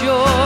Sure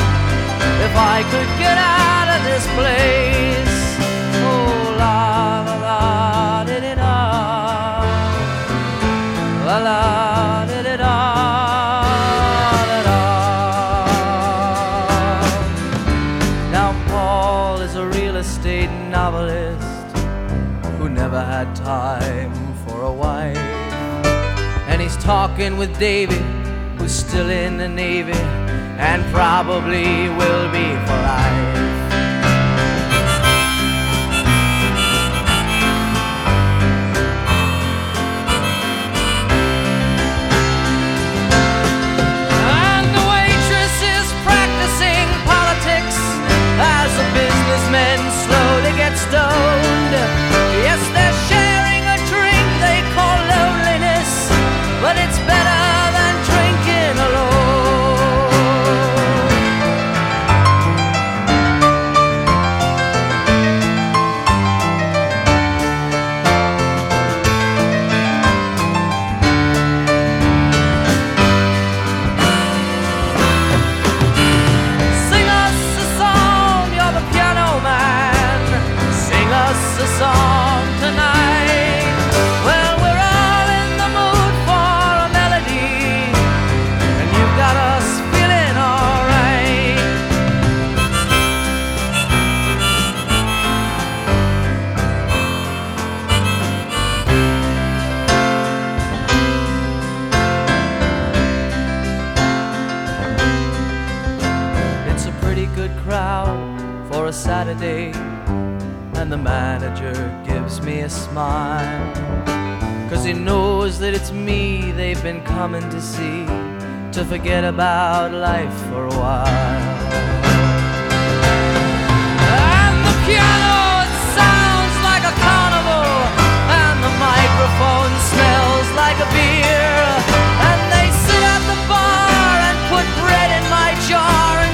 if I could get out of this place. Oh, la la la di da. La la. Now, Paul is a real estate novelist who never had time for a wife. And he's talking with David, who's still in the Navy and probably will be for life. Smile. Cause he knows that it's me they've been coming to see to forget about life for a while. And the piano it sounds like a carnival, and the microphone smells like a beer. And they sit at the bar and put bread in my jar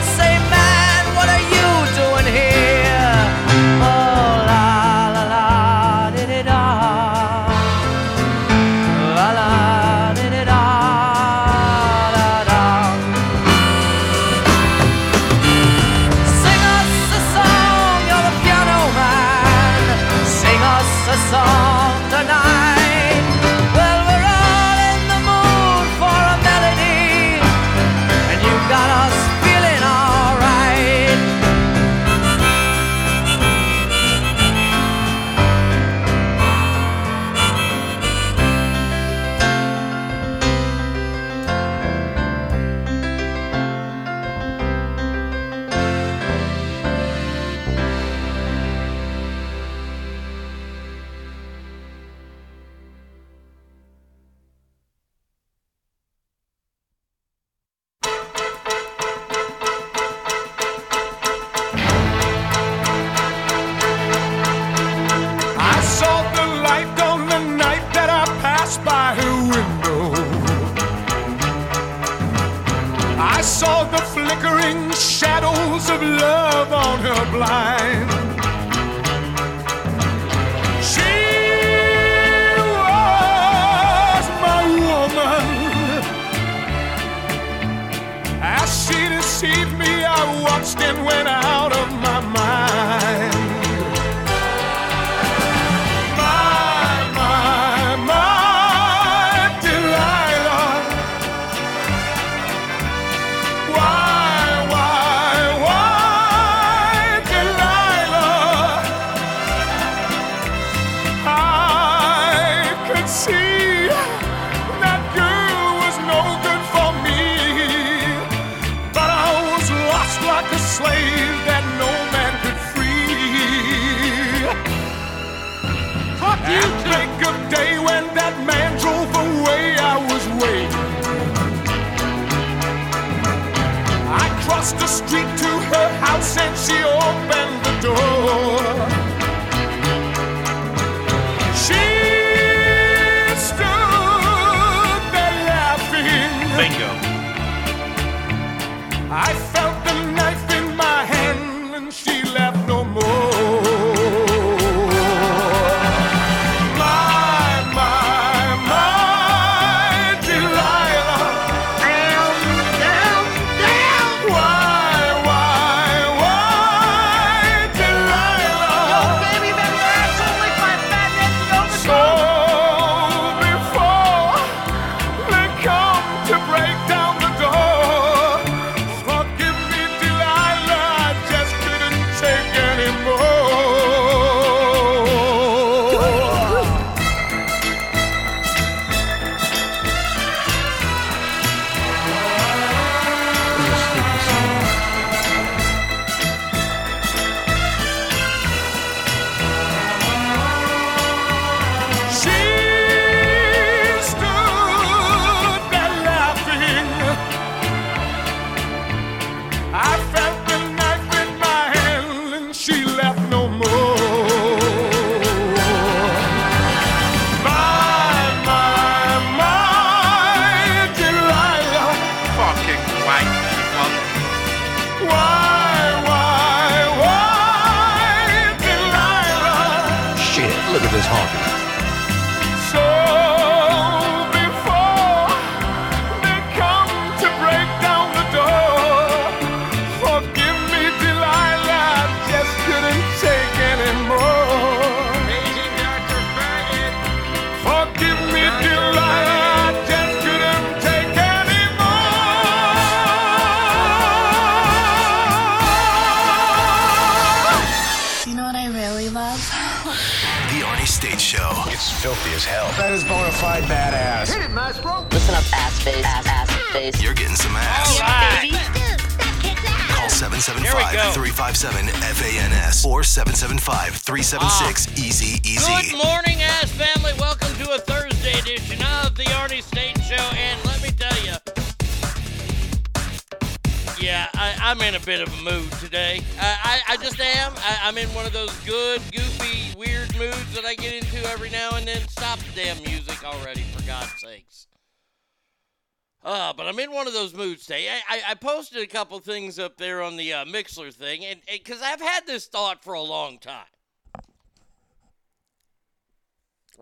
a couple things up there on the uh, Mixlr thing, and because I've had this thought for a long time.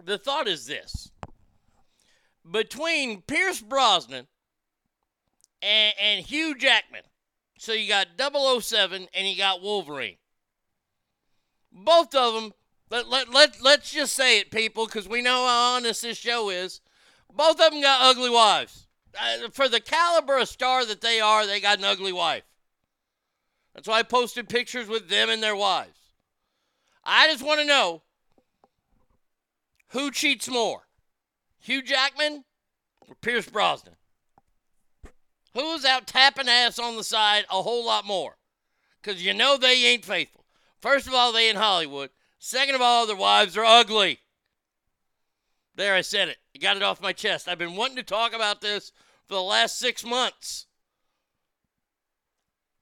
The thought is this: between Pierce Brosnan and, and Hugh Jackman, so you got 007 and you got Wolverine. Both of them. Let, let, let, let's just say it, people, because we know how honest this show is. Both of them got ugly wives uh, for the caliber of star that they are, they got an ugly wife. That's why I posted pictures with them and their wives. I just want to know who cheats more, Hugh Jackman or Pierce Brosnan? Who's out tapping ass on the side a whole lot more? Because you know they ain't faithful. First of all, they in Hollywood. Second of all, their wives are ugly. There, I said it. I got it off my chest. I've been wanting to talk about this for the last six months.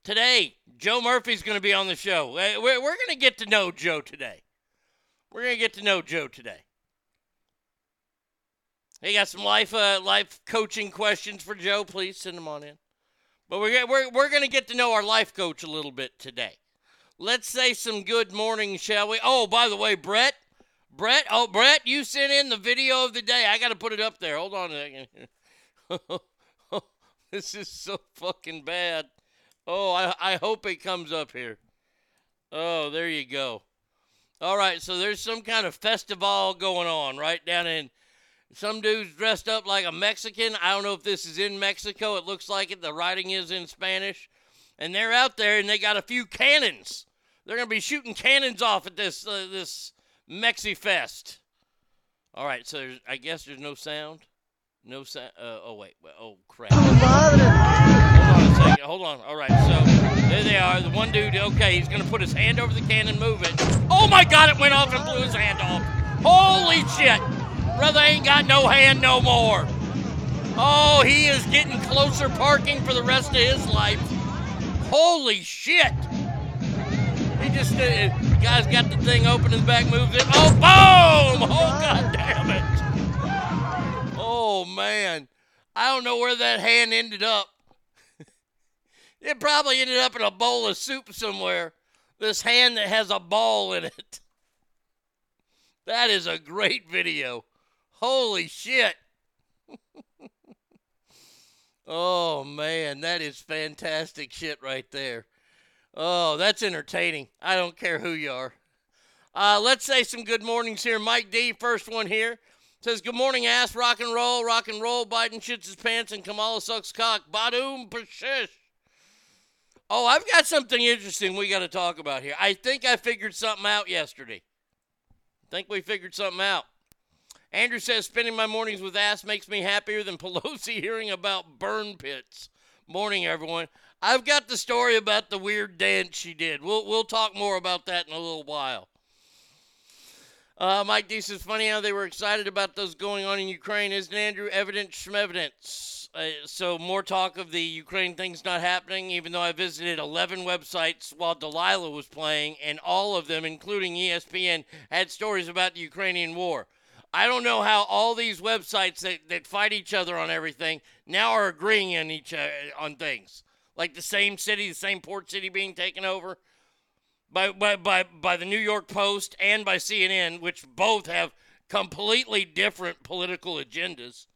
Today, Joe Murphy's going to be on the show. We're, we're going to get to know Joe today. We're going to get to know Joe today. Hey, got some life uh, life coaching questions for Joe? Please send them on in. But we're, we're, we're going to get to know our life coach a little bit today. Let's say some good morning, shall we? Oh, by the way, Brett, Brett, oh, Brett, you sent in the video of the day. I got to put it up there. Hold on a second. this is so fucking bad. Oh, I, I hope it comes up here. Oh, there you go. All right, so there's some kind of festival going on right down in. Some dude's dressed up like a Mexican. I don't know if this is in Mexico. It looks like it. The writing is in Spanish. And they're out there and they got a few cannons. They're going to be shooting cannons off at this uh, this Mexi Fest. All right, so I guess there's no sound. No sound. Uh, oh, wait. Oh, crap. Hold on. Hold on. All right, so there they are. The one dude, okay, he's to put his hand over the cannon, move it. Oh, my God, it went off and blew his hand off. Holy shit. Brother ain't got no hand no more. Oh, he is getting closer parking for the rest of his life. Holy shit. He just, uh, the guy's got the thing open in the back, moves it. Oh, boom! Oh, God damn it. Oh, man. I don't know where that hand ended up. it probably ended up in a bowl of soup somewhere. This hand that has a ball in it. That is a great video. Holy shit. oh, man. That is fantastic shit right there. Oh, that's entertaining. I don't care who you are. Uh, let's say some good mornings here. Mike D, first one here. Says, Good morning, ass. Rock and roll, rock and roll. Biden shits his pants and Kamala sucks cock. Badoom, pershish. Oh, I've got something interesting we got to talk about here. I think I figured something out yesterday. I think we figured something out. Andrew says, Spending my mornings with ass makes me happier than Pelosi hearing about burn pits. Morning, everyone. I've got the story about the weird dance she did. We'll, we'll talk more about that in a little while. Uh, Mike D says, funny how they were excited about those going on in Ukraine, isn't Andrew? Evidence from evidence. Uh, so more talk of the Ukraine things not happening, even though I visited 11 websites while Delilah was playing, and all of them, including ESPN, had stories about the Ukrainian war. I don't know how all these websites that, that fight each other on everything now are agreeing on each uh, on things. Like the same city, the same port city being taken over by, by, by, by the New York Post and by CNN, which both have completely different political agendas.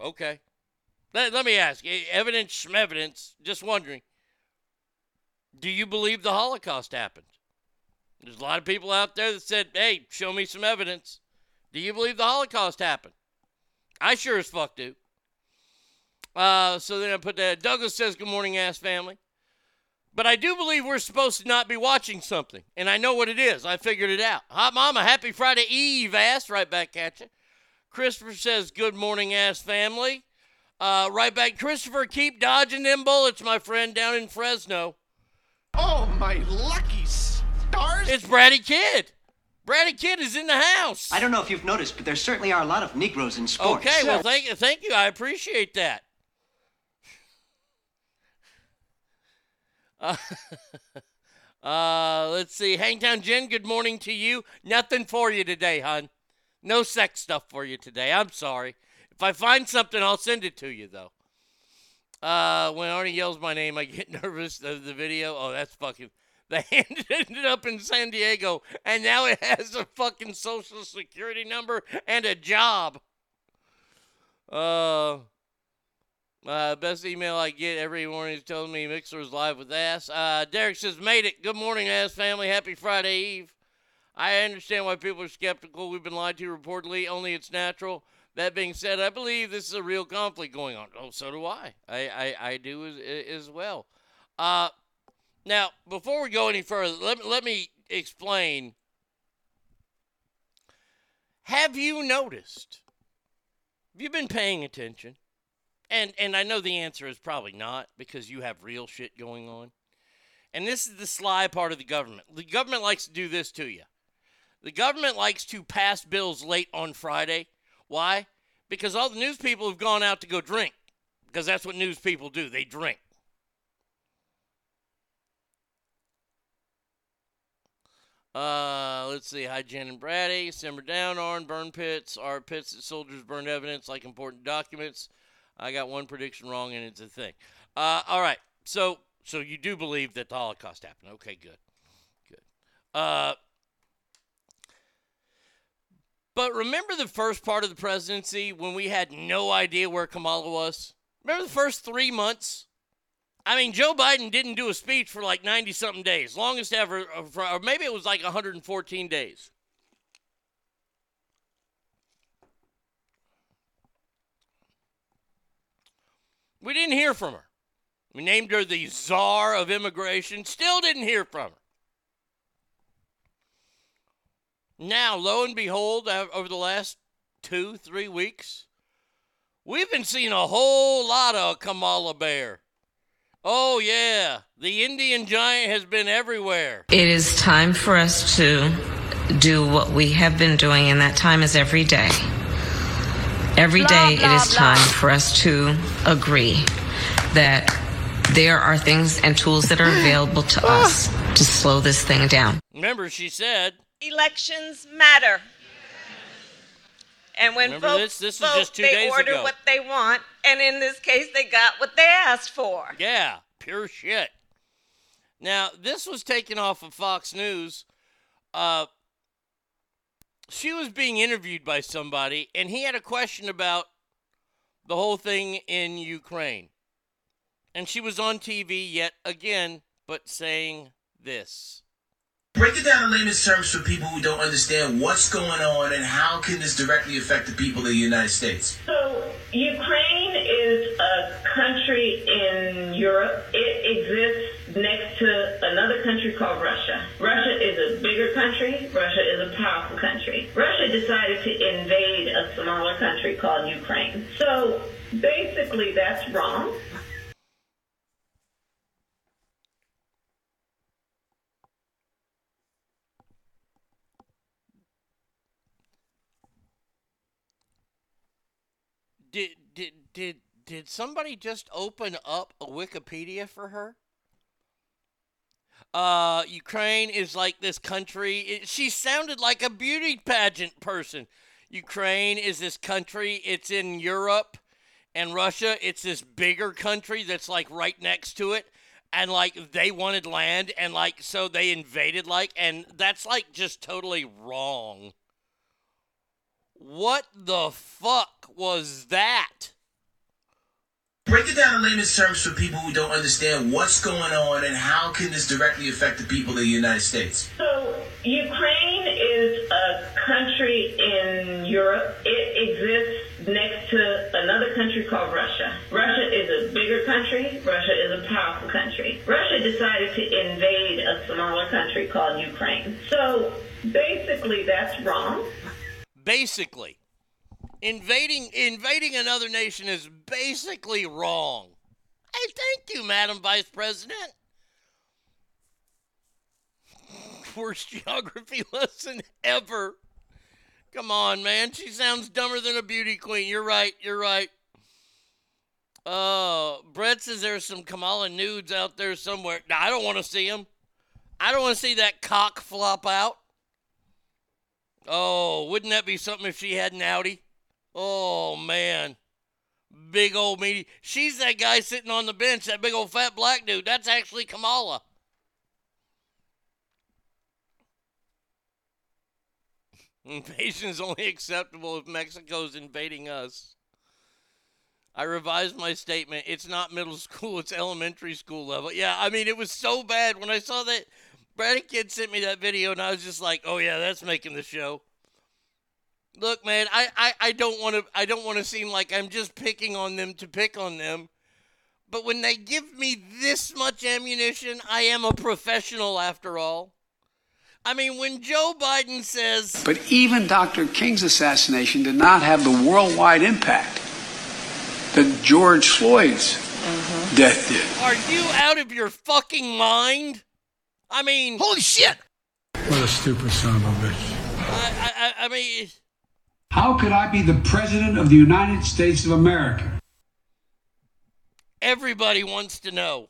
Okay. Let, let me ask evidence, evidence, just wondering do you believe the Holocaust happened? There's a lot of people out there that said, hey, show me some evidence. Do you believe the Holocaust happened? I sure as fuck do. Uh, so then I put that. Douglas says, Good morning, ass family. But I do believe we're supposed to not be watching something. And I know what it is. I figured it out. Hot Mama, happy Friday Eve, ass. Right back at you. Christopher says, Good morning, ass family. Uh, right back. Christopher, keep dodging them bullets, my friend, down in Fresno. Oh, my lucky stars. It's Bratty Kid. Bratty Kid is in the house. I don't know if you've noticed, but there certainly are a lot of Negroes in sports. Okay, well, thank you, thank you. I appreciate that. Uh, uh, let's see. Hangtown Jen, good morning to you. Nothing for you today, hon. No sex stuff for you today. I'm sorry. If I find something, I'll send it to you, though. Uh, when Arnie yells my name, I get nervous. The, the video, oh, that's fucking. The hand ended up in San Diego, and now it has a fucking social security number and a job. Uh, uh, best email I get every morning is telling me Mixlr is live with ass. Uh, Derek says, made it. Good morning, ass family. Happy Friday Eve. I understand why people are skeptical. We've been lied to reportedly. Only it's natural. That being said, I believe this is a real conflict going on. Oh, so do I. I, I, I do as, as well. Uh, now, before we go any further, let, let me explain. Have you noticed? Have you been paying attention? And and I know the answer is probably not because you have real shit going on. And this is the sly part of the government. The government likes to do this to you. The government likes to pass bills late on Friday. Why? Because all the news people have gone out to go drink. Because that's what news people do. They drink. Uh, let's see. Hi, Jen and Brady. Simmer down, Arn. Burn pits are pits that soldiers burn evidence like important documents. I got one prediction wrong, and it's a thing. Uh, all right. So so you do believe that the Holocaust happened? Okay, good, good. Uh, but remember the first part of the presidency when we had no idea where Kamala was? Remember the first three months? I mean, Joe Biden didn't do a speech for like 90 something days, longest ever, uh, or maybe it was like 114 days. We didn't hear from her. We named her the czar of immigration, still didn't hear from her. Now, lo and behold, uh, over the last two, three weeks, we've been seeing a whole lot of Kamala Bear. Oh, yeah, the Indian giant has been everywhere. It is time for us to do what we have been doing, and that time is every day. Every Blah, day, blah, it is blah. time for us to agree that there are things and tools that are available to us to slow this thing down. Remember, she said, Elections matter. And when Remember folks this? This was vote, just two they days order ago. what they want, and in this case, they got what they asked for. Yeah, pure shit. Now, this was taken off of Fox News. Uh, she was being interviewed by somebody, and he had a question about the whole thing in Ukraine. And she was on TV yet again, but saying this. Break it down in layman's terms for people who don't understand what's going on and how can this directly affect the people of the United States. So, Ukraine is a country in Europe. It exists next to another country called Russia. Russia is a bigger country. Russia is a powerful country. Russia decided to invade a smaller country called Ukraine. So, basically, that's wrong. Did did did did somebody just open up a Wikipedia for her? Uh, Ukraine is like this country. It, she sounded like a beauty pageant person. Ukraine is this country. It's in Europe, and Russia. It's this bigger country that's like right next to it, and like they wanted land, and like so they invaded. Like, and that's like just totally wrong. What the fuck was that? Break it down in layman's terms for people who don't understand what's going on and how can this directly affect the people of the United States. So, Ukraine is a country in Europe. It exists next to another country called Russia. Russia is a bigger country. Russia is a powerful country. Russia decided to invade a smaller country called Ukraine. So, basically, that's wrong. Basically, invading invading another nation is basically wrong. Hey, thank you, Madam Vice President. Worst geography lesson ever. Come on, man. She sounds dumber than a beauty queen. You're right. You're right. Uh, Brett says there's some Kamala nudes out there somewhere. Now, I don't want to see them. I don't want to see that cock flop out. Oh, wouldn't that be something if she had an Audi? Oh, man. Big old meaty. She's that guy sitting on the bench, that big old fat black dude. That's actually Kamala. Invasion is only acceptable if Mexico's invading us. I revised my statement. It's not middle school, it's elementary school level. Yeah, I mean, it was so bad when I saw that. Brady Kid sent me that video, and I was just like, "Oh yeah, that's making the show." Look, man, I, I, I don't want to I don't want to seem like I'm just picking on them to pick on them, but when they give me this much ammunition, I am a professional after all. I mean, when Joe Biden says, But even Dr. King's assassination did not have the worldwide impact that George Floyd's mm-hmm. death did. "Are you out of your fucking mind?" I mean, holy shit! What a stupid son of a bitch. I, I, I mean, How could I be the President of the United States of America? everybody wants to know.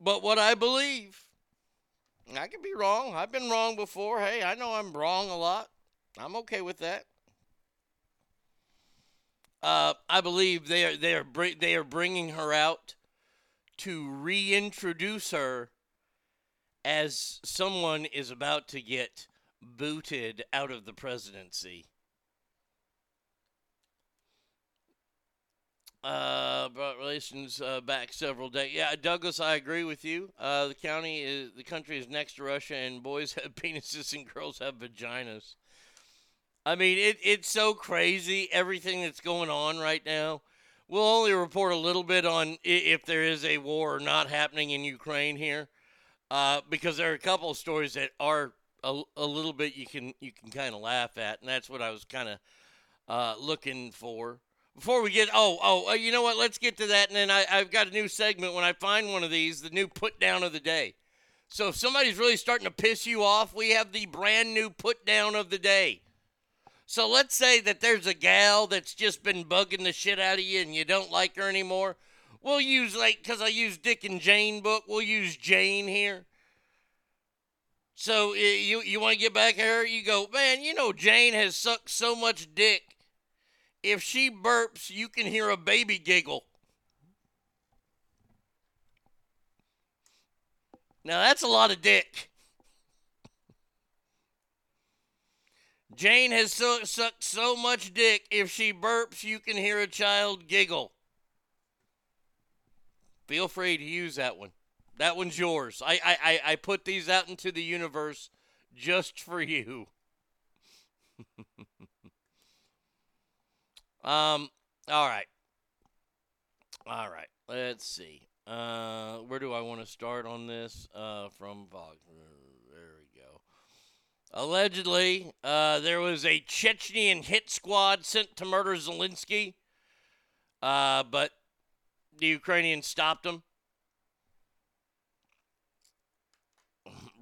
But what I believe, I could be wrong. I've been wrong before. Hey, I know I'm wrong a lot. I'm okay with that. Uh, I believe they are they are they are bringing her out to reintroduce her as someone is about to get booted out of the presidency. Uh, brought relations uh, back several days. Yeah, Douglas, I agree with you. Uh, the county is the country is next to Russia, and boys have penises and girls have vaginas. I mean, it, it's so crazy everything that's going on right now. We'll only report a little bit on if there is a war or not happening in Ukraine here, uh, because there are a couple of stories that are a, a little bit you can you can kind of laugh at, and that's what I was kind of uh, looking for. Before we get, oh, oh, uh, you know what? Let's get to that, and then I, I've got a new segment when I find one of these, the new put down of the day. So if somebody's really starting to piss you off, we have the brand new put down of the day. So let's say that there's a gal that's just been bugging the shit out of you and you don't like her anymore. We'll use, like, because I use Dick and Jane book, we'll use Jane here. So uh, you, you want to get back at her? You go, man, you know Jane has sucked so much dick. If she burps, you can hear a baby giggle. Now that's a lot of dick. Jane has so, sucked so much dick, if she burps, you can hear a child giggle. Feel free to use that one. That one's yours. I, I, I, put these out into the universe just for you. um, all right. All right. Let's see. Uh, where do I want to start on this? Uh, from Vox. There we go. Allegedly, uh, there was a Chechnyan hit squad sent to murder Zelensky, uh, but the Ukrainians stopped them.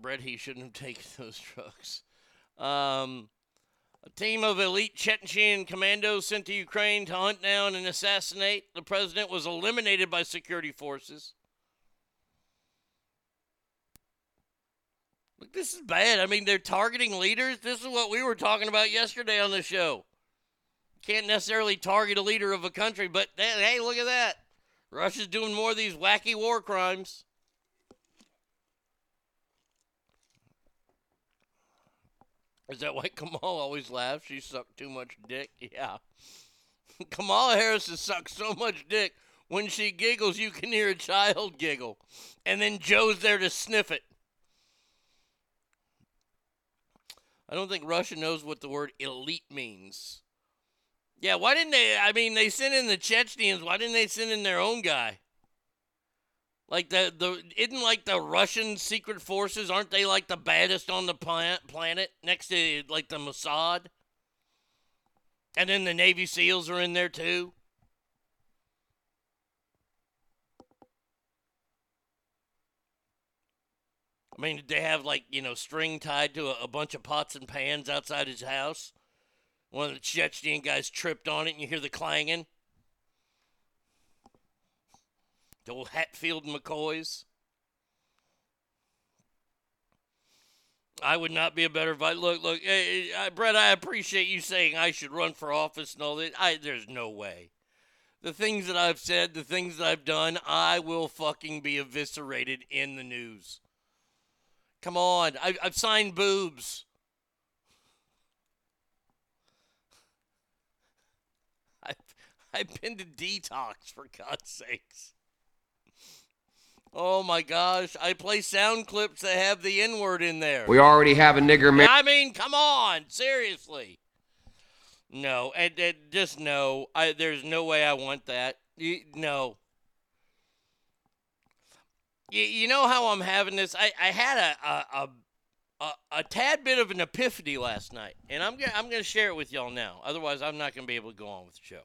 Brett, he shouldn't have taken those drugs. Um, a team of elite Chechen commandos sent to Ukraine to hunt down and assassinate the president was eliminated by security forces. Look, this is bad. I mean, they're targeting leaders. This is what we were talking about yesterday on the show. Can't necessarily target a leader of a country, but hey, hey, look at that. Russia's doing more of these wacky war crimes. Is that why Kamala always laughs? She sucked too much dick? Yeah. Kamala Harris has sucked so much dick. When she giggles, you can hear a child giggle. And then Joe's there to sniff it. I don't think Russia knows what the word elite means. Yeah, why didn't they? I mean, they sent in the Chechens. Why didn't they send in their own guy? Like the the isn't like the Russian secret forces? Aren't they like the baddest on the planet? Planet next to like the Mossad. And then the Navy SEALs are in there too. I mean, did they have like you know string tied to a, a bunch of pots and pans outside his house? One of the Chechen guys tripped on it, and you hear the clanging. The old Hatfield McCoys. I would not be a better vice. Look, look, eh, eh, hey, hey, Brett. I appreciate you saying I should run for office and all that. I there's no way. The things that I've said, the things that I've done, I will fucking be eviscerated in the news. Come on, I, I've signed boobs. I've I've been to detox for God's sakes. Oh my gosh, I play sound clips that have the N word in there. We already have a nigger man. I mean, come on, seriously. No, and, and just no. I there's no way I want that. You, no. You, you know how I'm having this? I, I had a a, a a a tad bit of an epiphany last night, and I'm gonna I'm gonna share it with y'all now. Otherwise, I'm not gonna be able to go on with the show.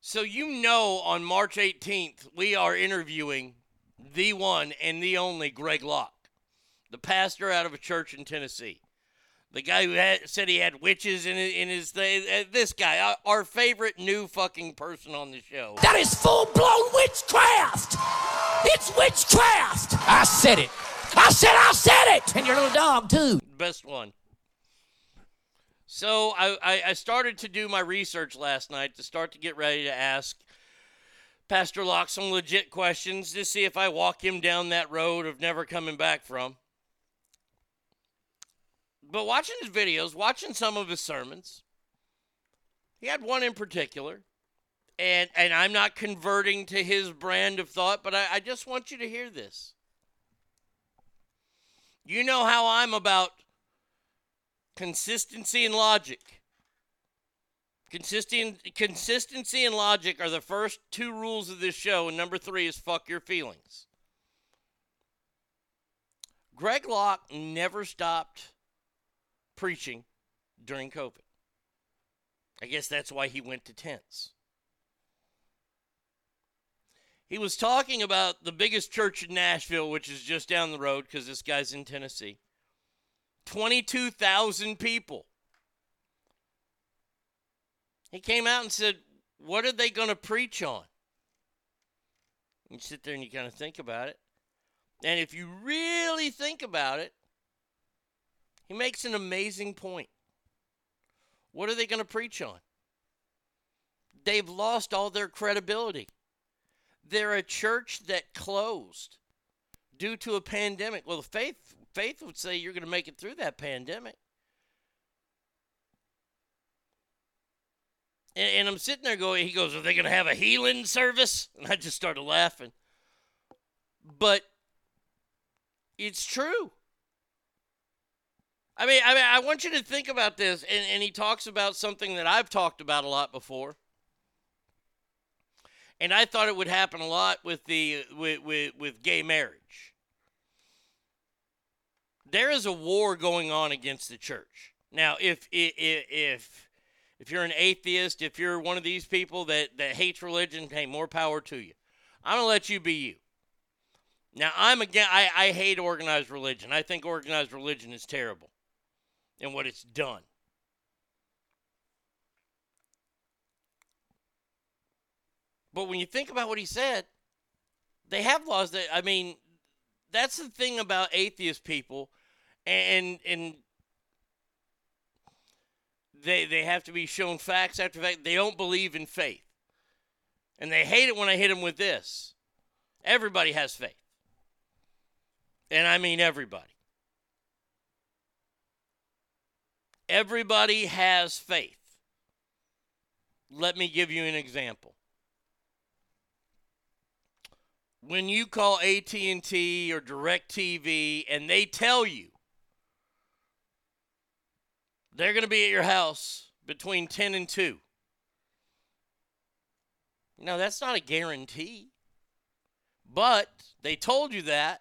So you know, on March 18th, we are interviewing the one and the only Greg Locke, the pastor out of a church in Tennessee. The guy who had, said he had witches in his, in his thing. Uh, This guy, our, our favorite new fucking person on the show. That is full blown witchcraft! It's witchcraft! I said it. I said I said it! And your little dog, too. Best one. So I, I, I started to do my research last night to start to get ready to ask Pastor Locke some legit questions to see if I walk him down that road of never coming back from. But watching his videos, watching some of his sermons, he had one in particular. And and I'm not converting to his brand of thought, but I, I just want you to hear this. You know how I'm about consistency and logic. Consistency and logic are the first two rules of this show, and number three is fuck your feelings. Greg Locke never stopped preaching during COVID. I guess that's why he went to tents. He was talking about the biggest church in Nashville, which is just down the road because this guy's in Tennessee. 22,000 people. He came out and said, What are they going to preach on? You sit there and you kind of think about it. And if you really think about it, he makes an amazing point. What are they going to preach on? They've lost all their credibility. They're a church that closed due to a pandemic. Well, faith faith would say you're going to make it through that pandemic. And, and I'm sitting there going, he goes, Are they going to have a healing service? And I just started laughing. But it's true. I mean, I mean, I want you to think about this, and, and he talks about something that I've talked about a lot before, and I thought it would happen a lot with the with with, with gay marriage. There is a war going on against the church now. If if if if you're an atheist, if you're one of these people that that hates religion, hey, more power to you. I'm gonna let you be you. Now, I'm again. I, I hate organized religion. I think organized religion is terrible and what it's done. But when you think about what he said, they have laws that I mean, that's the thing about atheist people and and they they have to be shown facts after fact. They don't believe in faith. And they hate it when I hit them with this. Everybody has faith. And I mean everybody. Everybody has faith. Let me give you an example. When you call AT&T or DirecTV and they tell you they're going to be at your house between 10 and 2. No, that's not a guarantee. But they told you that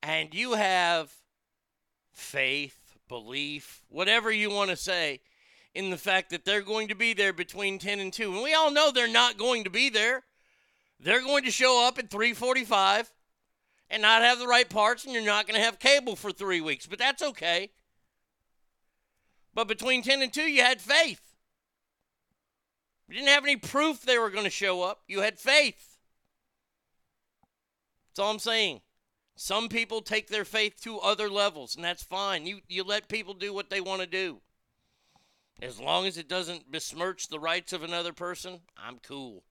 and you have faith belief, whatever you want to say, in the fact that they're going to be there between 10 and 2. And we all know they're not going to be there. They're going to show up at 345 and not have the right parts, and you're not going to have cable for three weeks. But that's okay. But between 10 and 2, you had faith. You didn't have any proof they were going to show up. You had faith. That's all I'm saying. Some people take their faith to other levels, and that's fine. You you let people do what they want to do. As long as it doesn't besmirch the rights of another person, I'm cool.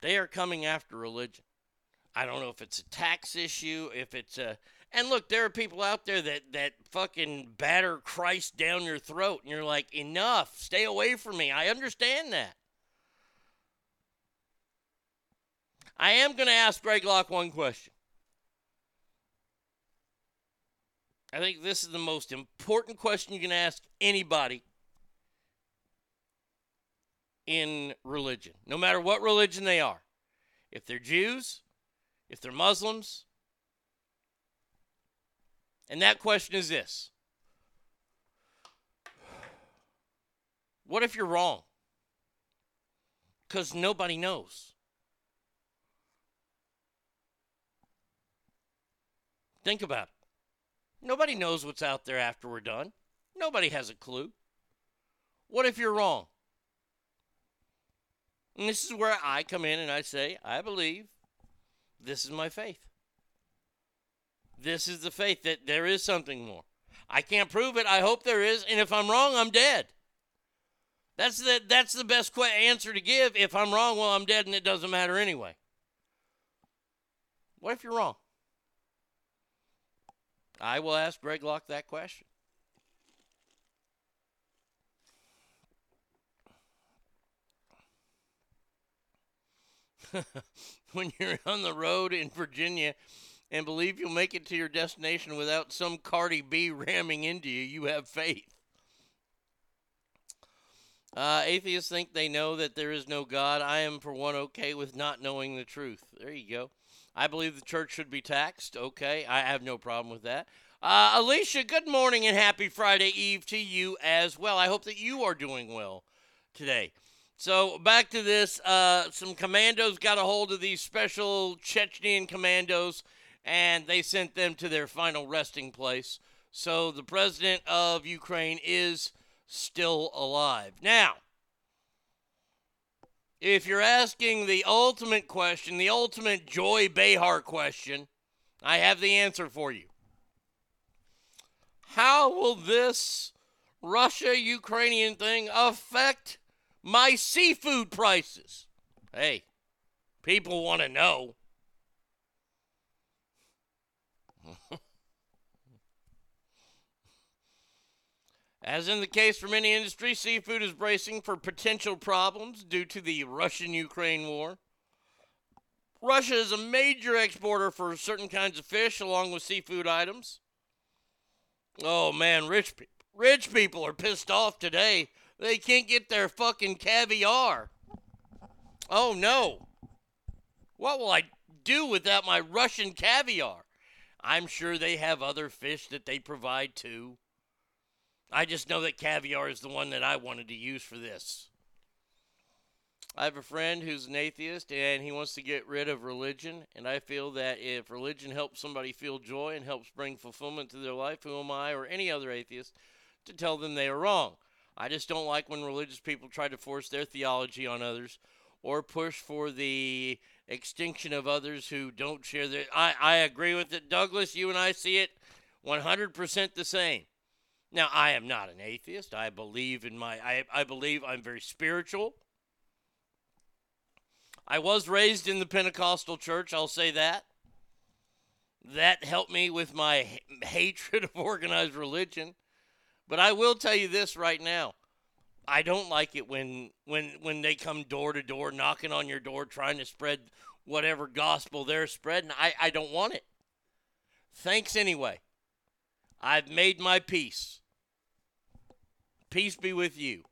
They are coming after religion. I don't know if it's a tax issue, if it's a and look, there are people out there that that fucking batter Christ down your throat and you're like, "Enough. Stay away from me." I understand that. I am going to ask Greg Locke one question. I think this is the most important question you can ask anybody in religion, no matter what religion they are. If they're Jews, if they're Muslims. And that question is this What if you're wrong? Because nobody knows. Think about it. Nobody knows what's out there after we're done. Nobody has a clue. What if you're wrong? And this is where I come in and I say, I believe this is my faith. This is the faith that there is something more. I can't prove it. I hope there is. And if I'm wrong, I'm dead. That's the, that's the best que- answer to give. If I'm wrong, well, I'm dead and it doesn't matter anyway. What if you're wrong? I will ask Greg Locke that question. when you're on the road in Virginia and believe you'll make it to your destination without some Cardi B ramming into you, you have faith. Uh, atheists think they know that there is no God. I am, for one, okay with not knowing the truth. There you go. I believe the church should be taxed. Okay, I have no problem with that. Uh, Alicia, good morning and happy Friday Eve to you as well. I hope that you are doing well today. So back to this. Uh, some commandos got a hold of these special Chechnyan commandos, and they sent them to their final resting place. So the president of Ukraine is still alive. Now, if you're asking the ultimate question, the ultimate Joy Behar question, I have the answer for you. How will this Russia Ukrainian thing affect my seafood prices? Hey, people want to know. As in the case for many industries, seafood is bracing for potential problems due to the Russian Ukraine war. Russia is a major exporter for certain kinds of fish along with seafood items. Oh man, rich people rich people are pissed off today. They can't get their fucking caviar. Oh no. What will I do without my Russian caviar? I'm sure they have other fish that they provide too. I just know that caviar is the one that I wanted to use for this. I have a friend who's an atheist and he wants to get rid of religion. And I feel that if religion helps somebody feel joy and helps bring fulfillment to their life, who am I or any other atheist to tell them they are wrong? I just don't like when religious people try to force their theology on others or push for the extinction of others who don't share their. I, I agree with it, Douglas. You and I see it 100% the same. Now, I am not an atheist. I believe in my, I, I believe I'm very spiritual. I was raised in the Pentecostal church, I'll say that. That helped me with my hatred of organized religion. But I will tell you this right now. I don't like it when when when they come door to door knocking on your door trying to spread whatever gospel they're spreading. I, I don't want it. Thanks anyway. I've made my peace. Peace be with you.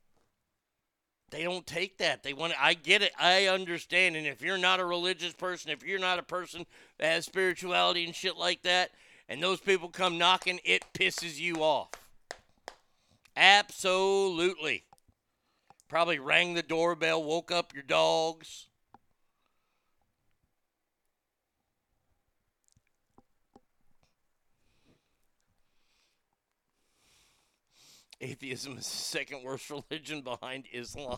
They don't take that. They want I get it. I understand. And if you're not a religious person, if you're not a person that has spirituality and shit like that, and those people come knocking, it pisses you off. Absolutely. Probably rang the doorbell, woke up your dogs. Atheism is the second worst religion behind Islam.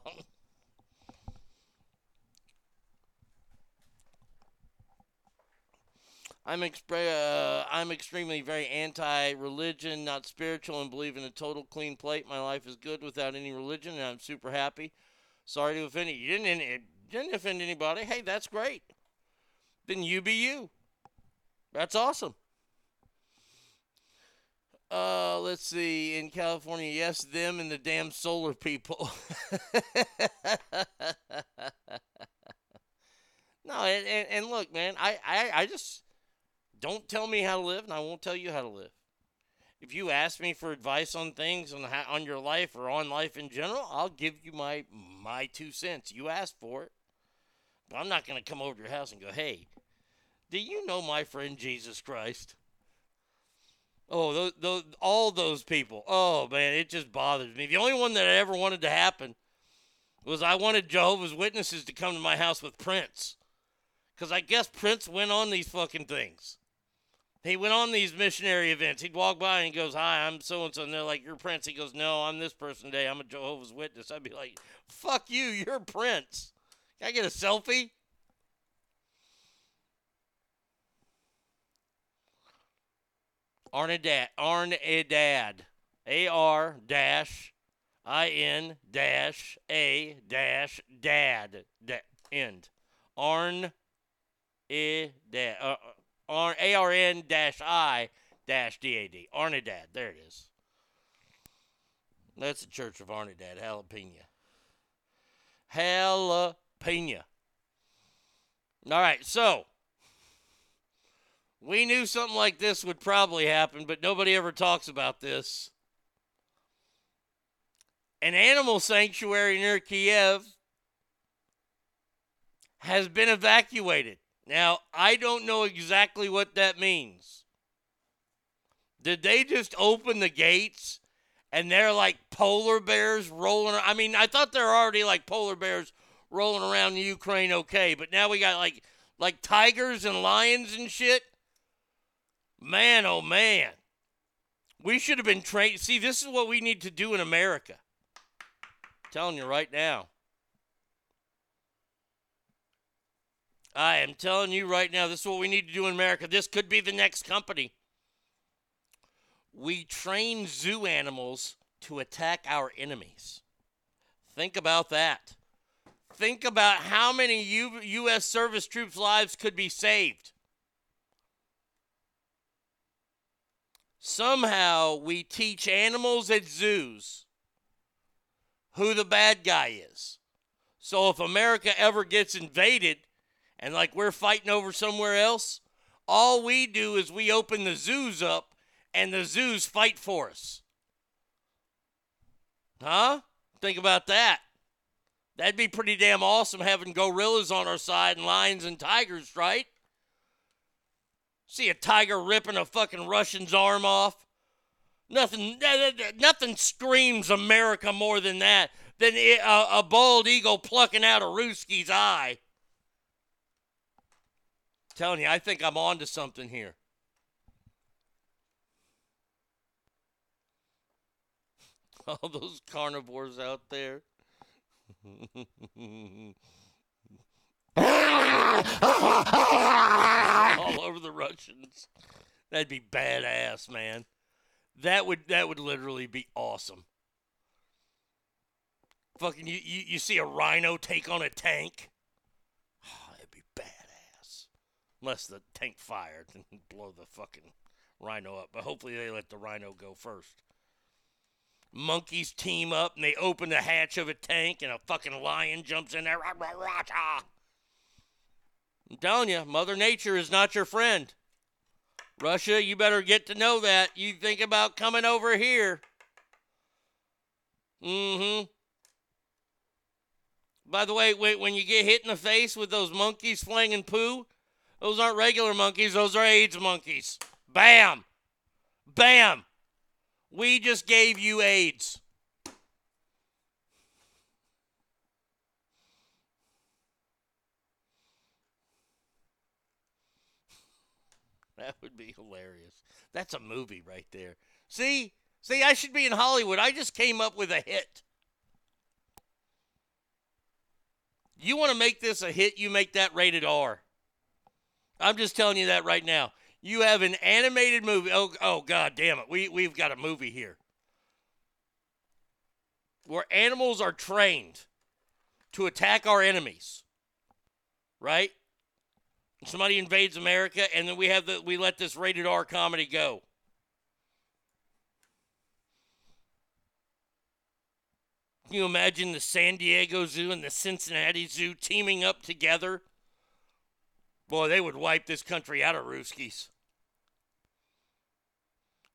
I'm expre- uh, I'm extremely very anti-religion, not spiritual, and believe in a total clean plate. My life is good without any religion, and I'm super happy. Sorry to offend you. You didn't, didn't offend anybody. Hey, that's great. Then you be you. That's awesome. Uh, let's see. In California, yes, them and the damn solar people. no, and, and, and look, man, I, I, I just don't tell me how to live, and I won't tell you how to live. If you ask me for advice on things on on your life or on life in general, I'll give you my my two cents. You asked for it, but I'm not going to come over to your house and go, "Hey, do you know my friend Jesus Christ?" Oh, those, those, all those people. Oh man, it just bothers me. The only one that I ever wanted to happen was I wanted Jehovah's Witnesses to come to my house with Prince, because I guess Prince went on these fucking things. He went on these missionary events. He'd walk by and he goes, "Hi, I'm so and so," and they're like, "You're Prince." He goes, "No, I'm this person today. I'm a Jehovah's Witness." I'd be like, "Fuck you, you're Prince." Can I get a selfie? Arnidad. Arnidad. A R dash I N dash A dash dad. Da- end. Arn. I dad. Uh, Arn. A R N dash I dash D A D. Arnidad. There it is. That's the Church of Arnidad, Jalapeno. Jalapeno. All right, so we knew something like this would probably happen, but nobody ever talks about this. An animal sanctuary near Kiev has been evacuated. Now, I don't know exactly what that means. Did they just open the gates and they're like polar bears rolling? Around I mean, I thought they're already like polar bears rolling around the Ukraine okay, but now we got like like tigers and lions and shit. Man, oh man. We should have been trained. See, this is what we need to do in America. I'm telling you right now. I am telling you right now, this is what we need to do in America. This could be the next company. We train zoo animals to attack our enemies. Think about that. Think about how many U- U.S. service troops' lives could be saved. Somehow we teach animals at zoos who the bad guy is. So if America ever gets invaded and like we're fighting over somewhere else, all we do is we open the zoos up and the zoos fight for us. Huh? Think about that. That'd be pretty damn awesome having gorillas on our side and lions and tigers, right? See a tiger ripping a fucking Russian's arm off. Nothing, nothing screams America more than that. Than a, a bald eagle plucking out a Ruski's eye. telling you, I think I'm on to something here. All those carnivores out there. All over the Russians. That'd be badass, man. That would that would literally be awesome. Fucking you, you, you see a rhino take on a tank. Oh, that'd be badass. Unless the tank fired and blow the fucking rhino up. But hopefully they let the rhino go first monkeys team up and they open the hatch of a tank and a fucking lion jumps in there. Ah, I'm telling you, Mother Nature is not your friend. Russia, you better get to know that. You think about coming over here. Mm hmm. By the way, when you get hit in the face with those monkeys flinging poo, those aren't regular monkeys, those are AIDS monkeys. Bam! Bam! We just gave you AIDS. That would be hilarious. That's a movie right there. See? See, I should be in Hollywood. I just came up with a hit. You want to make this a hit, you make that rated R. I'm just telling you that right now. You have an animated movie. Oh, oh God damn it. We, we've got a movie here where animals are trained to attack our enemies. Right? Somebody invades America, and then we have the we let this rated R comedy go. Can you imagine the San Diego Zoo and the Cincinnati Zoo teaming up together? Boy, they would wipe this country out of Rooskies.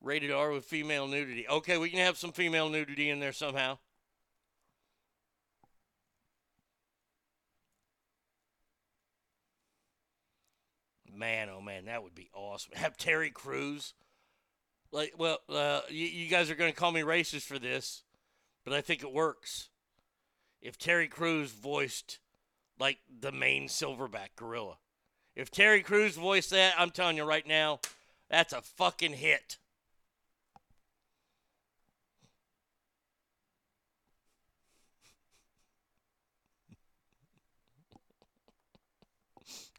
Rated R with female nudity. Okay, we can have some female nudity in there somehow. Man, oh man, that would be awesome. Have Terry Crews. Like, well, uh, you, you guys are going to call me racist for this, but I think it works. If Terry Crews voiced like the main silverback gorilla, if Terry Crews voiced that, I'm telling you right now, that's a fucking hit.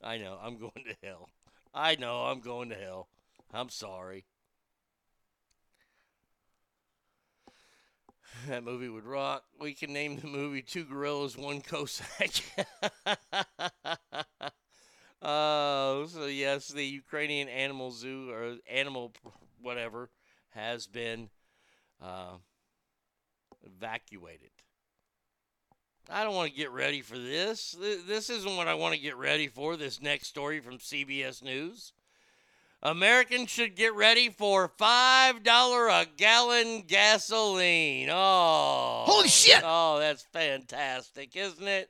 I know. I'm going to hell. I know. I'm going to hell. I'm sorry. That movie would rock. We can name the movie Two Gorillas, One Cossack. Oh, uh, so yes, the Ukrainian Animal Zoo or Animal whatever has been uh, evacuated. I don't want to get ready for this. This isn't what I want to get ready for. This next story from CBS News. Americans should get ready for $5 a gallon gasoline. Oh. Holy shit! Oh, that's fantastic, isn't it?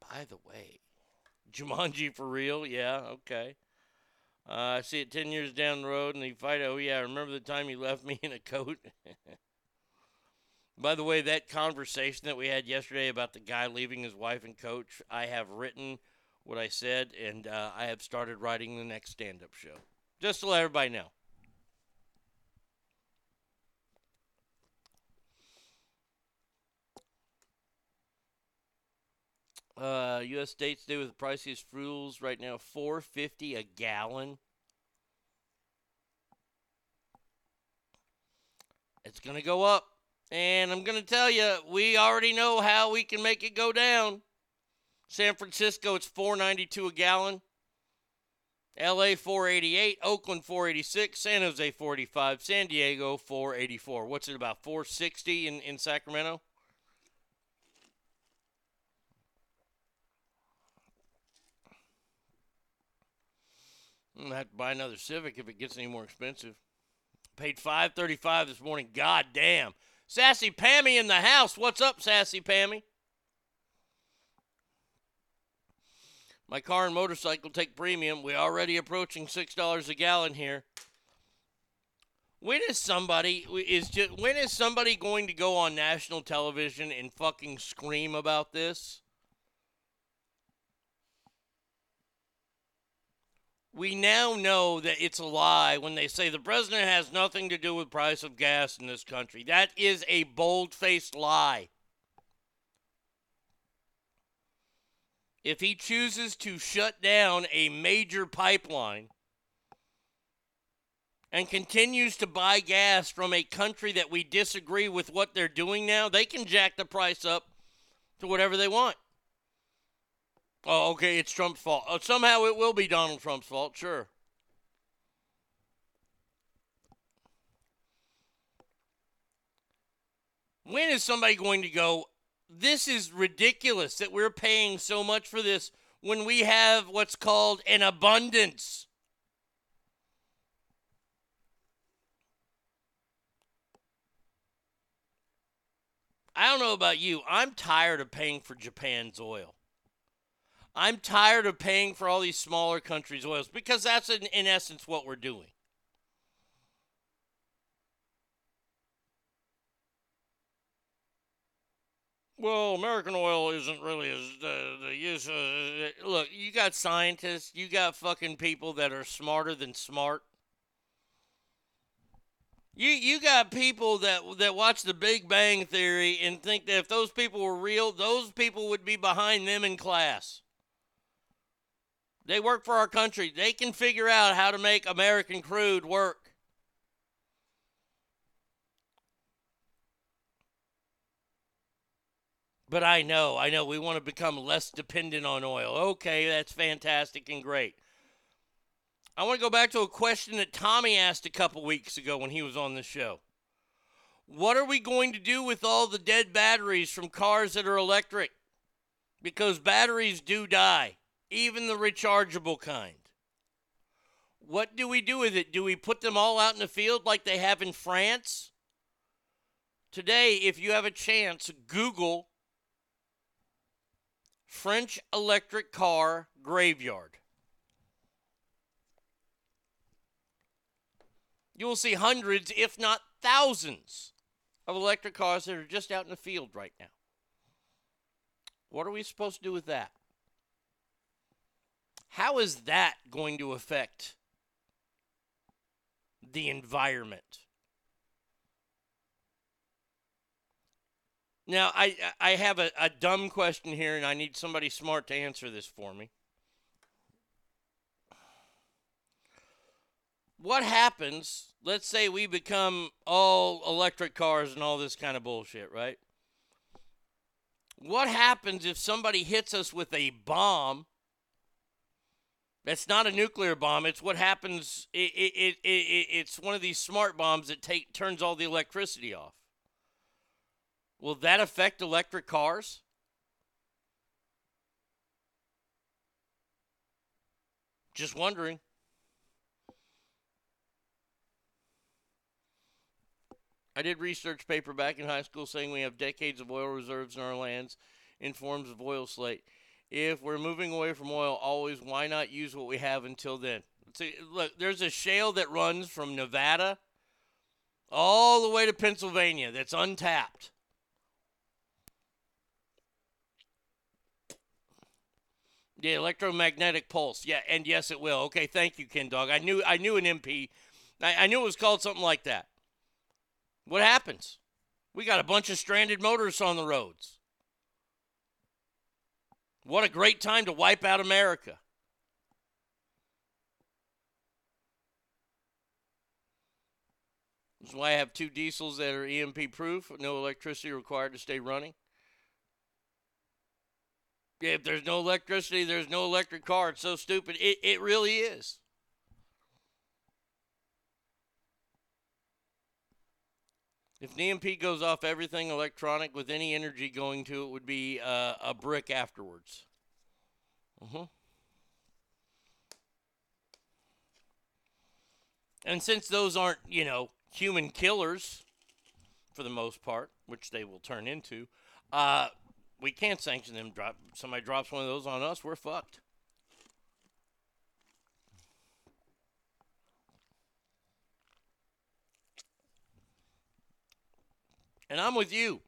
By the way, Jumanji for real? Yeah, okay. Uh, I see it 10 years down the road and you fight. Oh, yeah, remember the time you left me in a coat? By the way, that conversation that we had yesterday about the guy leaving his wife and coach, I have written what I said and uh, I have started writing the next stand up show. Just to let everybody know. Uh, U.S. states today with the priciest fuels right now, four fifty a gallon. It's gonna go up, and I'm gonna tell you, we already know how we can make it go down. San Francisco, it's four ninety two a gallon. L.A. 488, Oakland 486, San Jose 45, San Diego 484. What's it about 460 in, in Sacramento? I'm gonna have to buy another Civic if it gets any more expensive. Paid five thirty five this morning. God damn. Sassy Pammy in the house. What's up, Sassy Pammy? My car and motorcycle take premium. We're already approaching six dollars a gallon here. When is somebody is just when is somebody going to go on national television and fucking scream about this? We now know that it's a lie when they say the president has nothing to do with price of gas in this country. That is a bold-faced lie. If he chooses to shut down a major pipeline and continues to buy gas from a country that we disagree with what they're doing now, they can jack the price up to whatever they want. Oh, okay, it's Trump's fault. Oh, somehow it will be Donald Trump's fault, sure. When is somebody going to go, this is ridiculous that we're paying so much for this when we have what's called an abundance? I don't know about you. I'm tired of paying for Japan's oil. I'm tired of paying for all these smaller countries' oils because that's in, in essence what we're doing. Well, American oil isn't really as uh, the use. Uh, look, you got scientists, you got fucking people that are smarter than smart. You you got people that that watch the Big Bang Theory and think that if those people were real, those people would be behind them in class. They work for our country. They can figure out how to make American crude work. But I know, I know we want to become less dependent on oil. Okay, that's fantastic and great. I want to go back to a question that Tommy asked a couple weeks ago when he was on the show. What are we going to do with all the dead batteries from cars that are electric? Because batteries do die, even the rechargeable kind. What do we do with it? Do we put them all out in the field like they have in France? Today, if you have a chance, Google French electric car graveyard. You will see hundreds, if not thousands, of electric cars that are just out in the field right now. What are we supposed to do with that? How is that going to affect the environment? Now, I I have a, a dumb question here, and I need somebody smart to answer this for me. what happens? Let's say we become all electric cars and all this kind of bullshit, right? What happens if somebody hits us with a bomb? That's not a nuclear bomb. It's what happens. It, it, it, it, it's one of these smart bombs that take turns all the electricity off. Will that affect electric cars? Just wondering. I did research paper back in high school saying we have decades of oil reserves in our lands in forms of oil slate. If we're moving away from oil always, why not use what we have until then? See, look, there's a shale that runs from Nevada all the way to Pennsylvania that's untapped. The electromagnetic pulse. Yeah, and yes, it will. Okay, thank you, Ken Dog. I knew I knew an MP. I, I knew it was called something like that. What happens? We got a bunch of stranded motorists on the roads. What a great time to wipe out America. This is why I have two diesels that are EMP proof, no electricity required to stay running. If there's no electricity, there's no electric car. It's so stupid. It, it really is. If EMP goes off everything electronic with any energy going to it would be uh, a brick afterwards. Mm-hmm. And since those aren't, you know, human killers for the most part, which they will turn into, uh, we can't sanction them. Drop somebody drops one of those on us, we're fucked. And I'm with you.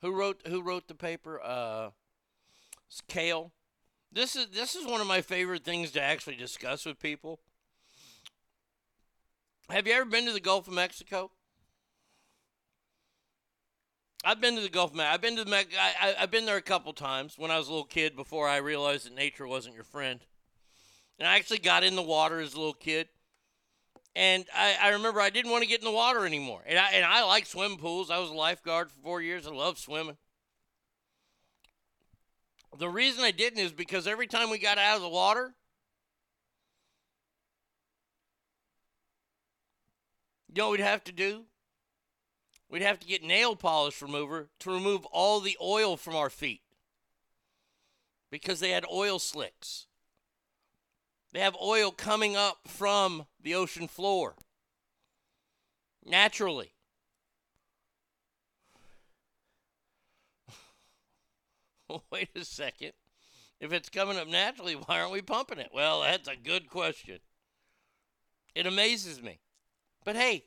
Who wrote who wrote the paper? Uh Kale. This is this is one of my favorite things to actually discuss with people. Have you ever been to the Gulf of Mexico? I've been to the Gulf. I've been to the I, have been there a couple times when I was a little kid before I realized that nature wasn't your friend. And I actually got in the water as a little kid. And I, I remember I didn't want to get in the water anymore. And I, and I like swimming pools. I was a lifeguard for four years. I love swimming. The reason I didn't is because every time we got out of the water, you know what we'd have to do? We'd have to get nail polish remover to remove all the oil from our feet because they had oil slicks. They have oil coming up from the ocean floor naturally. Wait a second. If it's coming up naturally, why aren't we pumping it? Well, that's a good question. It amazes me. But hey,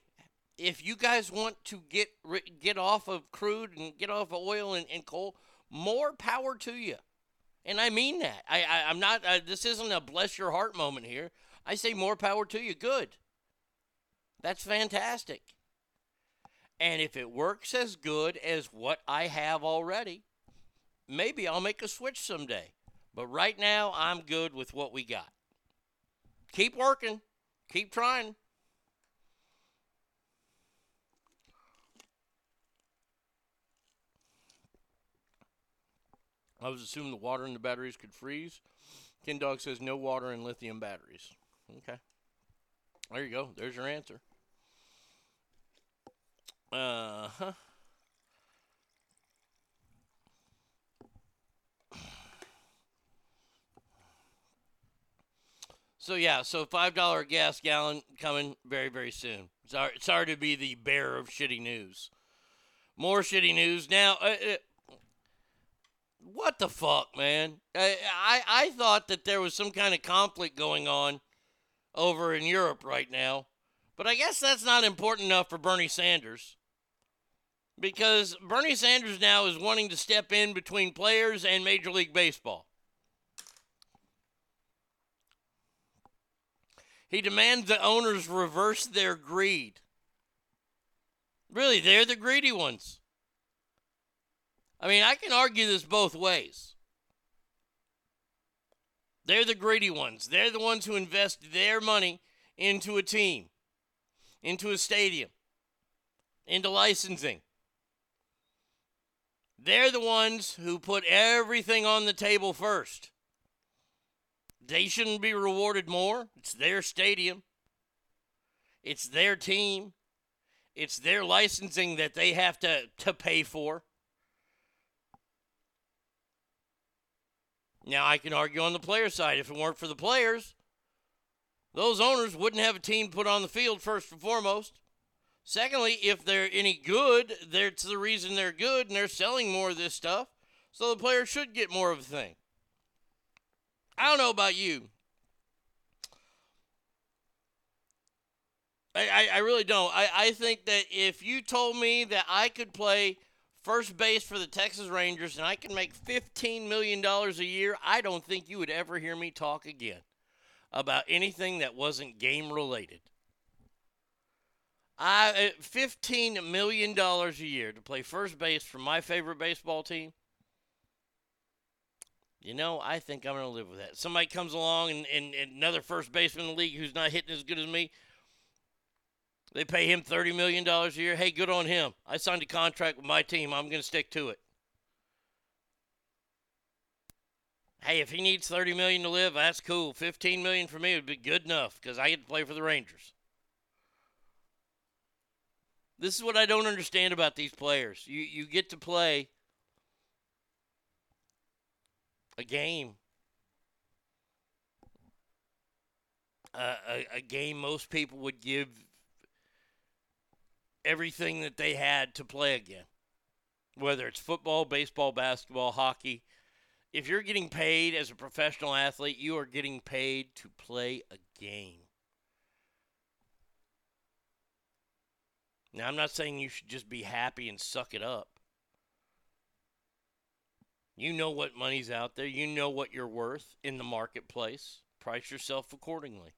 if you guys want to get get off of crude and get off of oil and, and coal, more power to you. And I mean that. I, I am not. Uh, this isn't a bless your heart moment here. I say more power to you. Good. That's fantastic. And if it works as good as what I have already, maybe I'll make a switch someday. But right now, I'm good with what we got. Keep working. Keep trying. I was assuming the water in the batteries could freeze. Ken Dog says no water in lithium batteries. Okay. There you go. There's your answer. Uh huh. So yeah, so five dollar gas gallon coming very very soon. Sorry, sorry to be the bearer of shitty news. More shitty news now. Uh, uh, what the fuck, man? I, I I thought that there was some kind of conflict going on over in Europe right now, but I guess that's not important enough for Bernie Sanders. Because Bernie Sanders now is wanting to step in between players and Major League Baseball. He demands the owners reverse their greed. Really, they're the greedy ones. I mean, I can argue this both ways. They're the greedy ones. They're the ones who invest their money into a team, into a stadium, into licensing. They're the ones who put everything on the table first. They shouldn't be rewarded more. It's their stadium, it's their team, it's their licensing that they have to, to pay for. Now, I can argue on the player side. If it weren't for the players, those owners wouldn't have a team put on the field first and foremost. Secondly, if they're any good, that's the reason they're good and they're selling more of this stuff. So the players should get more of a thing. I don't know about you. I, I, I really don't. I, I think that if you told me that I could play first base for the Texas Rangers and I can make $15 million a year, I don't think you would ever hear me talk again about anything that wasn't game related. I uh, $15 million a year to play first base for my favorite baseball team. You know, I think I'm going to live with that. Somebody comes along and, and, and another first baseman in the league who's not hitting as good as me, they pay him $30 million a year. Hey, good on him. I signed a contract with my team. I'm going to stick to it. Hey, if he needs 30 million to live, that's cool. 15 million for me would be good enough because I get to play for the Rangers. This is what I don't understand about these players. You you get to play a game. Uh, a, a game most people would give everything that they had to play again. Whether it's football, baseball, basketball, hockey. If you're getting paid as a professional athlete, you are getting paid to play a game. Now, I'm not saying you should just be happy and suck it up. You know what money's out there. You know what you're worth in the marketplace. Price yourself accordingly.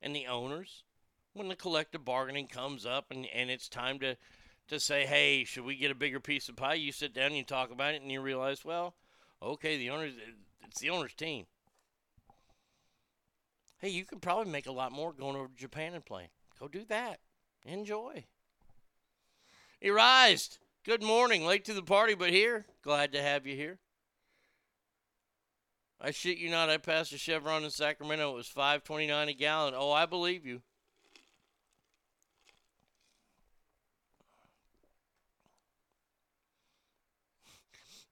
And the owners, when the collective bargaining comes up and, and it's time to, to say, hey, should we get a bigger piece of pie? You sit down and you talk about it and you realize, well, okay, the owners, it's the owner's team. Hey, you could probably make a lot more going over to Japan and playing. Go do that. Enjoy. Erised. Good morning. Late to the party, but here. Glad to have you here. I shit you not. I passed a Chevron in Sacramento. It was five twenty nine a gallon. Oh, I believe you.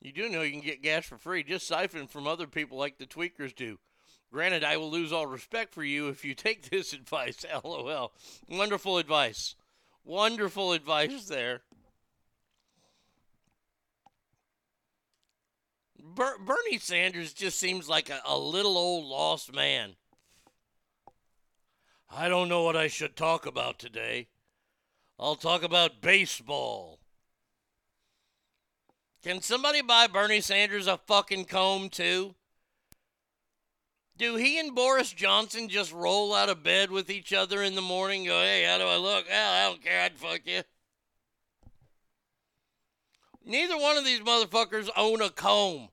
You do know you can get gas for free. Just siphon from other people like the tweakers do. Granted, I will lose all respect for you if you take this advice. LOL. Wonderful advice. Wonderful advice there. Ber- Bernie Sanders just seems like a, a little old lost man. I don't know what I should talk about today. I'll talk about baseball. Can somebody buy Bernie Sanders a fucking comb too? Do he and Boris Johnson just roll out of bed with each other in the morning? Go, hey, how do I look? Hell, I don't care. I'd fuck you. Neither one of these motherfuckers own a comb.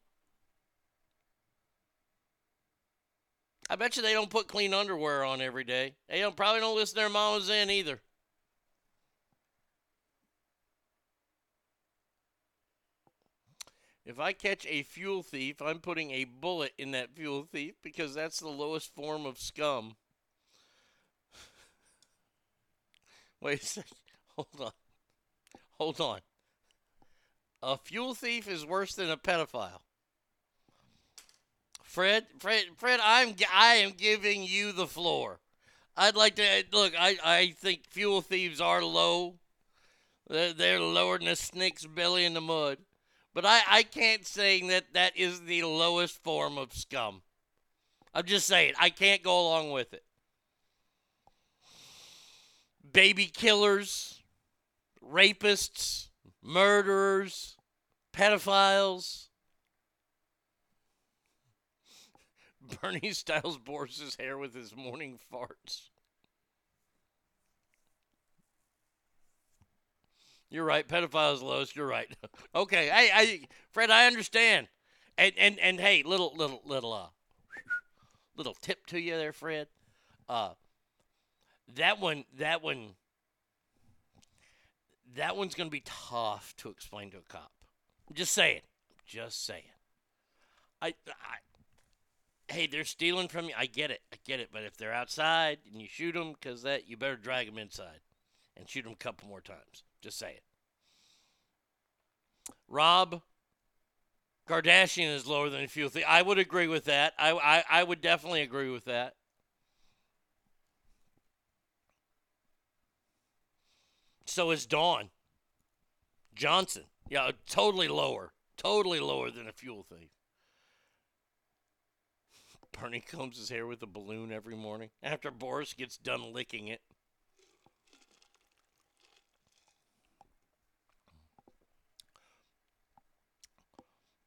I bet you they don't put clean underwear on every day. They don't probably don't listen to their mamas in either. If I catch a fuel thief, I'm putting a bullet in that fuel thief because that's the lowest form of scum. Wait a second. Hold on. Hold on. A fuel thief is worse than a pedophile. Fred, Fred, Fred, I'm I am giving you the floor. I'd like to look. I I think fuel thieves are low. They're, they're lower than a snake's belly in the mud. But I, I can't say that that is the lowest form of scum. I'm just saying, I can't go along with it. Baby killers, rapists, murderers, pedophiles. Bernie Styles bores his hair with his morning farts. You're right. Pedophiles lowest. You're right. okay. Hey, I, Fred, I understand. And and and hey, little little little uh, little tip to you there, Fred. Uh, That one, that one, that one's to be tough to explain to a cop. Just saying. Just saying. I, I, hey, they're stealing from you. I get it. I get it. But if they're outside and you shoot them because that, you better drag them inside and shoot them a couple more times. Just say it. Rob, Kardashian is lower than a few things. I would agree with that. I, I, I would definitely agree with that. So is Dawn Johnson. Yeah, uh, totally lower. Totally lower than a fuel thief. Bernie combs his hair with a balloon every morning after Boris gets done licking it.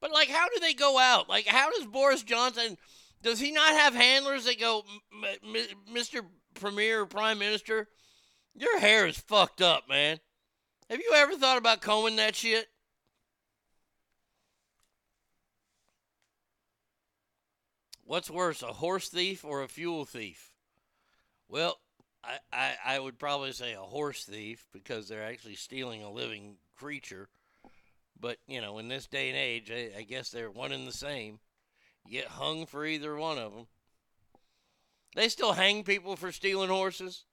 But like, how do they go out? Like, how does Boris Johnson? Does he not have handlers that go, "M- M- Mr. Premier Prime Minister? Your hair is fucked up, man. Have you ever thought about combing that shit? What's worse, a horse thief or a fuel thief? Well, I, I, I would probably say a horse thief because they're actually stealing a living creature. But, you know, in this day and age, I, I guess they're one and the same. Get hung for either one of them. They still hang people for stealing horses.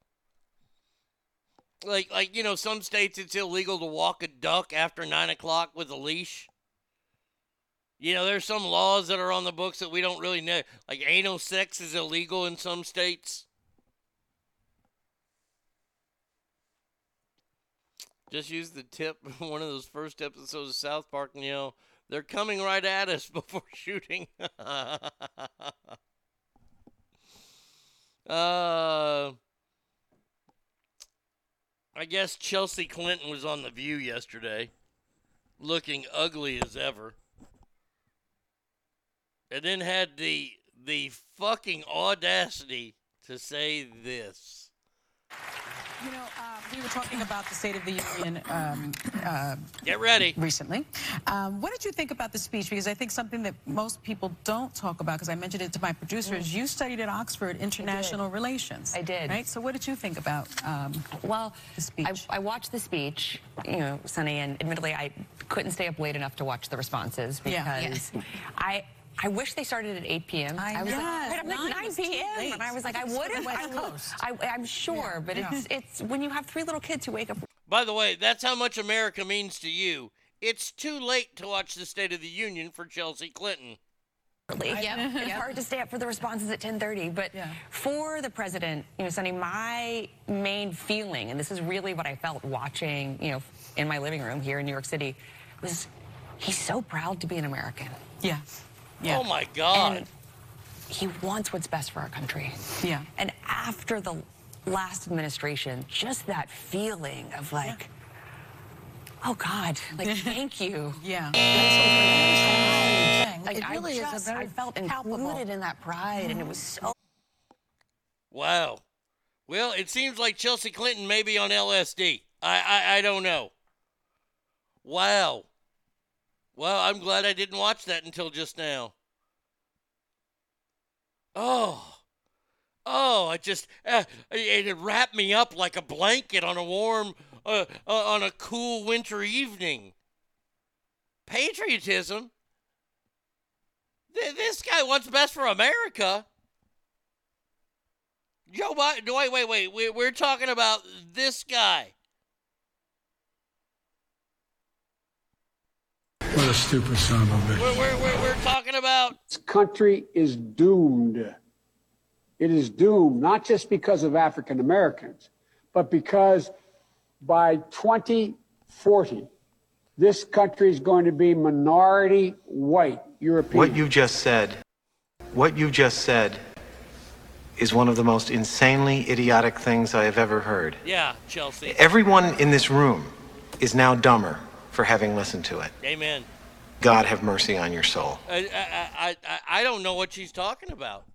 Like, like you know, some states it's illegal to walk a duck after nine o'clock with a leash. You know, there's some laws that are on the books that we don't really know. Like anal sex is illegal in some states. Just use the tip one of those first episodes of South Park and yell, they're coming right at us before shooting. uh I guess Chelsea Clinton was on The View yesterday, looking ugly as ever. And then had the the fucking audacity to say this. You know, uh, we were talking about the State of the Union. Um, uh, Get ready. Recently. Um, what did you think about the speech? Because I think something that most people don't talk about, because I mentioned it to my producers. is you studied at Oxford International Relations. I did. Right? So what did you think about um, Well, the speech? I, I watched the speech, you know, Sunny, and admittedly, I couldn't stay up late enough to watch the responses Yeah. because I. I wish they started at 8 p.m. I was know. like, wait, I'm like Nine 9 was too p.m. And I was like, I It's would have. the West I would- Coast. I, I'm sure, but Yeah. it's it's when you have three little kids who wake up By the way, that's how much America means to you. It's too late to watch the State of the Union for Chelsea Clinton. early. It's hard to stay up for the responses at 10:30. But for the president, you know, Sunny, my main feeling, and this is really what I felt watching, you know, in my living room here in New York City, was he's so proud to be an American. Yeah. Oh my God. And he wants what's best for our country. Yeah. And after the last administration, just that feeling of like, oh God, like thank you. Yeah. Like, It really I is a just, very I felt palpable- included in that pride, and it was so. Wow. Well, it seems like Chelsea Clinton may be on LSD. I, I, I don't know. Wow. Well, I'm glad I didn't watch that until just now. Oh. Oh, I just uh, it, wrapped me up like a blanket on a warm, uh, uh, on a cool winter evening. Patriotism. Th- this guy wants best for America. Joe Biden. Wait, wait, wait. We're talking about this guy. What a stupid son of a bitch. We're, we're, we're, we're talking about. This country is doomed. It is doomed, not just because of African Americans, but because by 2040, this country is going to be minority white European. What you just said, what you just said is one of the most insanely idiotic things I have ever heard. Yeah, Chelsea. Everyone in this room is now dumber for having listened to it. Amen. God have mercy on your soul. I, I, I, I- don't know what she's talking about.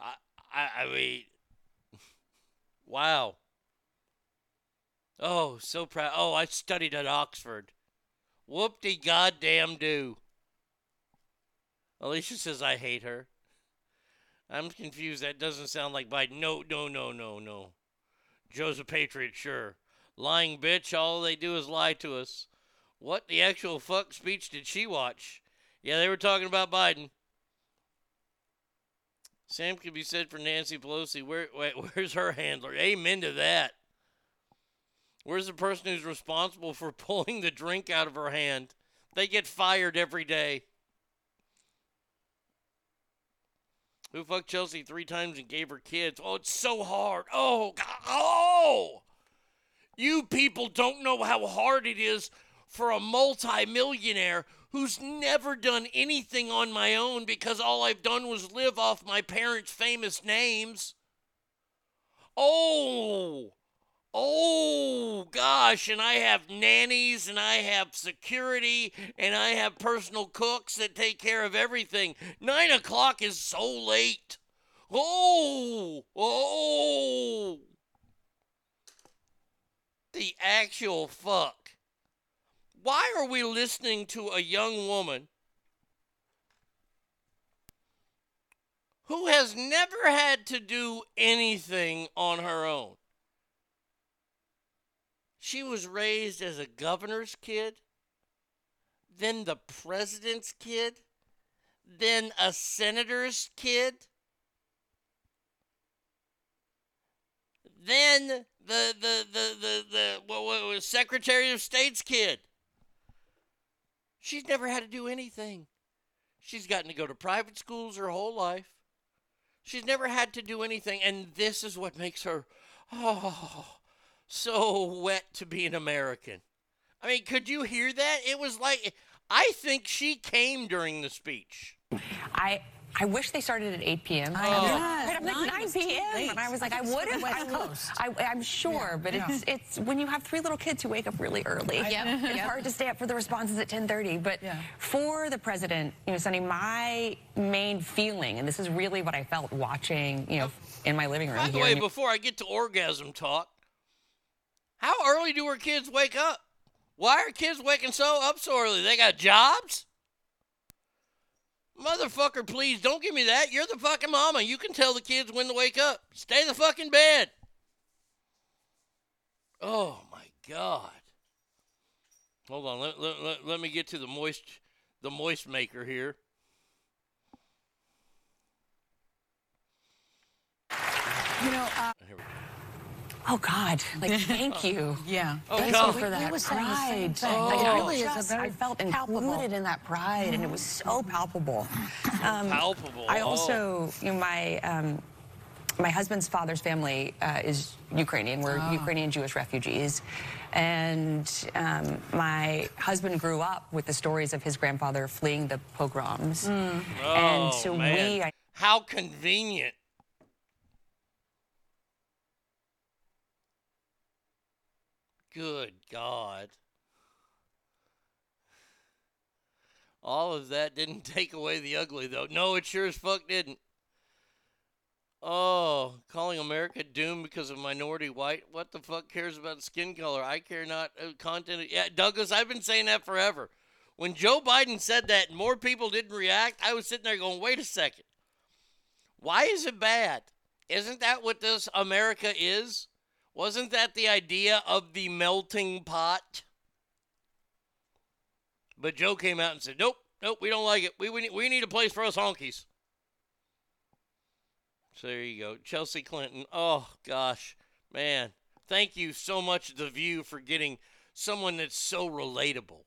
I, I, I mean, wow. Oh, so proud. Oh, I studied at Oxford. Whoop de goddamn do. Alicia says I hate her. I'm confused. That doesn't sound like Biden. No, no, no, no, no. Joe's a patriot, sure. Lying bitch, all they do is lie to us. What the actual fuck speech did she watch? Yeah, they were talking about Biden. Same could be said for Nancy Pelosi. Where, wait, where's her handler? Amen to that. Where's the person who's responsible for pulling the drink out of her hand? They get fired every day. Who fucked Chelsea three times and gave her kids? Oh, it's so hard. Oh, God. oh! You people don't know how hard it is for a multimillionaire who's never done anything on my own because all I've done was live off my parents' famous names. Oh, oh gosh, and I have nannies and I have security and I have personal cooks that take care of everything. Nine o'clock is so late. Oh, oh. The actual fuck. Why are we listening to a young woman who has never had to do anything on her own? She was raised as a governor's kid, then the president's kid, then a senator's kid, then the the the the the what, what was Secretary of State's kid. She's never had to do anything. She's gotten to go to private schools her whole life. She's never had to do anything, and this is what makes her oh so wet to be an American. I mean, could you hear that? It was like I think she came during the speech. I I wish they started at 8 p.m. I Oh. know. But I'm like 9 p.m. And I was like, I would have. West I would. Coast. I, I'm sure, but Yeah. it's it's when you have three little kids who wake up really early. Yep. It's Yep. hard to stay up for the responses at 10:30. But for the president, you know, Sunny, my main feeling, and this is really what I felt watching, you know, in my living room By the way, before I get to orgasm talk, how early do our kids wake up? Why are kids waking so up so early? They got jobs? Motherfucker, please don't give me that. You're the fucking mama. You can tell the kids when to wake up. Stay the fucking bed. Oh my god. Hold on. Let, let, let, let me get to the moist the moist maker here. You know, uh, Oh God! Like, thank you. Yeah. Oh, thank God. you for that were saying pride. thing. Like, It I really is a very I felt palpable. included in that pride, and it was so palpable. Um, Palpable. I oh. also, you know, my um, my husband's father's family uh, is Ukrainian. We're Oh. Ukrainian Jewish refugees, and um, my husband grew up with the stories of his grandfather fleeing the pogroms, and Oh, so man. we. I, How convenient. Good God. All of that didn't take away the ugly, though. No, it sure as fuck didn't. Oh, calling America doomed because of minority white. What the fuck cares about skin color? I care not. Uh, content. Yeah, Douglas, I've been saying that forever. When Joe Biden said that and more people didn't react, I was sitting there going, wait a second. Why is it bad? Isn't that what this America is? Wasn't that the idea of the melting pot? But Joe came out and said, nope, nope, we don't like it. We, we, need, we need a place for us honkies. So there you go. Chelsea Clinton. Oh, gosh. Man, thank you so much, The View, for getting someone that's so relatable.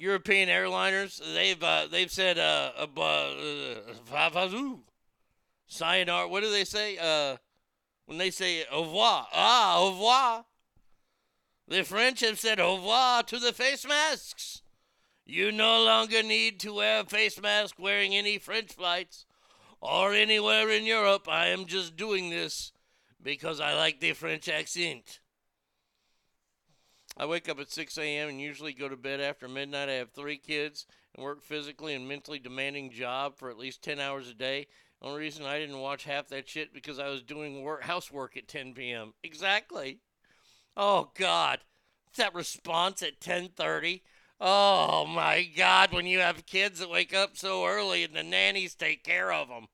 European airliners, they've uh, they've said uh, uh, sayonara. What do they say? Uh, when they say au revoir, ah, au revoir. The French have said au revoir to the face masks. You no longer need to wear a face mask wearing any French flights or anywhere in Europe. I am just doing this because I like the French accent. I wake up at 6 a.m. and usually go to bed after midnight. I have three kids and work physically and mentally demanding job for at least 10 hours a day. The only reason I didn't watch half that shit because I was doing work, housework at 10 p.m. Exactly. Oh God, that response at 10:30. Oh my God, when you have kids that wake up so early and the nannies take care of them.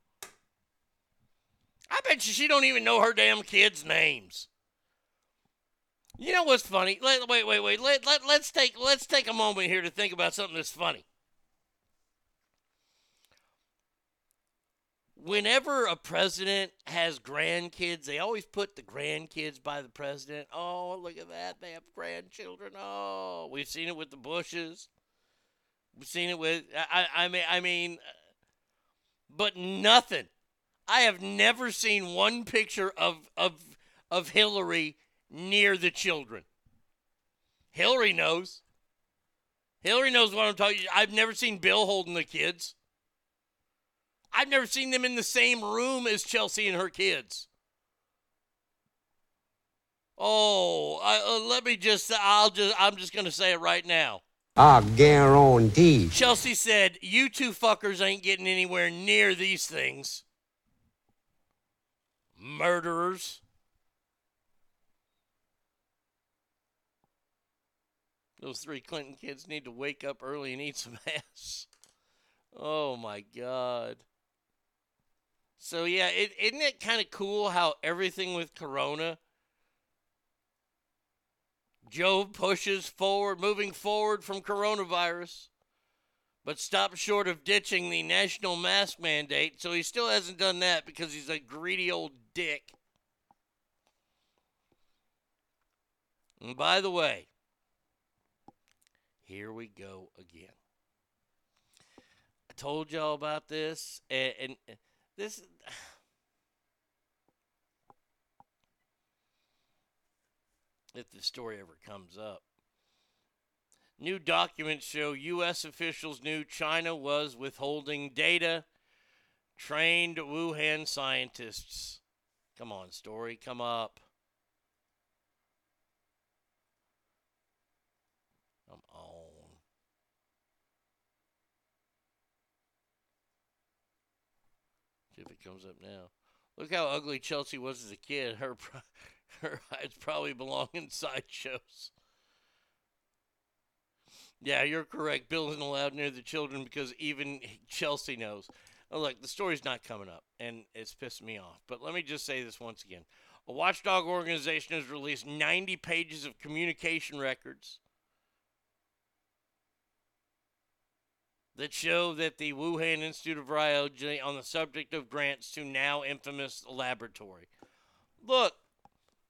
I bet you she don't even know her damn kids' names. You know what's funny? Let, wait, wait, wait. Let, let, let's take let's take a moment here to think about something that's funny. Whenever a president has grandkids, they always put the grandkids by the president. Oh, look at that. They have grandchildren. Oh, we've seen it with the Bushes. We've seen it with I I mean I mean but nothing. I have never seen one picture of of of Hillary near the children. Hillary knows. Hillary knows what I'm talking. I've never seen Bill holding the kids. I've never seen them in the same room as Chelsea and her kids. Oh, I, uh, let me just. I'll just. I'm just gonna say it right now. I guarantee. Chelsea said, "You two fuckers ain't getting anywhere near these things." Murderers. Those three Clinton kids need to wake up early and eat some ass. Oh my God. So yeah, is isn't it kind of cool how everything with Corona, Joe pushes forward, moving forward from coronavirus, but stops short of ditching the national mask mandate. So he still hasn't done that because he's a greedy old dick. And by the way, here we go again. I told y'all about this, and, and this. If the story ever comes up. New documents show U.S. officials knew China was withholding data. Trained Wuhan scientists. Come on, story, come up. Come on. See if it comes up now. Look how ugly Chelsea was as a kid. Her, her eyes probably belong in sideshows. Yeah, you're correct. Bill isn't allowed near the children because even Chelsea knows. Oh, look, the story's not coming up, and it's pissed me off. But let me just say this once again. A watchdog organization has released 90 pages of communication records that show that the Wuhan Institute of Virology on the subject of grants to now infamous laboratory. Look,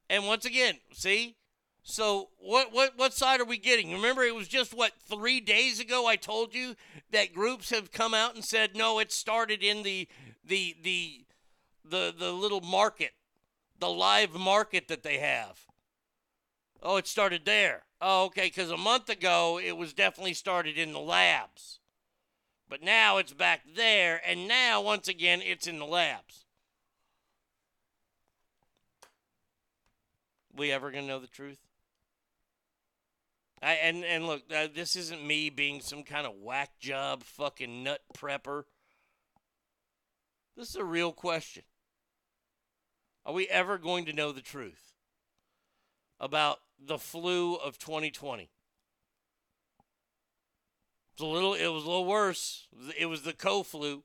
and once again, see? So what what what side are we getting? Remember it was just what 3 days ago I told you that groups have come out and said no, it started in the the the the the little market, the live market that they have. Oh, it started there. Oh, okay, cuz a month ago it was definitely started in the labs. But now it's back there, and now, once again, it's in the labs. We ever to know the truth? I, and, and look, uh, this isn't me being some kind of whack job fucking nut prepper. This is a real question. Are we ever going to know the truth about the flu of 2020? It was a little. It was a little worse. It was the co flu,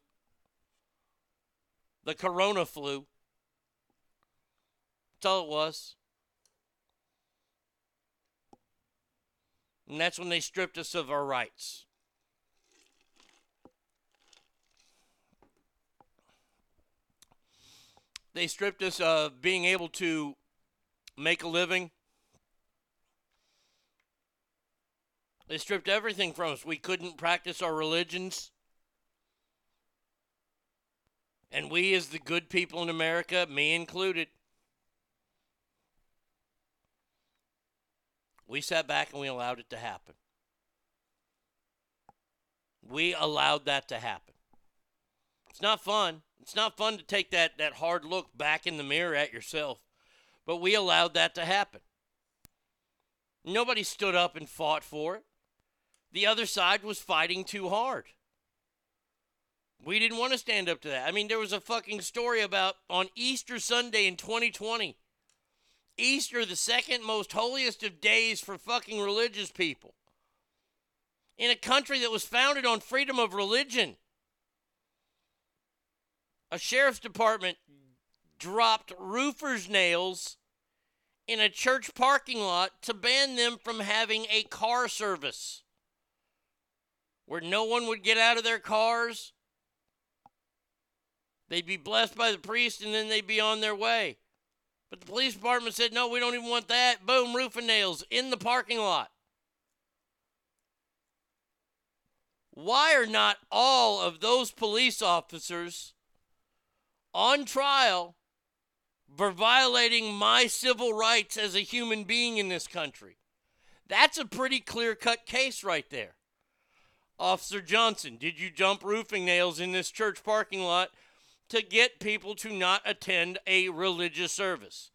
the corona flu. That's all it was. And that's when they stripped us of our rights. They stripped us of being able to make a living They stripped everything from us. We couldn't practice our religions. And we, as the good people in America, me included, we sat back and we allowed it to happen. We allowed that to happen. It's not fun. It's not fun to take that, that hard look back in the mirror at yourself. But we allowed that to happen. Nobody stood up and fought for it. The other side was fighting too hard. We didn't want to stand up to that. I mean, there was a fucking story about on Easter Sunday in 2020. Easter, the second most holiest of days for fucking religious people. in a country that was founded on freedom of religion. A sheriff's department dropped roofers' nails in a church parking lot to ban them from having a car service where no one would get out of their cars. They'd be blessed by the priest and then they'd be on their way. But the police department said, no, we don't even want that. Boom, roofing nails in the parking lot. Why are not all of those police officers on trial for violating my civil rights as a human being in this country? That's a pretty clear cut case right there. Officer Johnson, did you jump roofing nails in this church parking lot to get people to not attend a religious service?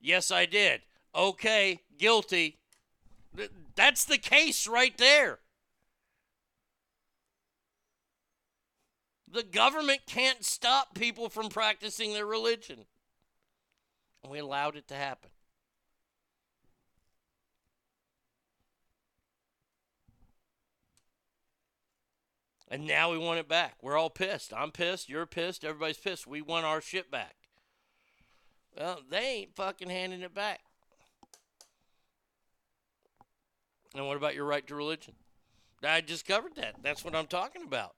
Yes, I did. Okay, guilty. That's the case right there. The government can't stop people from practicing their religion. And we allowed it to happen. And now we want it back. We're all pissed. I'm pissed. You're pissed. Everybody's pissed. We want our shit back. Well, they ain't fucking handing it back. And what about your right to religion? I just covered that. That's what I'm talking about.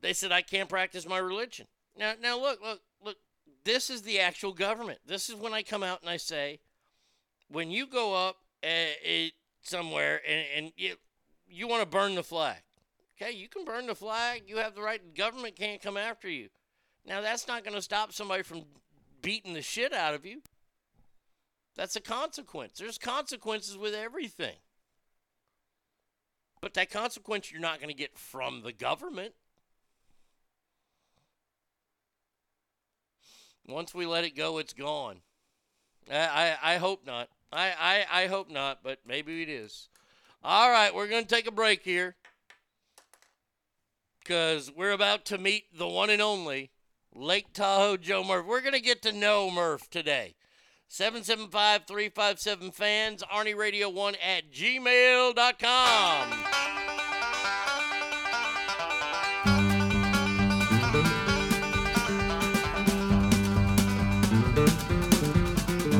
They said I can't practice my religion. Now, now look, look, look. This is the actual government. This is when I come out and I say, when you go up uh, somewhere and, and you you want to burn the flag, okay? You can burn the flag. You have the right. The government can't come after you. Now, that's not going to stop somebody from beating the shit out of you. That's a consequence. There's consequences with everything. But that consequence you're not going to get from the government. Once we let it go, it's gone. I, I, I hope not. I, I, I hope not, but maybe it is. All right, we're going to take a break here because we're about to meet the one and only Lake Tahoe Joe Murph. We're going to get to know Murph today. 775 357 fans, Arnie Radio 1 at gmail.com.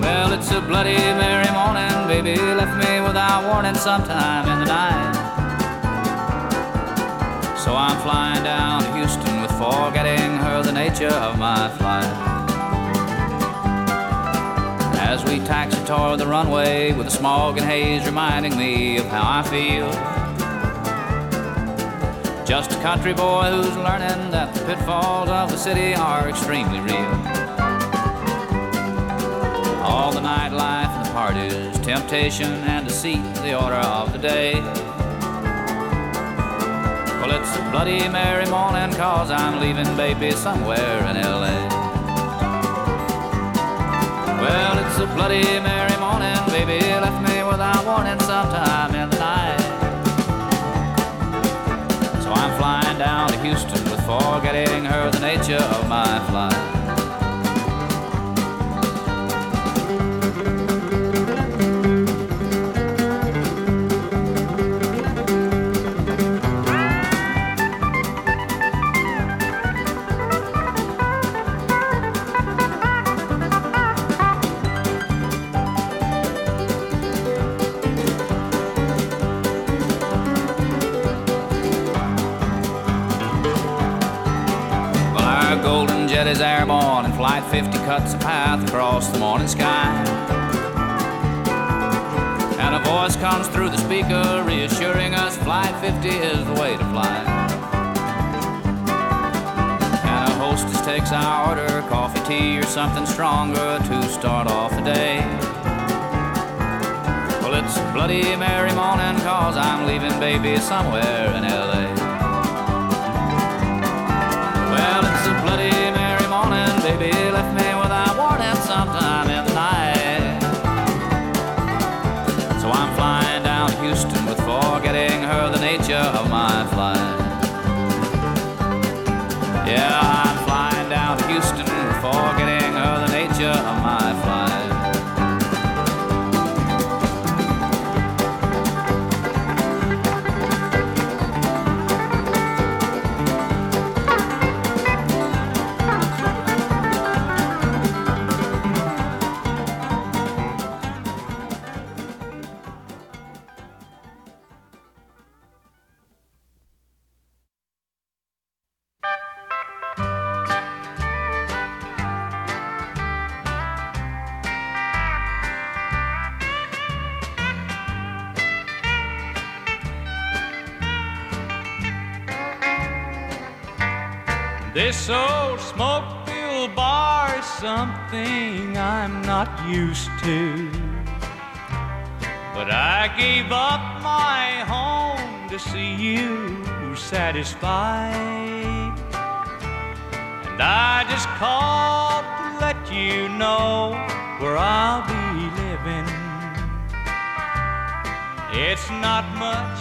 Well, it's a bloody merry morning. Baby left me without warning sometime in the night. So I'm flying down to Houston with forgetting her the nature of my flight. As we taxi toward the runway with the smog and haze reminding me of how I feel. Just a country boy who's learning that the pitfalls of the city are extremely real. All the nightlife and the parties, temptation and deceit, the order of the day. Well, it's a bloody merry morning, cause I'm leaving baby somewhere in LA. Well, it's a bloody merry morning, baby left me without warning sometime in the night. So I'm flying down to Houston with forgetting her the nature of my flight. Flight 50 cuts a path across the morning sky. And a voice comes through the speaker, reassuring us Flight 50 is the way to fly. And a hostess takes our order, coffee, tea, or something stronger to start off the day. Well, it's bloody merry morning, cause I'm leaving baby somewhere in LA. Baby left me without warning sometime in the night. So I'm flying down to Houston with forgetting her the nature of my flight. Yeah, This old smoke filled bar is something I'm not used to. But I gave up my home to see you satisfied. And I just called to let you know where I'll be living. It's not much,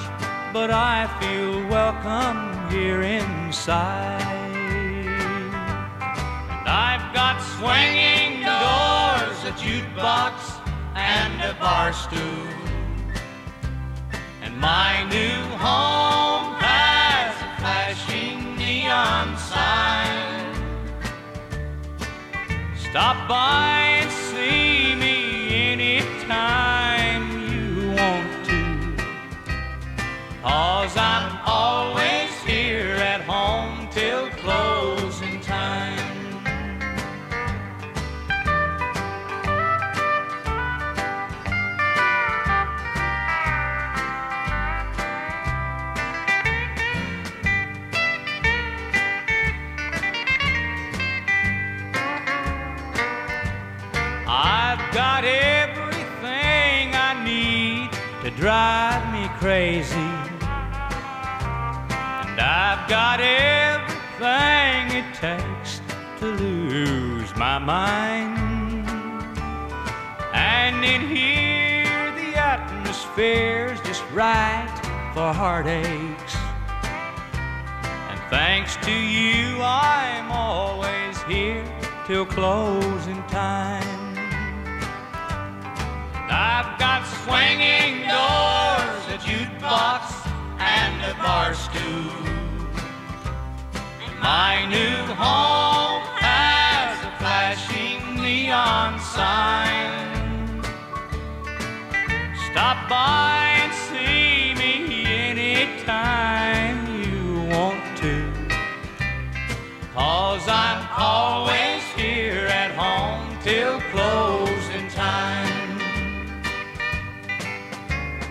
but I feel welcome here inside. Swinging doors, a jukebox, and a bar stool. And my new home has a flashing neon sign. Stop by and see me anytime you want to. Cause I'm crazy. And I've got everything it takes to lose my mind. And in here, the atmosphere's just right for heartaches. And thanks to you, I'm always here till closing time. I've got swinging doors, jukebox, and a bar stool. My new home has a flashing neon sign. Stop by and see me anytime you want to. Cause I'm always here at home till closing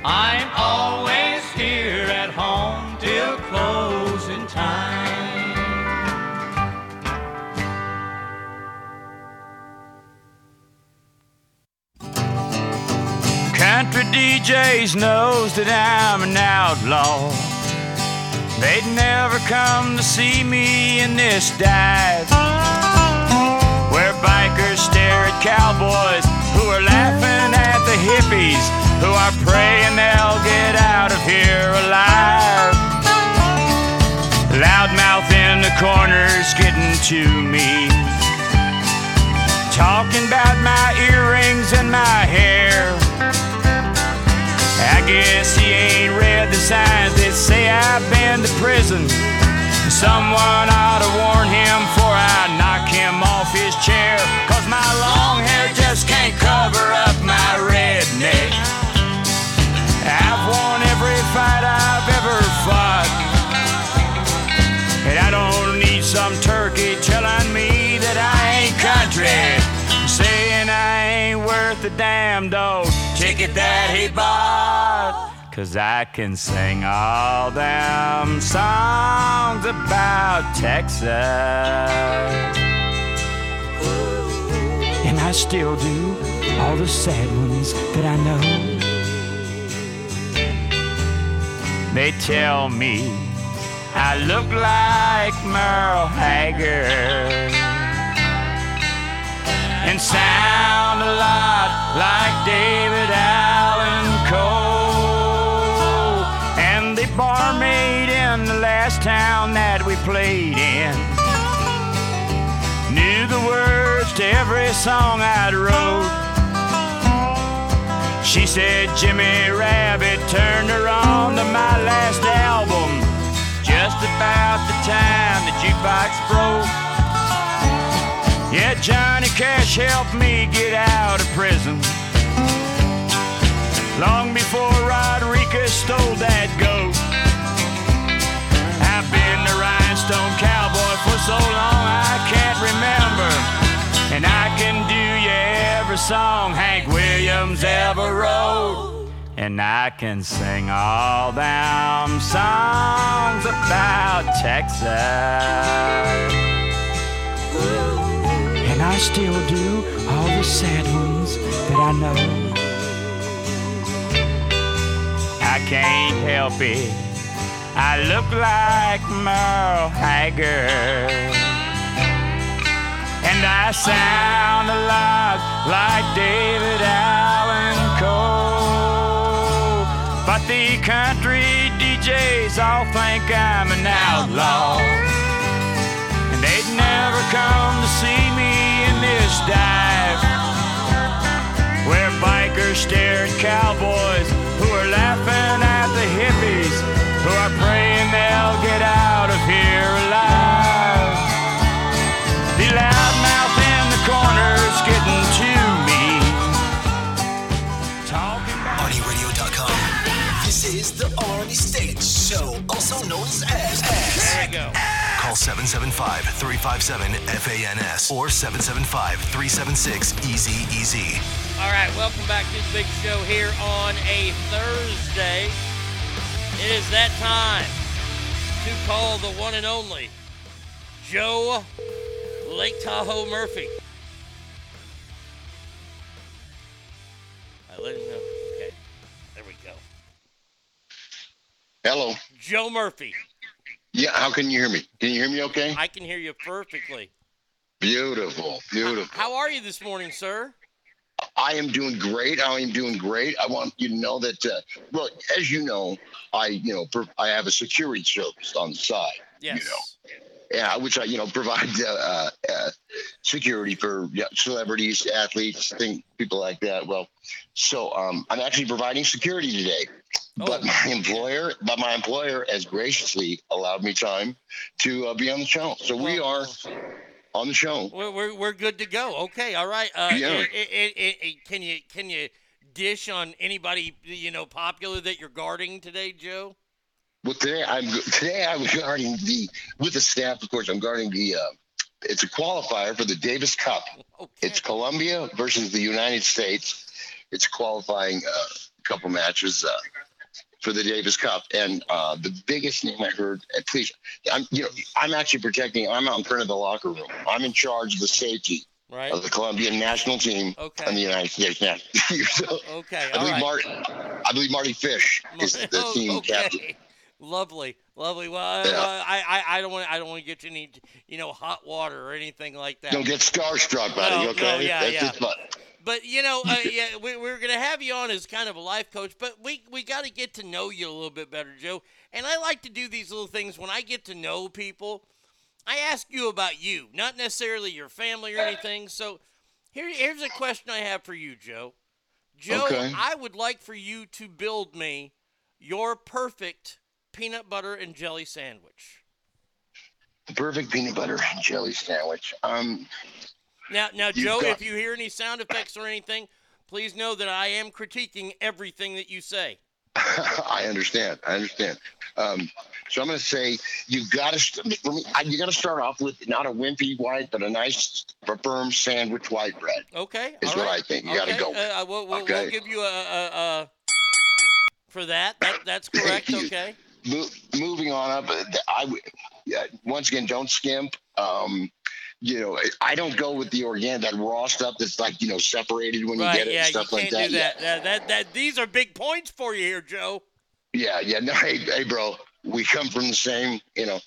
I'm always here at home till closing time. Country DJs knows that I'm an outlaw. They'd never come to see me in this dive. Where bikers stare at cowboys who are laughing at the hippies who are praying they'll get out of here alive. Loudmouth in the corners getting to me. Talking about my earrings and my hair. I guess he ain't read the signs that say I've been to prison. Someone ought to warn him before I knock him off his chair. Cause my long hair just can't cover up my redneck. Some turkey telling me that I ain't country. Saying I ain't worth a damn dog ticket that he bought. Cause I can sing all them songs about Texas. And I still do all the sad ones that I know. They tell me I look like Merle Haggard and sound a lot like David Allan Coe. And the barmaid in the last town that we played in knew the words to every song I'd wrote. She said Jimmy Rabbitt turned her on to my last album just about the time the jukebox broke. Yeah, Johnny Cash helped me get out of prison. Long before Rodriguez stole that goat. I've been the rhinestone cowboy for so long I can't remember. And I can do you every song Hank Williams ever wrote. And I can sing all them songs about Texas. And I still do all the sad ones that I know. I can't help it. I look like Merle Haggard. And I sound a lot like David Allan the country DJs all think I'm an outlaw. And they'd never come to see me in this dive. Where bikers stare at cowboys who are laughing at the hippies who are praying they'll get out of here alive. Is the Arnie State Show, also known as. There we go. Call 775 357 FANS or 775 376 Easy Easy. All right, welcome back to the big show here on a Thursday. It is that time to call the one and only Joe Lake Tahoe Murphy. Hello. Joe Murphy. Yeah, how can you hear me? Can you hear me okay? I can hear you perfectly. Beautiful, beautiful. How are you this morning, sir? I am doing great. I am doing great. I want you to know that, uh, well, as you know, I, you know, I have a security service on the side. Yes. You know, yeah, which I, you know, provide uh, uh, uh, security for yeah, celebrities, athletes, think people like that. Well, so um, I'm actually providing security today. But my employer, but my employer has graciously allowed me time to uh, be on the show. So we are on the show. We're, we're, we're good to go. Okay, all right. Uh, Yeah. i- i- i- i- can you can you dish on anybody you know popular that you're guarding today, Joe? Well, today I'm today I'm guarding the with the staff. Of course, I'm guarding the. Uh, it's a qualifier for the Davis Cup. It's Colombia versus the United States. It's qualifying uh, couple matches uh, for the Davis Cup, and uh, the biggest name I heard. And please, I'm you know I'm actually protecting. I'm out in front of the locker room. I'm in charge of the safety. Right. Of the Colombian national team okay. and the United States national team. So Okay, I believe right. Mardy. I believe Mardy Fish is the Oh, team okay. captain. Lovely, lovely. Well, Yeah. I, I, I don't want, I don't want to get you any, you know, hot water or anything like that. Don't get starstruck, buddy. No, no, yeah, that's yeah. just. But you know, uh, yeah, we, we're gonna have you on as kind of a life coach, but we we got to get to know you a little bit better, Joe. And I like to do these little things when I get to know people. I ask you about you, not necessarily your family or anything. So here, here's a question I have for you, Joe. Joe, Okay. I would like for you to build me your perfect peanut butter and jelly sandwich. The perfect peanut butter and jelly sandwich. Um, Now, now, Joe, got- if you hear any sound effects or anything, please know that I am critiquing everything that you say. I understand. I understand. Um, so I'm going to say you've got to st- You got to start off with not a wimpy white, but a nice, firm sandwich white bread. Okay, Is what right. I think. You Okay, go with. Uh, we'll, we'll, Okay. we'll give you a, a, a for that. That that's correct. Okay. Mo- moving on up, uh, I w- yeah, once again don't skimp. Um, you know, I don't go with the organic that raw stuff that's like you know separated when you get it yeah. and stuff you like can't that. do that. that. That that these are big points for you here, Joe. Yeah, yeah. No, hey, hey, bro. We come from the same, you know,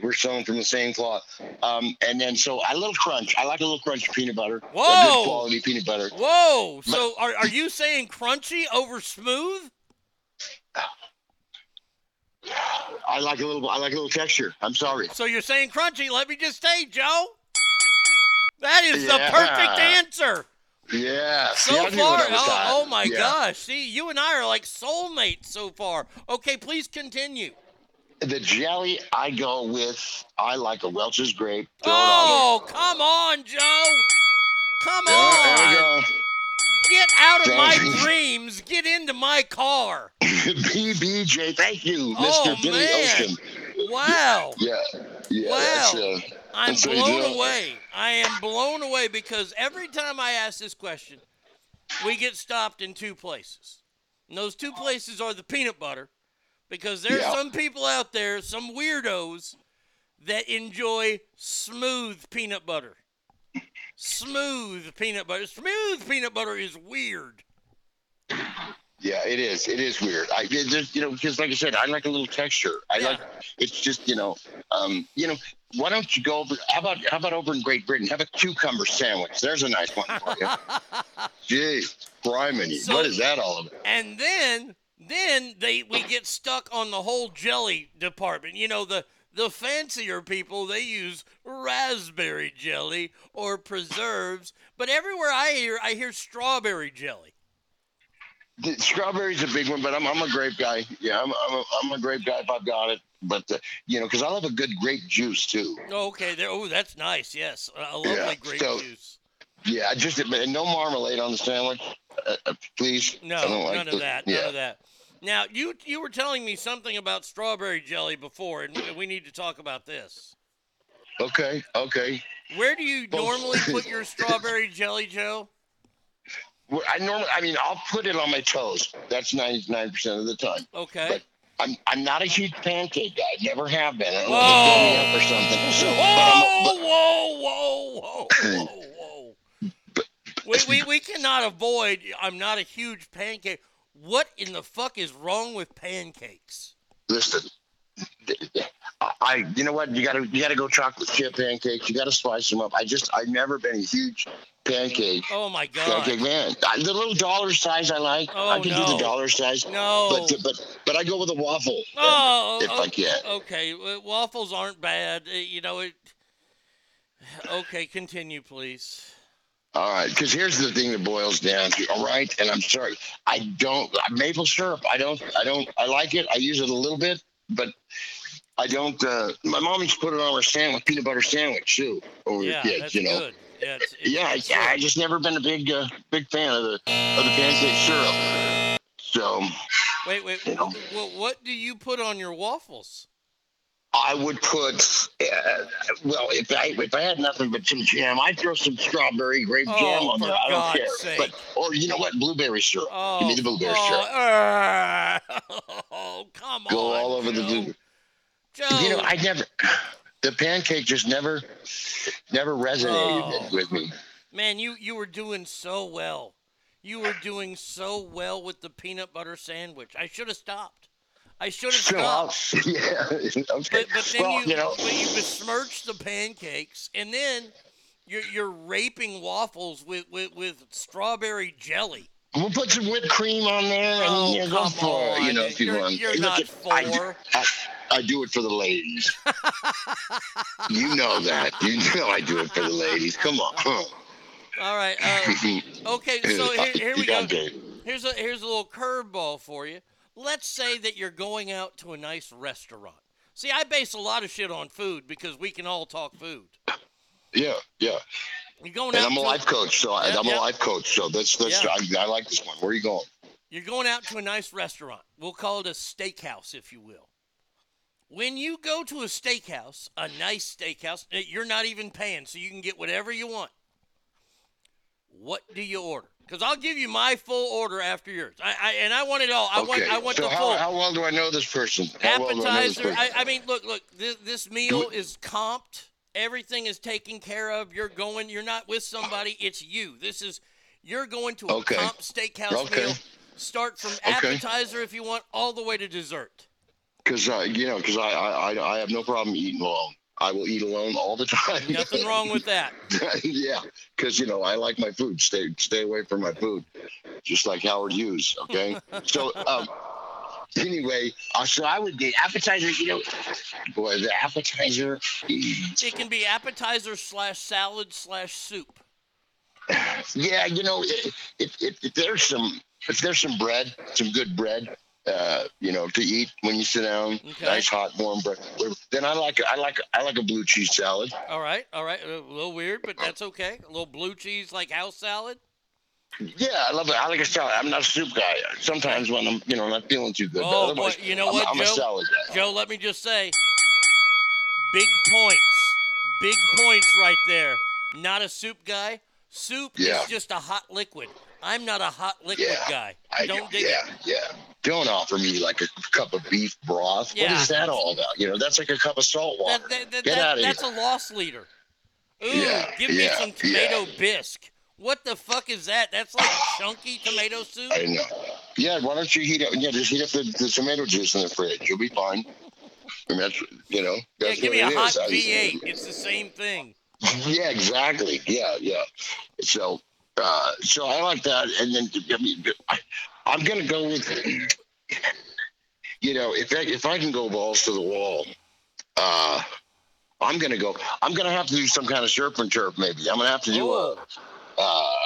we're sewn from the same cloth. Um, and then so a little crunch. I like a little crunch peanut butter. A Whoa! good quality peanut butter. Whoa. So are are you saying crunchy over smooth? I like a little. I like a little texture. I'm sorry. So you're saying crunchy? Let me just say, Joe. That is the perfect answer. Yeah. So knew far, what I was oh, oh my Yeah. gosh! See, you and I are like soulmates so far. Okay, please continue. The jelly, I go with. I like a Welch's grape. Throw Oh, come on, Joe! Come on. Get out of my dreams! Get into my car! BBJ, thank you, Mr. Oh Billy man! Ocean. Wow! Yeah. Yeah. Wow. Uh, I'm blown away. I am blown away because every time I ask this question, we get stopped in two places. And those two places are the peanut butter, because there's Yeah. some people out there, some weirdos, that enjoy smooth peanut butter. Smooth peanut butter. Smooth peanut butter is weird. Yeah, it is. It is weird. I just, you know, because like I said, I like a little texture. I like. It's just, you know, um, you know, why don't you go over? How about how about over in Great Britain? Have a cucumber sandwich. There's a nice one for you. Jeez, criminy. So- what is that all about? And then then they we get stuck on the whole jelly department. You know the the fancier people they use raspberry jelly or preserves, but everywhere I hear I hear strawberry jelly. The strawberry's a big one, but I'm I'm a grape guy. Yeah, I'm I'm a, I'm a grape guy if I've got it. But uh, you know, because I love a good grape juice too. Okay, there. Oh, that's nice. Yes, a lovely Yeah, grape so- juice. Yeah, just no marmalade on the sandwich, uh, uh, please. No, I don't like none the- of that. Yeah. None of that. Now you you were telling me something about strawberry jelly before, and we- need to talk about this. Okay, okay. Where do you normally put your strawberry jelly, Joe? I normally, I mean, I'll put it on my toast. That's ninety nine percent of the time. Okay. But I'm I'm not a huge pancake guy. Never have been. I don't know if they fill me up or something. So, but Whoa, whoa, whoa, whoa, whoa, whoa. we, we, we cannot avoid. I'm not a huge pancake. What in the fuck is wrong with pancakes? listen. I, you know what? You gotta, you gotta go chocolate chip pancakes. You gotta spice them up. I just, I've never been a huge pancake. Oh my god. Pancake man. I, the little dollar size I like. Oh, I can do the dollar size. No. But, but, but I go with a waffle. Oh, if oh, I can. Okay, well, waffles aren't bad. You know it. Okay, continue, please. All right, because here's the thing that boils down to. All right, and I'm sorry, I don't maple syrup. I don't. I don't. I like it. I use it a little bit, but I don't. Uh, my mom used to put it on her sandwich, peanut butter sandwich too, over Yeah, the kids. that's you know. good. Yeah, it's, it's, Yeah. I just never been a big, uh, big fan of the of the pancake syrup. So Wait, wait. wh- wh- what do you put on your waffles? I would put, uh, well, if I if I had nothing but some jam, I'd throw some strawberry grape Oh, jam on there. I don't God's care. sake. But or you know what, blueberry syrup. Give me the blueberry syrup. Oh, oh, come Go on. all over the blue. Joe. You know, I never. The pancake just never, never resonated Oh. with me. Man, you you were doing so well. You were doing so well with the peanut butter sandwich. I should have stopped. I should have So, stopped. yeah. okay. But, but then well, you, you know, but you besmirched the pancakes, and then you're you're raping waffles with with, with strawberry jelly. We'll put some whipped cream on there, and Oh, you go for it. You know, if you You're- want. you're Look not at- I do, for. I, I do it for the ladies. you know that. You know I do it for the ladies. Come on. All right. Uh, okay. So here, here we go. Here's a here's a little curveball for you. Let's say that you're going out to a nice restaurant. See, I base a lot of shit on food because we can all talk food. Yeah, yeah. You're going And out I'm a life coach, so I, Yeah, I'm yeah. a life coach. So that's that's Yeah. I, I like this one. Where are you going? You're going out to a nice restaurant. We'll call it a steakhouse, if you will. When you go to a steakhouse, a nice steakhouse, eh, you're not even paying, so you can get whatever you want. What do you order? Because I'll give you my full order after yours. I, I and I want it all. I want okay. I want so the how, full how well do I know this person? How well I this appetizer. person? I, I mean, look, look. This, this meal is comped. Everything is taken care of. You're going. You're not with somebody. It's you. This is. You're going to a Okay. comp steakhouse Okay. meal. Start from appetizer if you want, all the way to dessert. Because uh, you know, because I, I I I have no problem eating alone. I will eat alone all the time. Nothing wrong with that. yeah, because you know I like my food. Stay stay away from my food, just like Howard Hughes. Okay, so um, anyway, uh, so I would get appetizer. You know, boy, the appetizer. It can be appetizer slash salad slash soup. Yeah, you know, if, if, if there's some if there's some bread, some good bread, uh, you know, to eat when you sit down, Okay. nice hot warm bread. Then I like I like I like a blue cheese salad. All right, all right. A little weird, but that's okay. A little blue cheese like house salad. Yeah, I love it. I like a salad. I'm not a soup guy. Sometimes when I'm, you know, not feeling too good. Oh boy, you know I'm, what, I'm Joe? a salad guy. Joe, let me just say, big points, big points right there. Not a soup guy. Soup Yeah. is just a hot liquid. I'm not a hot liquid Yeah, guy. I Don't do. dig yeah, it. yeah. Don't offer me like a cup of beef broth. Yeah. What is that all about? You know, that's like a cup of salt water. That, that, Get that- out of that's here. a loss leader. Ooh, Yeah, give me yeah, some tomato bisque. What the fuck is that? That's like chunky tomato soup. I know. Yeah, why don't you heat up? Yeah, just heat up the, the tomato juice in the fridge. You'll be fine. And that's you know Yeah, that's give what me a hot is. I- V8. It's the same thing. Yeah, exactly. Yeah, yeah. So, uh, so I like that, and then I mean, I, I'm gonna go with, you know, if I, if I can go balls to the wall, uh, I'm gonna go. I'm gonna have to do some kind of surf and turf. Maybe I'm gonna have to do a, uh,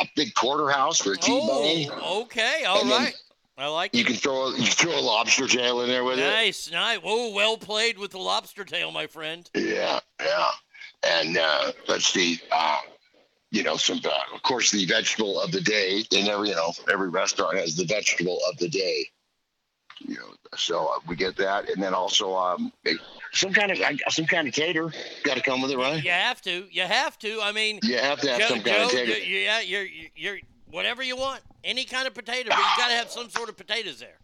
a big porterhouse for a T-bone. Oh, okay, all right. I like You it. can throw a, you can throw a lobster tail in there with it. Nice, nice. Whoa, well played with the lobster tail, my friend. Yeah, yeah. And uh, let's see, uh, you know, some, uh, of course, the vegetable of the day. And every, you know, every restaurant has the vegetable of the day. You know, so uh, we get that, and then also um, some kind of some kind of tater got to come with it, right? You have to. You have to. I mean, You have to have Joe, some kind of Joe, tater. you- yeah, you're, you're whatever you want, any kind of potato, but you got to have some sort of potatoes there.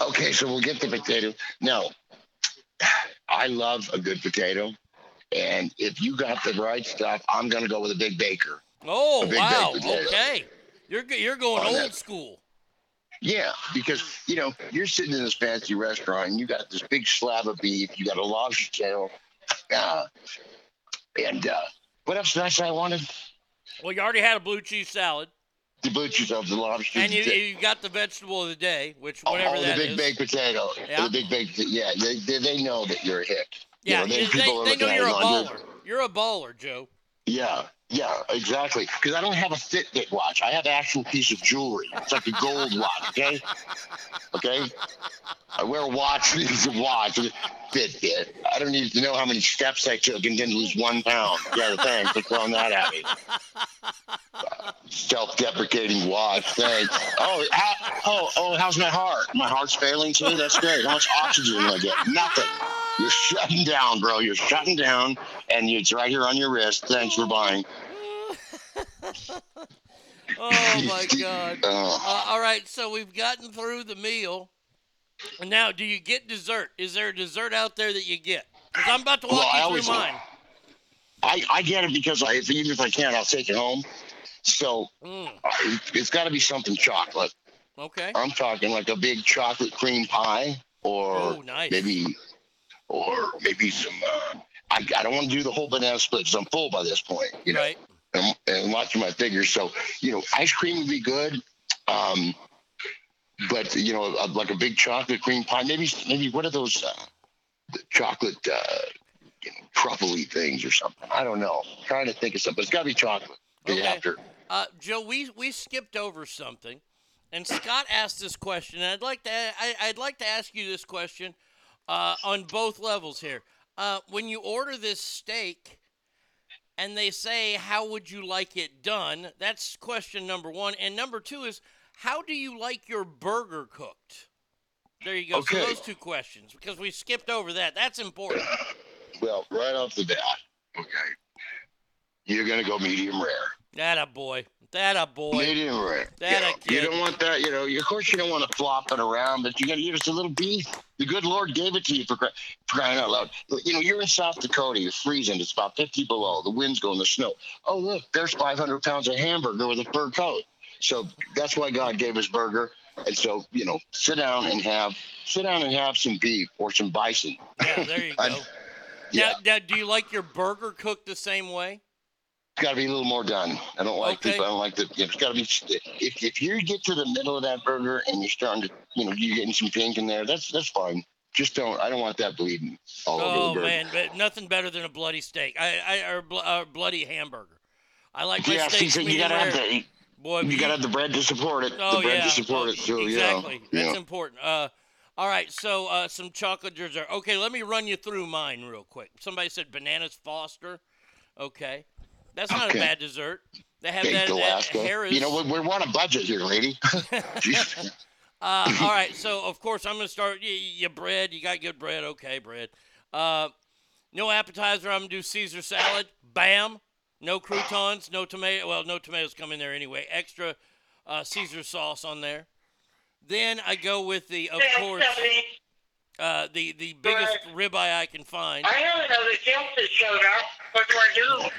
Okay, so we'll get the potato. Now, I love a good potato, and if you got the right stuff, I'm gonna go with a big baker. Oh big wow, potato. okay, you're you're going old that. school. Yeah, because you know you're sitting in this fancy restaurant and you got this big slab of beef, you got a lobster tail, uh, and uh, what else did I say I wanted? Well, you already had a blue cheese salad, The butchers of the lobster. and you you got the vegetable of the day, which oh, whatever the that big is. baked potato. Yeah. The big baked. Yeah, they, they, they know that you're a hit. You Yeah, know, they, they, they, know you're a you baller. You're a baller, Joe. Yeah, yeah, exactly. Because I don't have a Fitbit watch. I have an actual piece of jewelry. It's like a gold watch. Okay, okay. I wear a watch. It's a watch. Fitbit. I don't need to know how many steps I took and didn't lose one pound. Yeah, thanks for throwing that at me. Self-deprecating watch. Thanks. Oh, oh, oh, how's my heart? My heart's failing too. That's great. How much oxygen do I get? Nothing. You're shutting down, bro. You're shutting down, and it's right here on your wrist. Thanks for buying. Oh my God! Oh. Uh, all right, so we've gotten through the meal, and now do you get dessert? Is there a dessert out there that you get? Because I'm about to walk Well, you through mine. I, I get it because I, if, even if I can't, I'll take it home. So Mm, uh, it's got to be something chocolate. okay. I'm talking like a big chocolate cream pie, or Oh, nice. maybe, or maybe some. Uh, I, I don't want to do the whole banana split because I'm full by this point. You know, Right. and, and watching my figures. So you know, ice cream would be good. Um, but you know, like a big chocolate cream pie. Maybe maybe what are those uh, the chocolate uh, you know, truffly things or something? I don't know. trying to think of something. It's got to be chocolate. Okay. to. Uh, Joe, we we skipped over something, and Scott asked this question. And I'd like to I, I'd like to ask you this question uh, on both levels here. Uh, when you order this steak, and they say, "How would you like it done?" That's question number one, and number two is, "How do you like your burger cooked?" There you go. Okay. So those two questions, because we skipped over that. That's important. Well, right off the bat, okay, you're gonna go medium rare. That a boy. That a boy. Medium rare. That you, a know, kid. you don't want that. You know, of course you don't want to flop it around, but you got to give us a little beef. The good Lord gave it to you for, for crying out loud. You know, you're in South Dakota. You're freezing. It's about 50 below. The wind's going. The snow. Oh look, there's 500 pounds of hamburger with a fur coat. So that's why God gave us burger. And so you know, sit down and have sit down and have some beef or some bison. Yeah, there you go. yeah. Now, now, do you like your burger cooked the same way? It's got to be a little more done. I don't like Okay. the. I don't like the. It's got to be. If if you get to the middle of that burger and you're starting to, you know, you're getting some pink in there. That's that's fine. Just don't. I don't want that bleeding all over Oh the burger. Oh man, but nothing better than a bloody steak. I, I or bl- uh, bloody hamburger. I like my yeah, see, so you gotta have the. Boy, you gotta have the bread to support it. Oh the bread yeah, to support Oh, it too. Exactly, Yeah. that's yeah. important. Uh, all right, so uh, some chocolate dessert. Okay, let me run you through mine real quick. Somebody said bananas Foster. Okay, that's not Okay. a bad dessert. They have Baked that at Alaska. Harris. You know, we, we want a budget here, lady. Uh, all right, so of course I'm gonna start. You, you bread, you got good bread. Okay, bread. Uh, no appetizer. I'm gonna do Caesar salad. Bam. No croutons, no tomato. Well, no tomatoes come in there anyway. Extra uh, Caesar sauce on there. Then I go with the, of course, uh, the the biggest ribeye I can find. I don't know the Chelsea showed up. What do I do?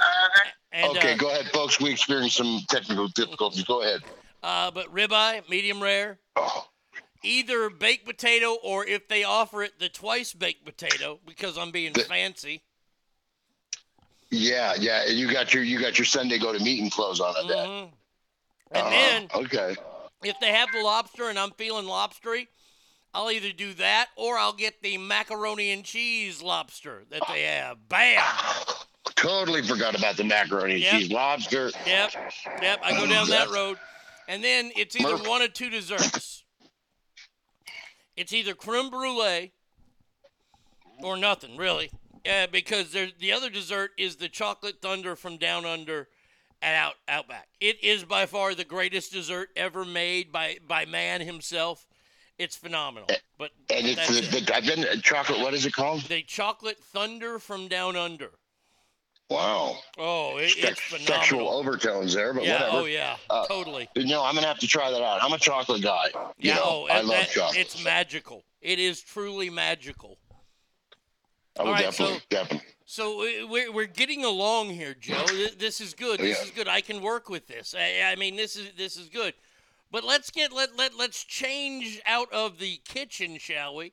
Uh, And, okay, uh, go ahead, folks. We experienced some technical difficulties. Go ahead. Uh, but ribeye, medium rare. Oh. Either baked potato or if they offer it, the twice baked potato because I'm being fancy. Yeah, yeah. and You got your you got your Sunday go to meeting clothes on it. Mhm. And Uh-huh. then okay. if they have the lobster and I'm feeling lobstery, I'll either do that or I'll get the macaroni and cheese lobster that they have. Bam! Totally forgot about the macaroni and Yep. cheese lobster. Yep, yep. I go down that road, and then it's either Murph. one or two desserts. It's either creme brulee or nothing, really. Yeah, because the other dessert is the chocolate thunder from down under at out Outback. It is by far the greatest dessert ever made by by man himself. It's phenomenal. But And it's the, it. the, I've been uh, chocolate. What is it called? the chocolate thunder from down under. Wow. Oh, it, it's phenomenal. sexual overtones there, but yeah, whatever. oh yeah, Uh, totally. No, I'm gonna have to try that out. I'm a chocolate guy. You Yeah, know, oh, I love that- chocolate. It's magical. It is truly magical. I will right, definitely, so- definitely. So we- we're, we're getting along here, Joe. This is good. This Yeah. is good. I can work with this. I, I mean, this is this is good. But let's get let let let's change out of the kitchen, shall we?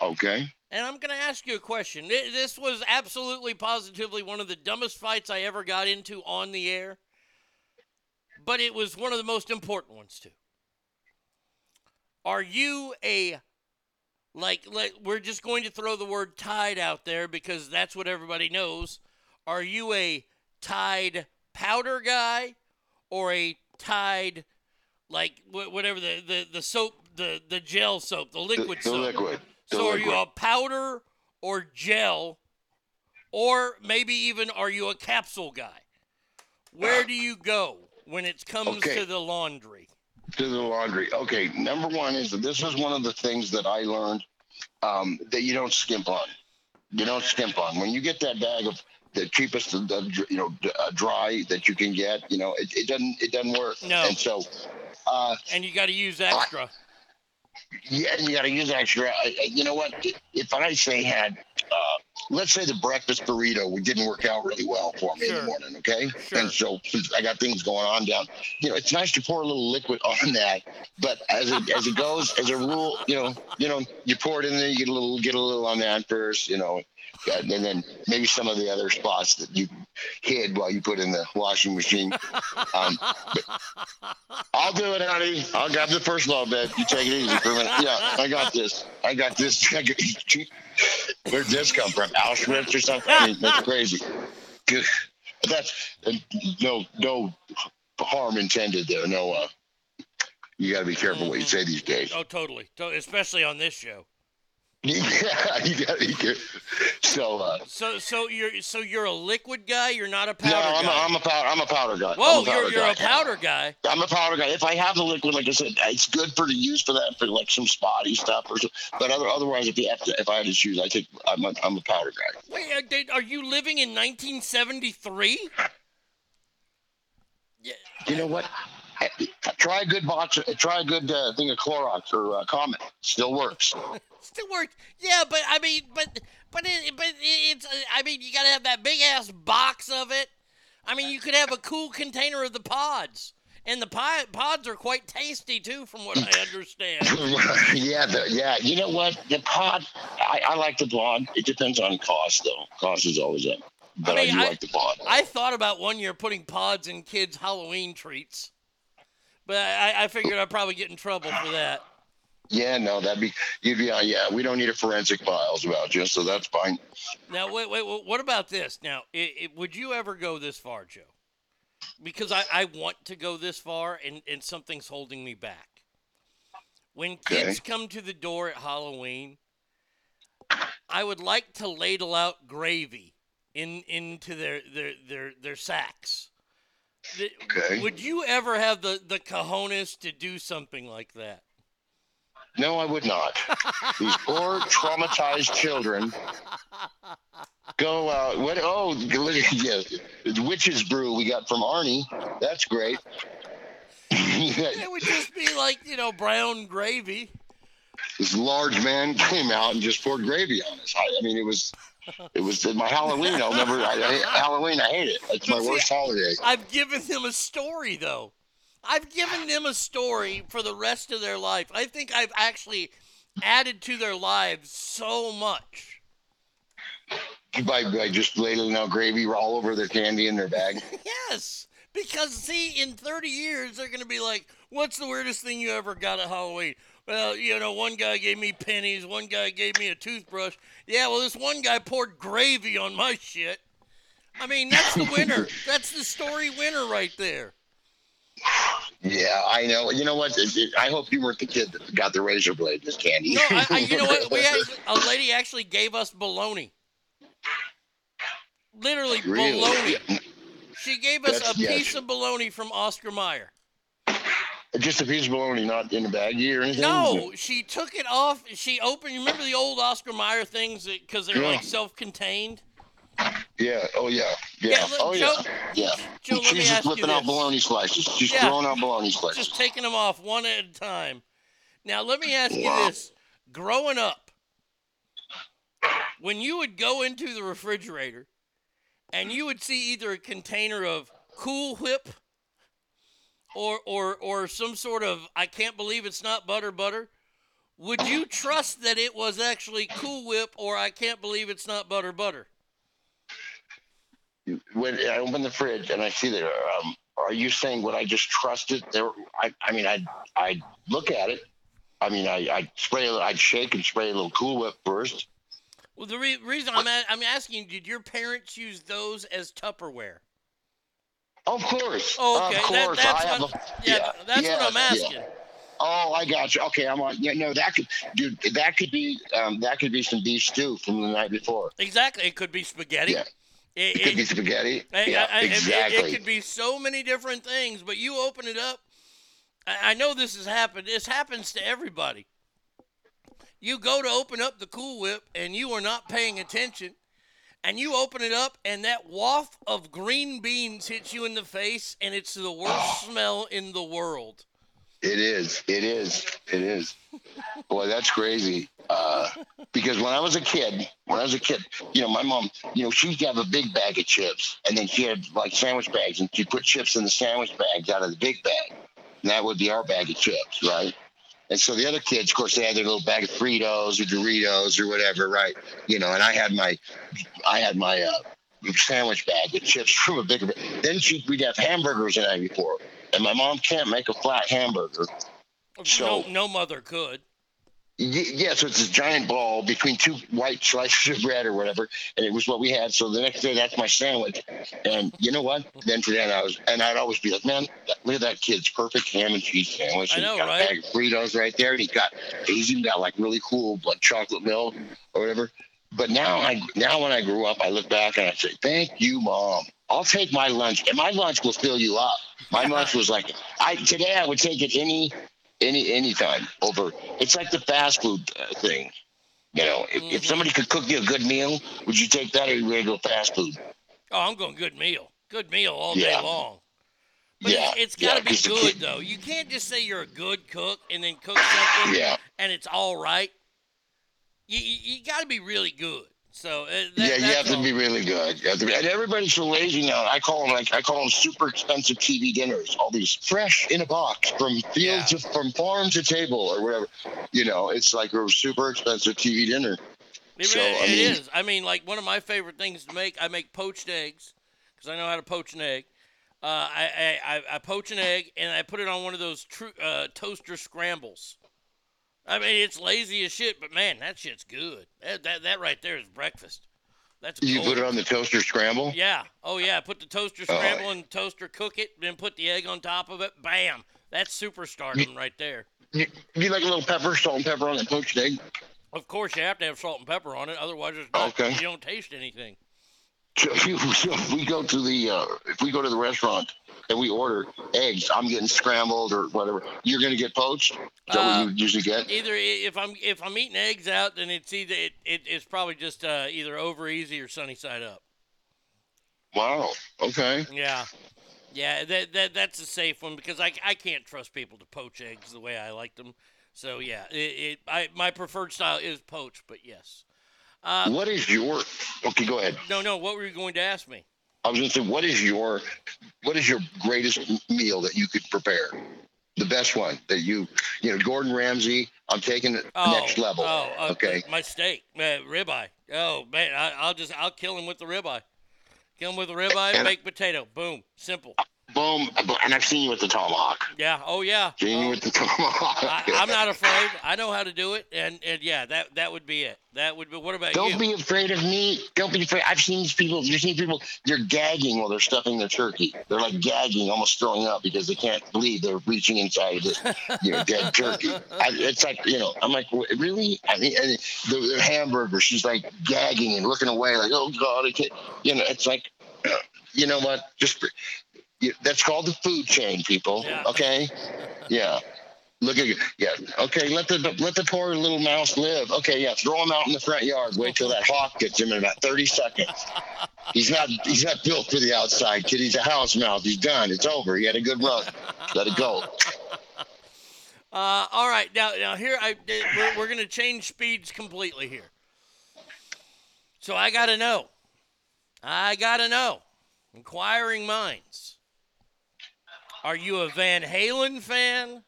Okay. And I'm going to ask you a question. This was absolutely positively one of the dumbest fights I ever got into on the air. But it was one of the most important ones too. Are you a like like we're just going to throw the word tide out there because that's what everybody knows. Are you a tide powder guy or a tide like whatever the, the, the soap the, the gel soap, the liquid the soap? liquid. So are you a powder or gel, or maybe even are you a capsule guy? Where do you go when it comes Okay. to the laundry? to the laundry. Okay, number one is that this is one of the things that I learned um, that you don't skimp on. You don't skimp on when you get that bag of the cheapest, of the, you know, uh, dry that you can get. You know, it, it doesn't it doesn't work. No. And so, uh, And you got to use extra. Yeah, and you got to use extra. I, you know what? If I say had, uh, let's say the breakfast burrito we didn't work out really well for me in the morning, okay? Sure. And so since I got things going on down, you know, it's nice to pour a little liquid on that, but as it as it goes, as a rule, you know, you know, you pour it in there, you get a little get a little on that first, you know, and then maybe some of the other spots that you hid while you put in the washing machine. Um, I'll do it, honey. I'll grab the first load, babe. You take it easy for a minute. Yeah, I got this. I got this. I got- Where'd this come from? Auschwitz or something? I mean, that's crazy. Good. That's no no harm intended there. No. Uh, you got to be careful what you say these days. Oh, totally. Especially on this show. Yeah, you got to be careful. So. Uh, So, so you're so you're a liquid guy. You're not a powder. no, I'm a, guy. I'm a powder. I'm a powder guy. Whoa, powder you're, you're a powder guy. I'm a powder guy. If I have the liquid, like I said, it's good for to use for that for like some spotty stuff or so. But other, otherwise, if you have to, if I had to choose, I think I'm a, I'm a powder guy. Wait, are, you living in 1973? Yeah. You know what? I- I- Try a good box. Try a good uh, thing of Clorox or uh, Comet. Still works. Still works. Yeah, but I mean, but but it, but it, it's. I mean, you gotta have that big ass box of it. I mean, you could have a cool container of the pods, and the pi- pods are quite tasty too, from what I understand. yeah, the, yeah. You know what? The pod. I, I like the pod. It depends on cost, though. Cost is always up. But I, mean, do I- like the pod. I thought about one year putting pods in kids' Halloween treats, but I, I figured I'd probably get in trouble for that. Yeah, no, that'd be. You'd be. Uh, yeah, we don't need a forensic files about you, so that's fine. Now, wait, wait, wait, what about this? Now, i i would you ever go this far, Joe? Because I, I want to go this far, and, and something's holding me back. When kids come to the door at Halloween, I would like to ladle out gravy in into their their their, their sacks. Okay. Would you ever have the, the cojones to do something like that? No, I would not. These poor traumatized children Go out. What? Oh, look at yeah, it's witch's brew we got from Arnie. That's great. It would just be like you know brown gravy. this large man came out and just poured gravy on us. I, I mean, it was, it was my Halloween. I'll never. I, I, Halloween, I hate it. It's my see, worst holiday. I've given them a story though. I've given them a story for the rest of their life. I think I've actually added to their lives so much. By, by just ladling out gravy all over their candy in their bag. Yes. Because see, in 30 years they're gonna be like, "What's the weirdest thing you ever got at Halloween?" Well, you know, one guy gave me pennies, one guy gave me a toothbrush. Yeah, well, this one guy poured gravy on my shit. I mean, that's the winner. that's the story winner right there. Yeah, I know. You know what? It- it- I hope you weren't the kid that got the razor blade as candy. No, I, I, you know what? We had, a lady actually gave us bologna. Literally Really? bologna. She gave us That's- a piece of bologna from Oscar Mayer. Just a piece of bologna, not in a baggie or anything. No, she took it off. She opened. You remember the old Oscar Mayer things because they're Yeah. like self-contained. Yeah. Oh yeah. Yeah. Yeah, oh yeah. Joe- yeah. Joe, let me She's just ask you flipping out this. bologna slices. She's Yeah. throwing out bologna slices. Just taking them off one at a time. Now let me ask you this: Growing up, when you would go into the refrigerator and you would see either a container of Cool Whip or or or some sort of I can't believe it's not butter butter, would you trust that it was actually Cool Whip or I can't believe it's not butter butter? When I open the fridge and I see there, um, are you saying would I just trust it? There, I, I mean, I, I look at it. I mean, I, I spray, a- I'd shake and spray a little Cool Whip first. Well, the re- reason I'm a- I'm asking, did your parents use those as Tupperware? Of course. Oh, okay. Of That- course. that's I have what- a- yeah, that's what I'm yeah. asking. Oh, I got you. Okay, I'm on. Yeah, no, that could, dude, that could be, um, that could be some beef stew from the night before. Exactly. It could be spaghetti. Yeah. It, It could be spaghetti. I- yeah, I- I- it- it- exactly. It, could be so many different things, but you open it up. I, I know this has happened. This happens to everybody. You go to open up the Cool Whip and you are not paying attention, and you open it up and that waft of green beans hits you in the face, and it's the worst oh. smell in the world. It is. It is. It is. Boy, that's crazy. Uh, because when I was a kid, when I was a kid, you know, my mom, you know, she'd have a big bag of chips, and then she had like sandwich bags, and she'd put chips in the sandwich bags out of the big bag, and that would be our bag of chips, right? And so the other kids, of course, they had their little bag of Fritos or Doritos or whatever, right? You know, and I had my, I had my uh, sandwich bag with chips from a bigger. Then she, we'd have hamburgers the night before, and my mom can't make a flat hamburger. So no, no mother could. Y- yeah, so it's this giant ball between two white slices of bread or whatever, and it was what we had. So the next day, that's my sandwich. And you know what? Then for then I was, and I'd always be like, man, look at that kid's perfect ham and cheese sandwich. I And know, he's got right? a bag of Fritos right there, and he's got, he's even got like really cool like chocolate milk or whatever. But now I, now when I grew up, I look back and I say, thank you, mom. I'll take my lunch, and my lunch will fill you up. My lunch was like, I today I would take it any any anytime over. It's like the fast food uh, thing. You know, if, if somebody could cook you a good meal, would you take that or you ready to go fast food? Oh, I'm going good meal. Good meal all Yeah. day long. But Yeah, it's, it's got to yeah, be good though. You can't just say you're a good cook and then cook something Yeah. and it's all right. You you, you got to be really good. So uh, that, yeah, you have to be really good. You have to be, and everybody's so lazy now. I call them like I call them super expensive TV dinners. All these fresh in a box from field to from farm to table or whatever. You know, it's like a super expensive TV dinner. It, So, it I mean- is. I mean, like one of my favorite things to make. I make poached eggs because I know how to poach an egg. Uh, I, I, I poach an egg and I put it on one of those tru- uh, toaster scrambles. I mean, it's lazy as shit, but man, that shit's good. That that, that right there is breakfast. That's You gold. put it on the toaster scramble. Yeah. Oh yeah. Put the toaster Oh, scramble in the toaster, cook it, then put the egg on top of it. Bam. That's superstardom right there. You, you like a little pepper, salt and pepper on that poached egg? Of course, you have to have salt and pepper on it, otherwise, it's not, Okay. you don't taste anything. If, you, so if we go to the uh, if we go to the restaurant and we order eggs, I'm getting scrambled or whatever. You're gonna get poached. Is that Uh, what you usually get? Either if I'm if I'm eating eggs out, then it's either it, it it's probably just uh, either over easy or sunny side up. Wow. Okay. Yeah, yeah, that that that's a safe one because I, I can't trust people to poach eggs the way I like them. So yeah, it, it I my preferred style is poached, but yes. Uh, what is your? Okay, go ahead. No, no. What were you going to ask me? I was gonna say, what is your what is your greatest meal that you could prepare? The best one that you you know, Gordon Ramsay. I'm taking it Oh, next level. Oh, uh, okay. My steak, uh, ribeye. Oh man, I, I'll just I'll kill him with the ribeye. Kill him with the ribeye, And- baked potato. Boom, simple. Boom. And I've seen you with the tomahawk. Yeah. Oh yeah. Seen you with the oh. tomahawk. I, I'm not afraid. I know how to do it, and and yeah, that that would be it. That would be. What about you? Don't be afraid of me. Don't be afraid. I've seen these people. You've seen people. They're gagging while they're stuffing their turkey. They're like gagging, almost throwing up because they can't believe they're reaching inside of this, you know, dead turkey. I, it's like you know. I'm like, really? I mean, and the, the hamburger. She's like gagging and looking away, like, oh god, I can't. You know, it's like, you know what? Just that's called the food chain, people. Okay. Yeah. Look at. Yeah. Okay. Let the let the poor little mouse live. Okay. Yeah. Throw him out in the front yard. Wait till that hawk gets him in about thirty seconds. He's not he's not built for the outside, kid. He's a house mouse. He's done. It's over. He had a good run. Let it go. Uh, all right, now now here I we're, we're gonna change speeds completely here. So I gotta know. I gotta know. Inquiring minds. Are you a Van Halen fan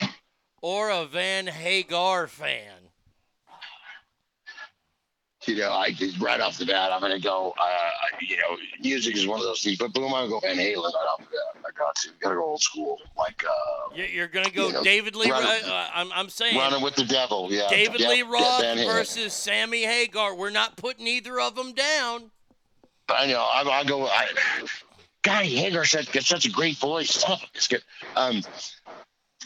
or a Van Hagar fan? You know, I just right off the bat, I'm gonna go. Uh, you know, music is one of those things. But boom, I'm gonna go Van Halen right off the bat. I got to. Gotta go old school. Like uh, You- You're gonna go You know, David Lee. run- Roth. Uh, I'm I'm saying running with the devil. Yeah. David Lee Roth Halen. versus Sammy Hagar. We're not putting either of them down. I know. I, I go. I, God, Hagar said got such a great voice. Oh, it's good. Um,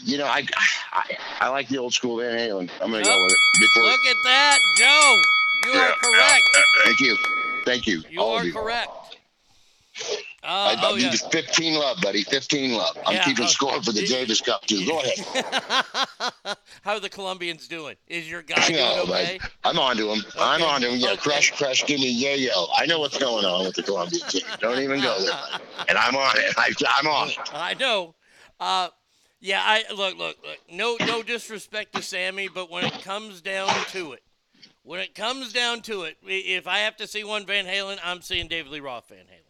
you know, I, I I like the old school Van Halen. I'm gonna go with it. Before, Look at that, Joe. You Yeah, are correct. yeah, thank you. Thank you. You all are of correct. I, I oh need yeah. 15 love, buddy. 15 love. I'm Yeah, keeping score for the Davis Cup too. Go ahead. How are the Colombians doing? Is your guy No, okay? but I'm on to him. I'm Okay, on to him. Yeah, okay. crush, crush, give me yeah, yo. I know what's going on with the Colombian team. Don't even go there. buddy. And I'm on it. I, I'm on it. I know. Uh, yeah, I look, look, look. No, no disrespect to Sammy, but when it comes down to it, when it comes down to it, if I have to see one Van Halen, I'm seeing David Lee Roth Van Halen.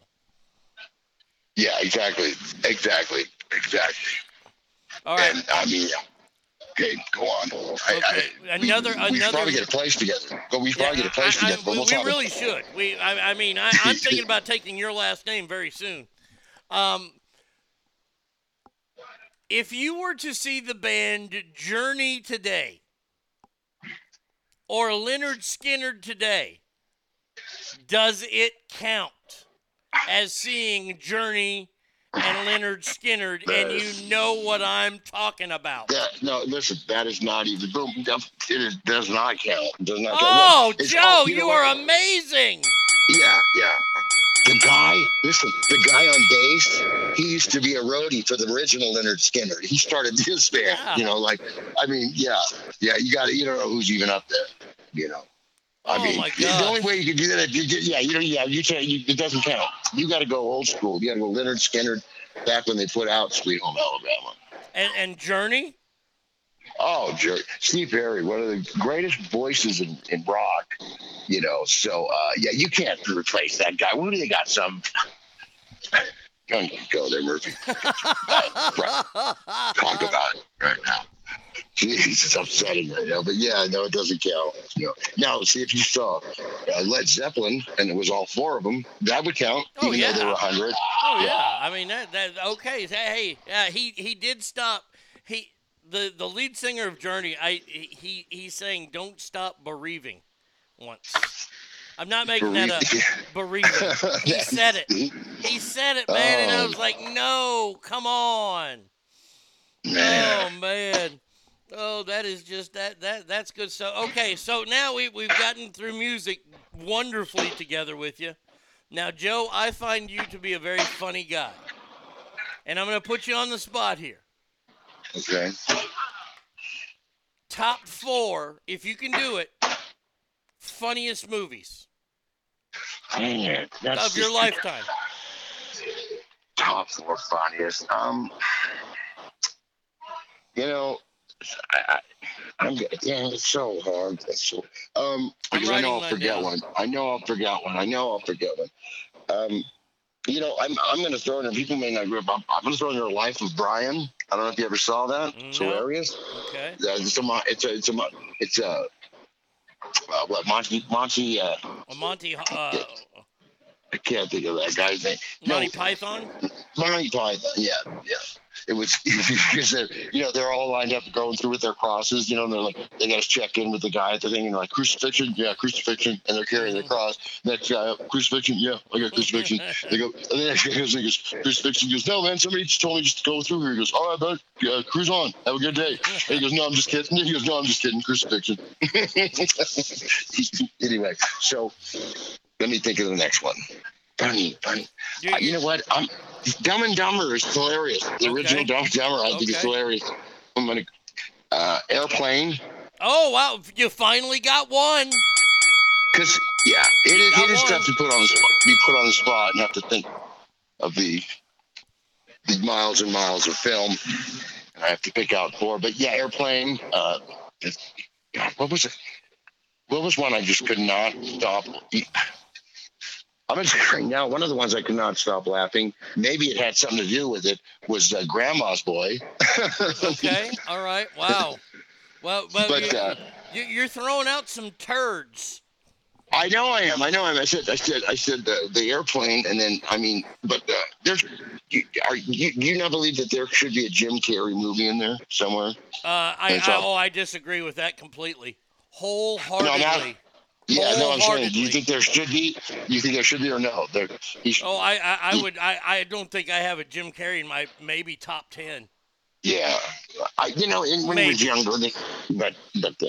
Yeah, exactly. Exactly. Exactly. All right. And I mean, okay, go on. I, Okay, I, we- another- we, should another- probably get a place together. But we should probably get a place I- I- together. but we we really should. We, I, I mean, I, I'm thinking about taking your last name very soon. Um, if you were to see the band Journey today, or Lynyrd Skynyrd today, does it count as seeing Journey and Lynyrd Skynyrd, and you know what I'm talking about? That, no, listen, that is not even. Boom, that- It is, does not count. Does not count. Oh, It's- Joe, you know you what? are amazing. Yeah, yeah. The guy, listen, the guy on bass, he used to be a roadie for the original Lynyrd Skynyrd. He started this band, Yeah. you know, like, I mean, yeah, yeah, you got to, you don't know who's even up there, you know. I Oh, mean, my the only way you can do that, you, you- yeah, you know, yeah, you can't, you, it doesn't count. You got to go old school. You got to go Lynyrd Skynyrd back when they put out Sweet Home Alabama. And, and Journey? Oh, Jerry. Steve Perry, one of the greatest voices in, in rock, you know. So, uh, yeah, you can't replace that guy. What do they got? Some. Don't go there, Murphy. Talk about it right now. Jeez, it's upsetting right now. But yeah, no, it doesn't count. You know. Now, see if you saw uh, Led Zeppelin, and it was all four of them, that would count, Oh, even yeah. though there were 100. Oh yeah, I mean that that okay. Hey, yeah, he he did stop. He the the lead singer of Journey. I he he's saying don't stop bereaving once. I'm not making that up. Bereaving. He said it. He said it, man, and I Oh. was like, no, come on. Man. Oh man. Oh, that is just that that that's good. So okay, so now we we've gotten through music wonderfully together with you. Now, Joe, I find you to be a very funny guy. And I'm going to put you on the spot here. Okay. Top four, if you can do it, funniest movies Dang it. That's of your lifetime. Top four funniest. Um, you know, I, I, I'm g- yeah, it's so hard. It's so um because I know I'll forget down. one. I know I'll forget one. I know I'll forget one. Um, you know, I'm I'm gonna throw in. and People may not agree. but I'm, I'm gonna throw in your life of Brian. I don't know if you ever saw that. It's No. hilarious. Okay. Uh, it's a it's a it's a it's a uh, what Monty Monty uh, A Monty, uh, I can't think of that guy's name. Monty Python? Monty Python. Yeah, yeah. It was because they're you know they're all lined up going through with their crosses. You know, and they're like they got to check in with the guy at the thing, and they're like crucifixion, yeah, crucifixion, and they're carrying the cross. Next guy, crucifixion, yeah, I got crucifixion. They go, and the next guy goes, he goes crucifixion. He goes, no man, somebody just told me just to go through here. He goes, all right, bud, yeah, cruise on, have a good day. And he goes, no, I'm just kidding. He goes, no, I'm just kidding, crucifixion. anyway, so let me think of the next one. Funny, funny. Uh, you know what? I'm Dumb and Dumber is hilarious. The original Dumb and Dumber, I think is hilarious. I'm gonna uh, airplane Oh, wow. You finally got one. because yeah, it is, got it is one. tough to put on the spot, be put on the spot and have to think of the the miles and miles of film. And I have to pick out four, but yeah, airplane. Uh, what was it? What was one I just could not stop? I'm gonna say right now, one of the ones I could not stop laughing. Maybe it had something to do with it. Was uh, Grandma's Boy. Okay. All right. Wow. Well, well But, you, uh, you, you're throwing out some turds. I know I am. I know I am. I said. I said. I said the, the airplane, and then I mean, but uh, there's. You, are you, you not believe that there should be a Jim Carrey movie in there somewhere? Uh, I, I, oh, I disagree with that completely. Wholeheartedly. Yeah, no, I'm saying. Do you think there should be? You think there should be or no? There. Oh, I, I, I would. I, I don't think I have a Jim Carrey in my maybe top ten. yeah. I, you know, in, when he was younger, but but uh,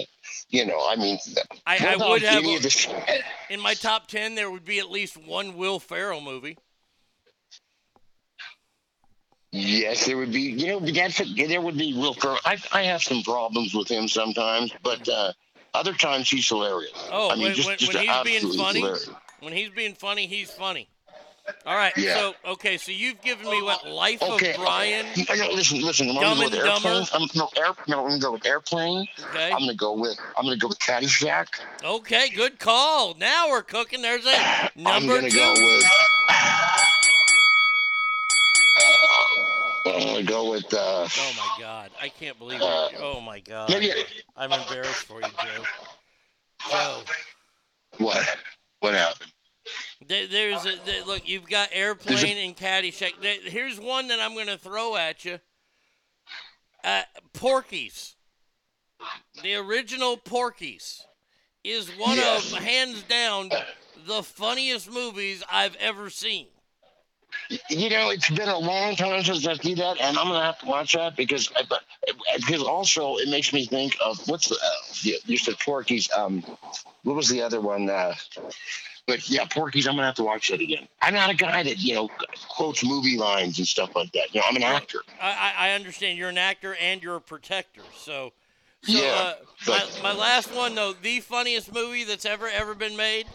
you know, I mean, I, I would have of in my top ten. There would be at least one Will Ferrell movie. Yes, there would be. You know, that's a, there would be Will Pro- I I have some problems with him sometimes, but uh, other times he's hilarious. Oh, I mean, when, just, when, just when he's being funny, hilarious. when he's being funny, he's funny. All right. Yeah. So okay. So you've given me what Life Okay, of Brian. I know, listen, listen. I'm gonna go with Dumber? airplane. I'm, no, air, no, I'm gonna go with airplane. Okay. I'm gonna go with. I'm gonna go with Caddyshack. Okay. Good call. Now we're cooking. There's a I'm number gonna two. go with. I'm gonna go with. Uh, Oh my God! I can't believe it. Uh, Oh my God! maybe- I'm embarrassed for you, Joe. Joe, what? What happened? there, there's a there, look. You've got airplane and Caddyshack. There, here's one that I'm going to throw at you. Uh, Porky's, the original Porky's, is one Yes. of hands down the funniest movies I've ever seen. You know, it's been a long time since I see that, and I'm gonna have to watch that because, but- because also it makes me think of what's the uh, you, said Porky's. Um, what was the other one? Uh, but yeah, Porky's. I'm gonna have to watch that again. I'm not a guy that you know quotes movie lines and stuff like that. You know, I'm an actor. I, I, I understand you're an actor and you're a protector. So, so Yeah, uh, but- my, my last one though, the funniest movie that's ever ever been made.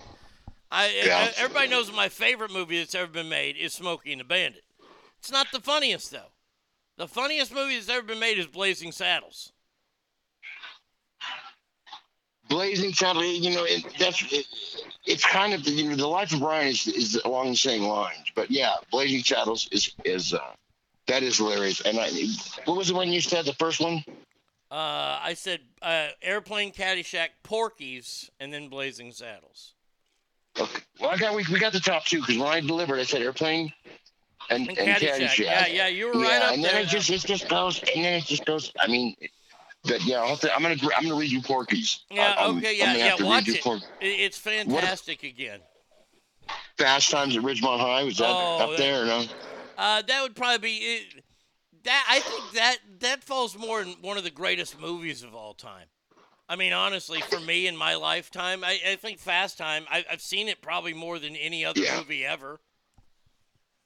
I, Yeah. I- everybody knows my favorite movie that's ever been made is Smokey and the Bandit. It's not the funniest though. The funniest movie that's ever been made is Blazing Saddles. Blazing Saddles, You know, it, that's it, it's kind of you know the life of Brian is is along the same lines. But yeah, Blazing Saddles is is uh, that is hilarious. And I, what was the one you said? The first one. Uh, I said uh, Airplane, Caddyshack, Porky's, and then Blazing Saddles. Okay. Well, I got we, we got the top two because when I delivered, I said airplane and, And and, Caddyshack. Caddyshack. Yeah, yeah, you were right Yeah, up and there. then it just it just goes and then it just goes. I mean, but yeah, I'll to, I'm gonna I'm gonna read you Porky's. Yeah, I- I'm- okay, yeah, yeah. Watch it. Pork- It's fantastic again. Fast Times at Ridgemont High was that Oh, up there? Or no? Uh, that would probably be it, that. I think that that falls more in one of the greatest movies of all time. I mean, honestly, for me in my lifetime, I, I think Fast Time. I, I've seen it probably more than any other Yeah. movie ever.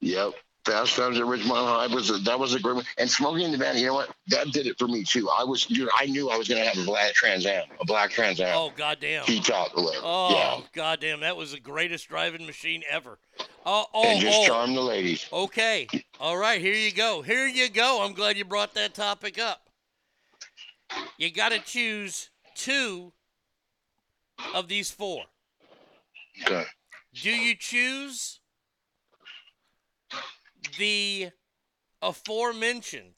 Yep. Fast Times at Ridgemont High was a, that was a great one. And Smokey and the Bandit, you know what? That did it for me too. I was, dude, I knew I was gonna have a black Trans Am, a black Trans Am. Oh goddamn! T top or whatever. Oh yeah. goddamn! That was the greatest driving machine ever. Oh, oh, and just oh. charm the ladies. Okay. All right, here you go. Here you go. I'm glad you brought that topic up. You got to choose two of these four. Okay. Do you choose the aforementioned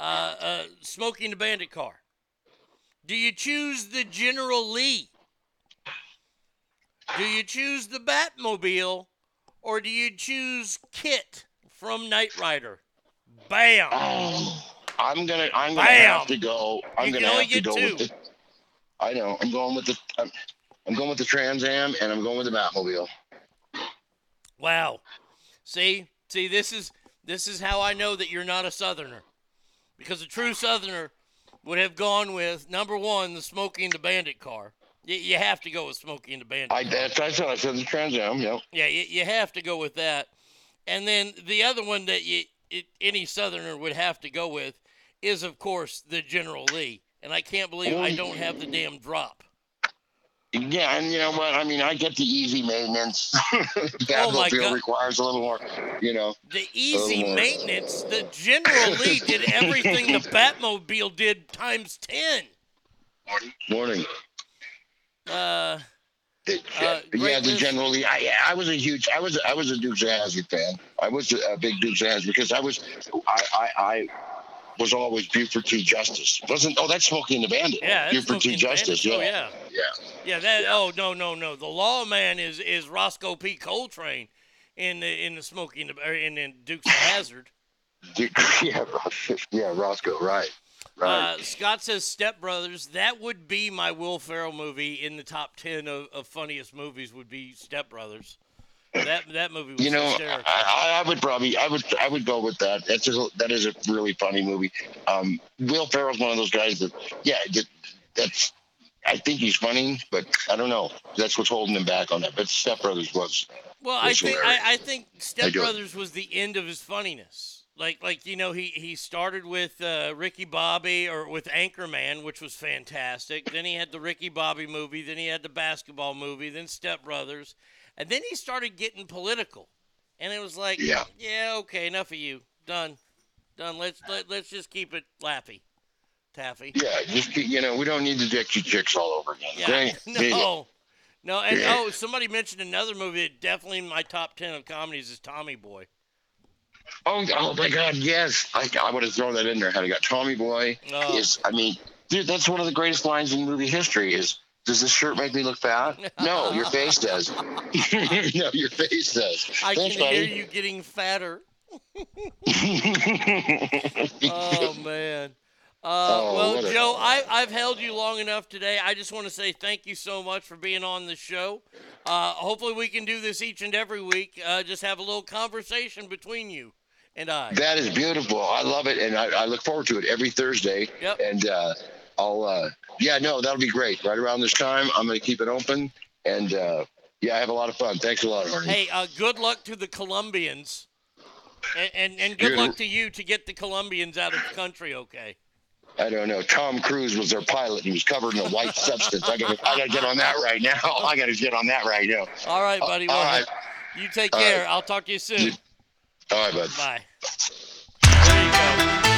uh, uh, smoking the bandit car? Do you choose the General Lee? Do you choose the Batmobile or do you choose KITT from Knight Rider? Bam! I'm gonna, I'm gonna Bam! have to go. I'm You gonna have to go two. with the. I know. I'm going with the. I'm, I'm going with the Trans Am, and I'm going with the Batmobile. Wow. See? See this is this is how I know that you're not a southerner. Because a true southerner would have gone with number 1 the Smokey and the Bandit car. You, you have to go with Smokey and the Bandit. I that's I said I said the Trans Am. Yep. Yeah, you, you have to go with that. And then the other one that you it, any southerner would have to go with is of course the General Lee. And I can't believe I don't have the damn drop. Yeah, and you know what? I mean, I get the easy maintenance. Oh Batmobile requires a little more, you know. The easy maintenance, the General Lee did everything the Batmobile did times 10. Morning. Uh, The, Uh, yeah, the General Lee. I I was a huge, I was I was a Dukes of Hazzard fan. I was a, a big Dukes of Hazzard because I was, I I, I was always Buford T. Justice. Wasn't oh that's Smokey and the Bandit. Yeah, Buford T. Smokey Justice. Yeah. Oh, yeah. yeah, that. Oh no, no, no. The lawman is is Roscoe P. Coltrane in the in the Smokey and the or in the Dukes of Hazzard. Yeah, yeah, Roscoe, right, right. Uh, Scott says Step Brothers. That would be my Will Ferrell movie in the top ten of, of funniest movies. Would be Step Brothers. That that movie was you know. I, I would probably, I would, I would go with that. That's a, that is a really funny movie. Um, Will Ferrell's one of those guys that, yeah, that, that's. I think he's funny, but I don't know. That's what's holding him back on that. But Step Brothers was. Well, I think. I, I think Step I. Brothers was the end of his funniness. Like like you know he he started with uh, Ricky Bobby or with Anchorman, which was fantastic. then he had the Ricky Bobby movie. Then he had the basketball movie. Then Step Brothers, and then he started getting political. And it was like, Yeah. yeah, okay, enough of you. Done, done. Let's let, let's just keep it laffy, taffy. Yeah, just keep- you know, we don't need the Dixie Chicks all over again. Yeah, you no, no, and Yeah. oh, somebody mentioned another movie that definitely in my top ten of comedies is Tommy Boy. Oh, oh my God, yes. I, I would have thrown that in there had I got Tommy Boy. Oh. Is I mean, dude, that's one of the greatest lines in movie history. Is does this shirt make me look fat? No, your face does. no, your face does. I Thanks, can hear you getting fatter. oh man. Uh, Oh, well, Joe, I, I've held you long enough today. I just want to say thank you so much for being on the show. Uh, hopefully, we can do this each and every week. Uh, just have a little conversation between you and I. That is beautiful. I love it, and I, I look forward to it every Thursday. Yep. And uh, I'll, uh, yeah, no, that'll be great. Right around this time, I'm going to keep it open, and uh, yeah, I have a lot of fun. Thanks a lot, Arnie. Hey, uh, good luck to the Colombians, and and, and good You're- luck to you to get the Colombians out of the country. Okay. I don't know. Tom Cruise was their pilot. He was covered in a white substance. I got to, I to get on that right now. I got to get on that right now. All right, buddy. all Well, right. you take All care. right. I'll talk to you soon. All right, bud. Bye. There you go.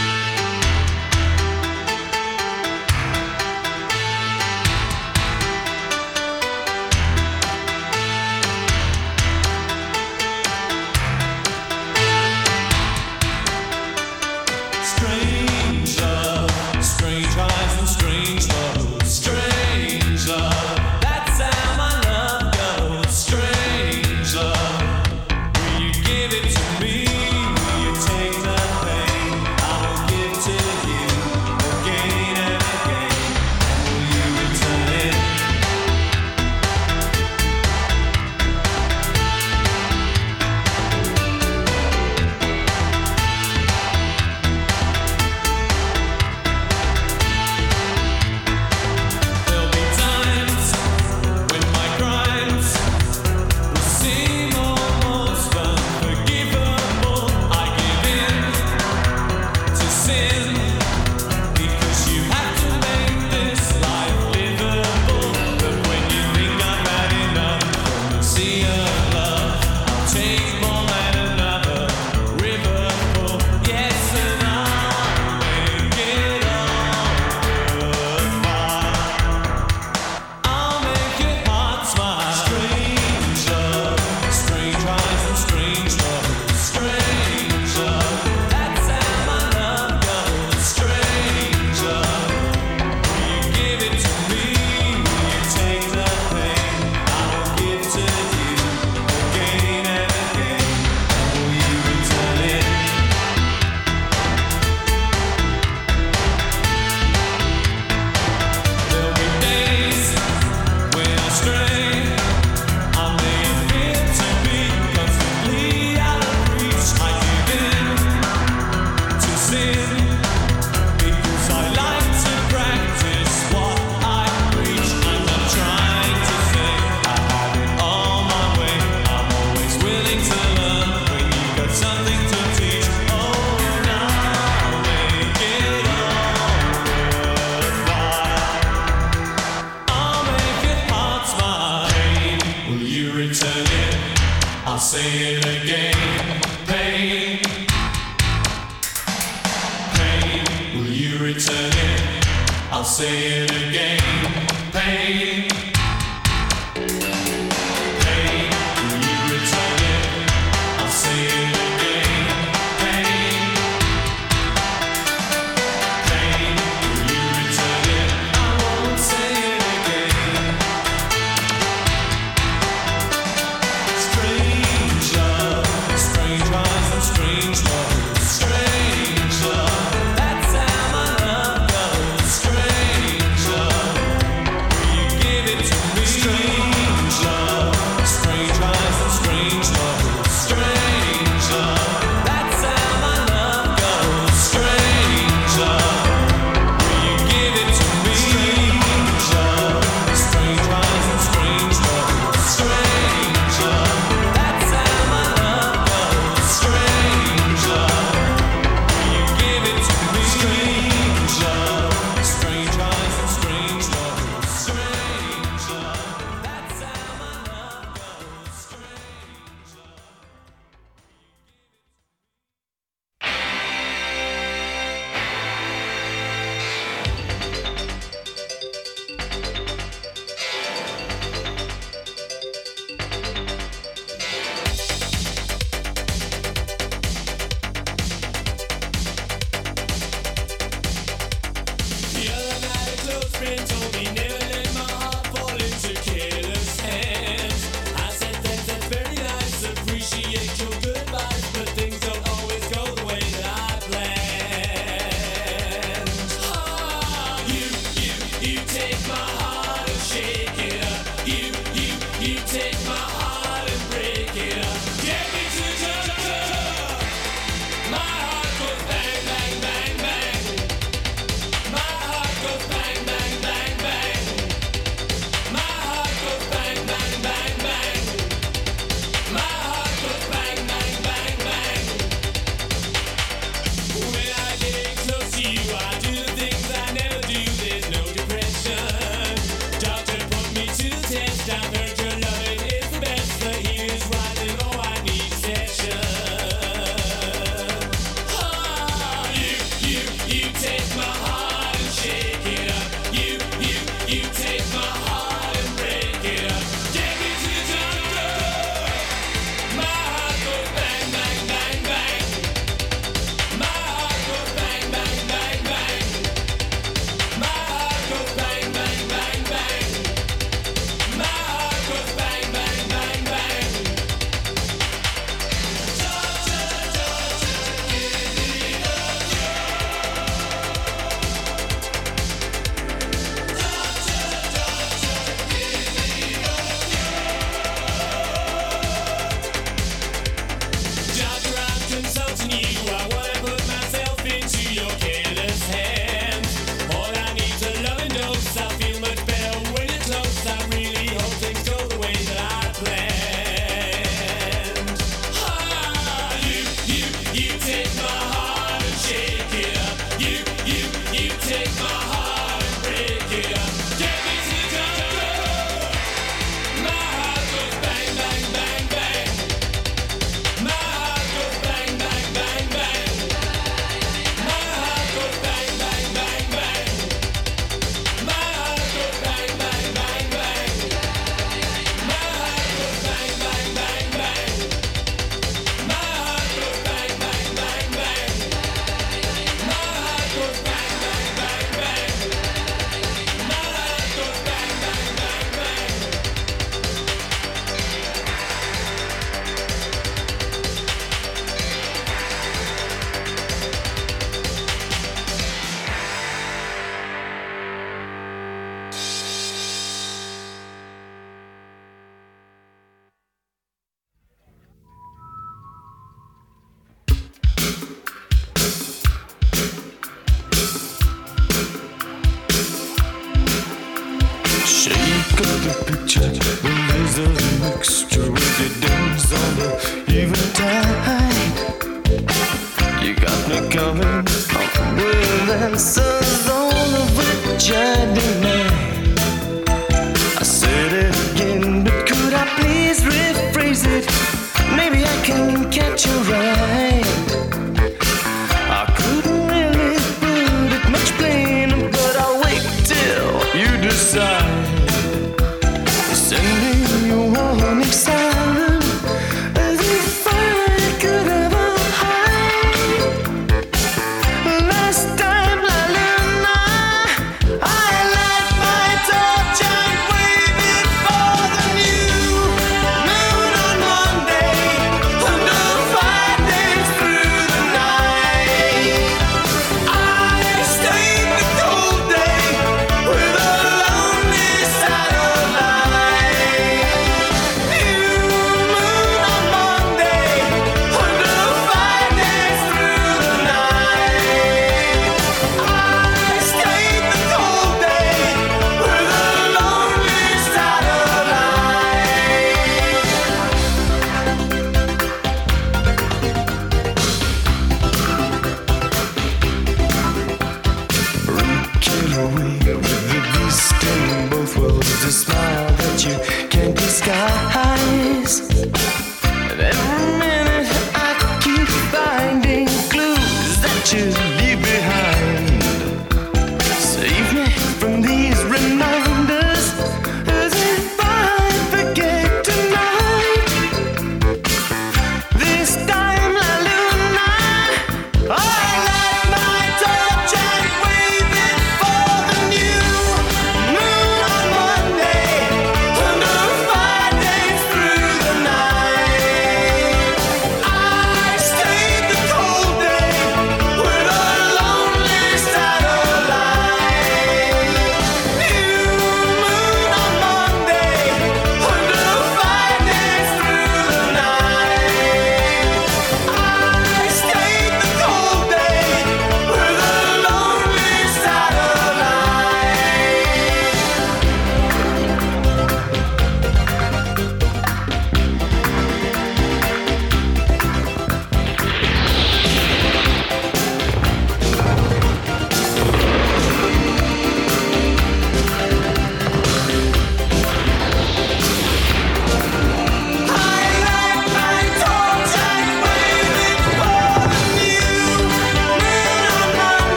Maybe I can catch your right.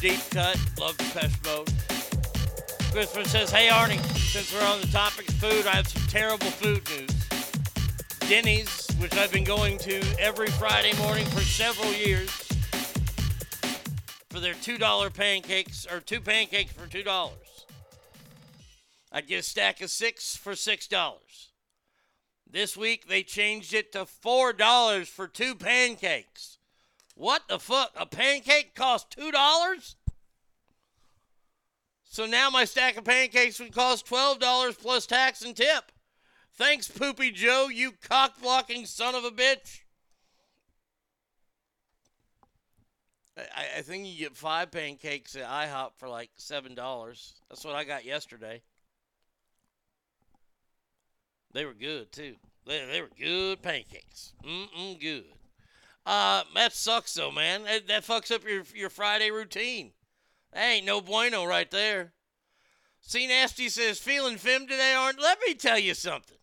Deep cut. Love Depeche Mode. Christopher says, Hey Arnie, since we're on the topic of food, I have some terrible food news. Denny's, which I've been going to every Friday morning for several years, for their $2 pancakes, or two pancakes for $2. I'd get a stack of six for $6. This week they changed it to $4 for two pancakes. What the fuck? A pancake costs $2? So now my stack of pancakes would cost $12 plus tax and tip. Thanks, Poopy Joe, you cock blocking son of a bitch. I, I think you get five pancakes at IHOP for like $7. That's what I got yesterday. They were good, too. They, they were good pancakes. Mm-mm, good. Uh, that sucks, though, man. That, that fucks up your, your Friday routine. That ain't no bueno right there. See, Nasty says, feeling fem today, aren't? Let me tell you something.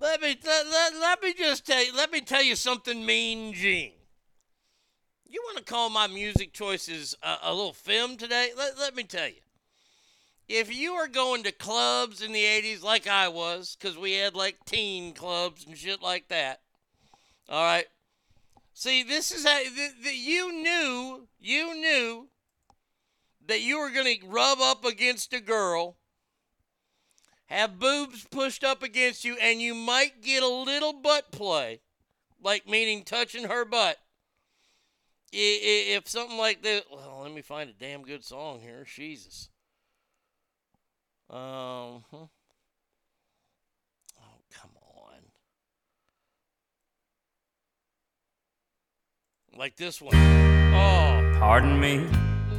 Let me let, let, let me just tell you. Let me tell you something, Mean Gene. You want to call my music choices a, a little fem today? Let, let me tell you. If you are going to clubs in the 80s like I was, because we had like teen clubs and shit like that, all right? See, this is how th- th- you knew, you knew that you were going to rub up against a girl, have boobs pushed up against you, and you might get a little butt play, like meaning touching her butt. If something like that, well, let me find a damn good song here. Jesus. Um, oh, come on. Like this one. Oh. Pardon me.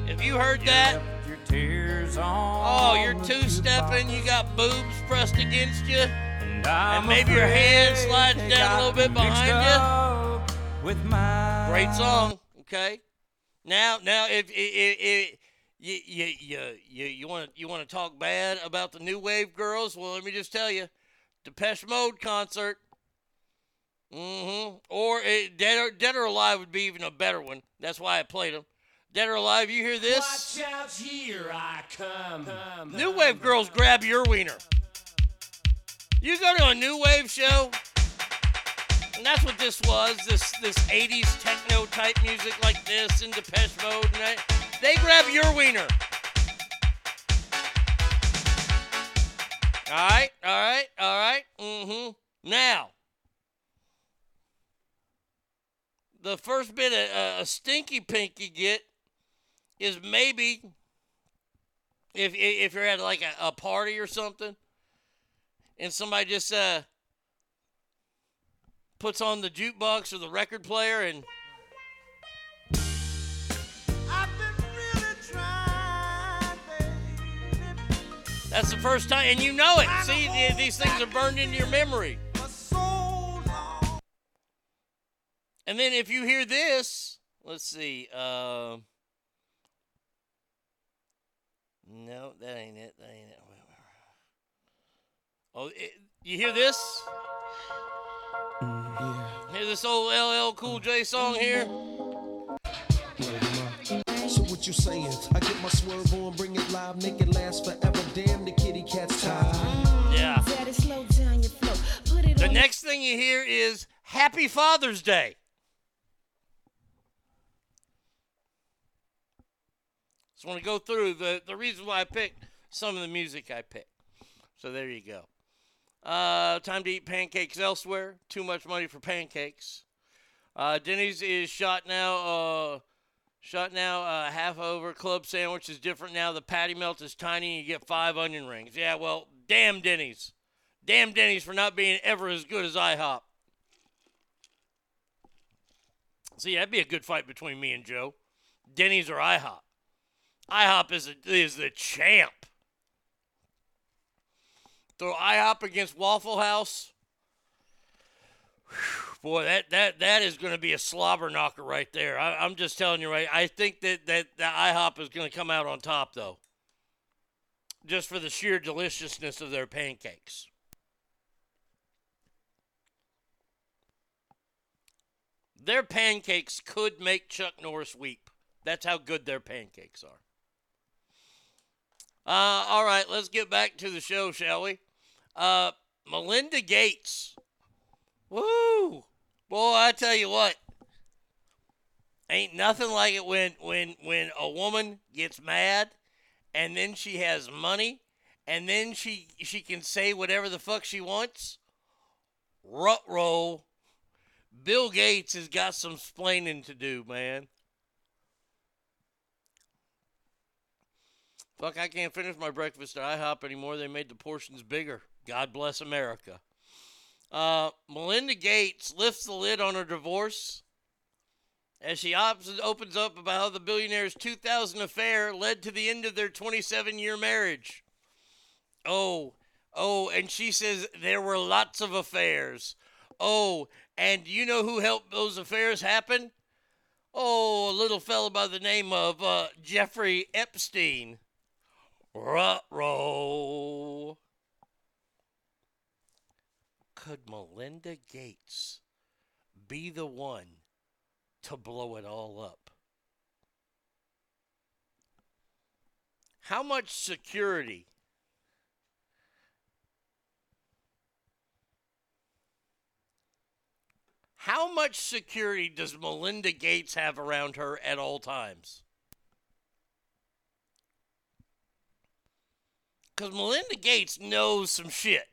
Have you heard that? Your tears on Oh, you're two stepping, you got boobs pressed against you. and maybe your hand slides down a little bit behind you. With my Great song. Okay. Now, now, if, if, if, you you you you you want to you want to talk bad about the new wave girls, well, let me just tell you, Depeche Mode concert. Mm-hmm. Or it, Dead or Dead or Alive would be even a better one. That's why I played them. Dead or Alive, you hear this? Watch out, here I come. come. New Wave girls, grab your wiener. You go to a New Wave show, and that's what this was. This this 80s techno type music like this in Depeche Mode, and that, they grab your wiener. All right, all right, all right. Mm-hmm. Now, the first bit of uh, a stinky pinky get is maybe if if you're at like a, a party or something, and somebody just uh puts on the jukebox or the record player and That's the first time, and you know it. See, th- these things are burned into your memory. And then if you hear this, let's see. Uh, no, that ain't it. That ain't it. Oh, it, you hear this? Yeah. Hear this old LL Cool J song here? So what you saying? I get my swerve on, bring it live, make it last forever. Damn, the kitty cat's tired. Yeah. Daddy, slow down your flow. Put it The next thing you hear is Happy Father's Day. Just want to go through the, the reason why I picked some of the music I picked. So there you go. Uh, time to eat pancakes elsewhere. Too much money for pancakes. Uh, Denny's is shot now. Uh, shot now. Uh, half over club sandwich is different now. The patty melt is tiny. And you get five onion rings. Yeah, well, damn Denny's. Damn Denny's for not being ever as good as IHOP. See, that'd be a good fight between me and Joe. Denny's or IHOP. IHOP is a, is the champ. Throw IHOP against Waffle House. Boy, that, that, that is going to be a slobber knocker right there. I, I'm just telling you, right? I think that, that, that IHOP is going to come out on top, though. Just for the sheer deliciousness of their pancakes. Their pancakes could make Chuck Norris weep. That's how good their pancakes are. Uh, all right, let's get back to the show, shall we? Uh, Melinda Gates. Woo! Boy, I tell you what. Ain't nothing like it when when when a woman gets mad and then she has money and then she she can say whatever the fuck she wants. Rut roll. Bill Gates has got some splaining to do, man. Fuck, I can't finish my breakfast at IHOP anymore. They made the portions bigger. God bless America. Uh, Melinda Gates lifts the lid on her divorce as she op- opens up about how the billionaire's 2000 affair led to the end of their 27 year marriage. Oh, oh, and she says there were lots of affairs. Oh, and you know who helped those affairs happen? Oh, a little fella by the name of uh, Jeffrey Epstein. Ruh-roh. Could Melinda Gates be the one to blow it all up? How much security How much security does Melinda Gates have around her at all times? Because Melinda Gates knows some shit.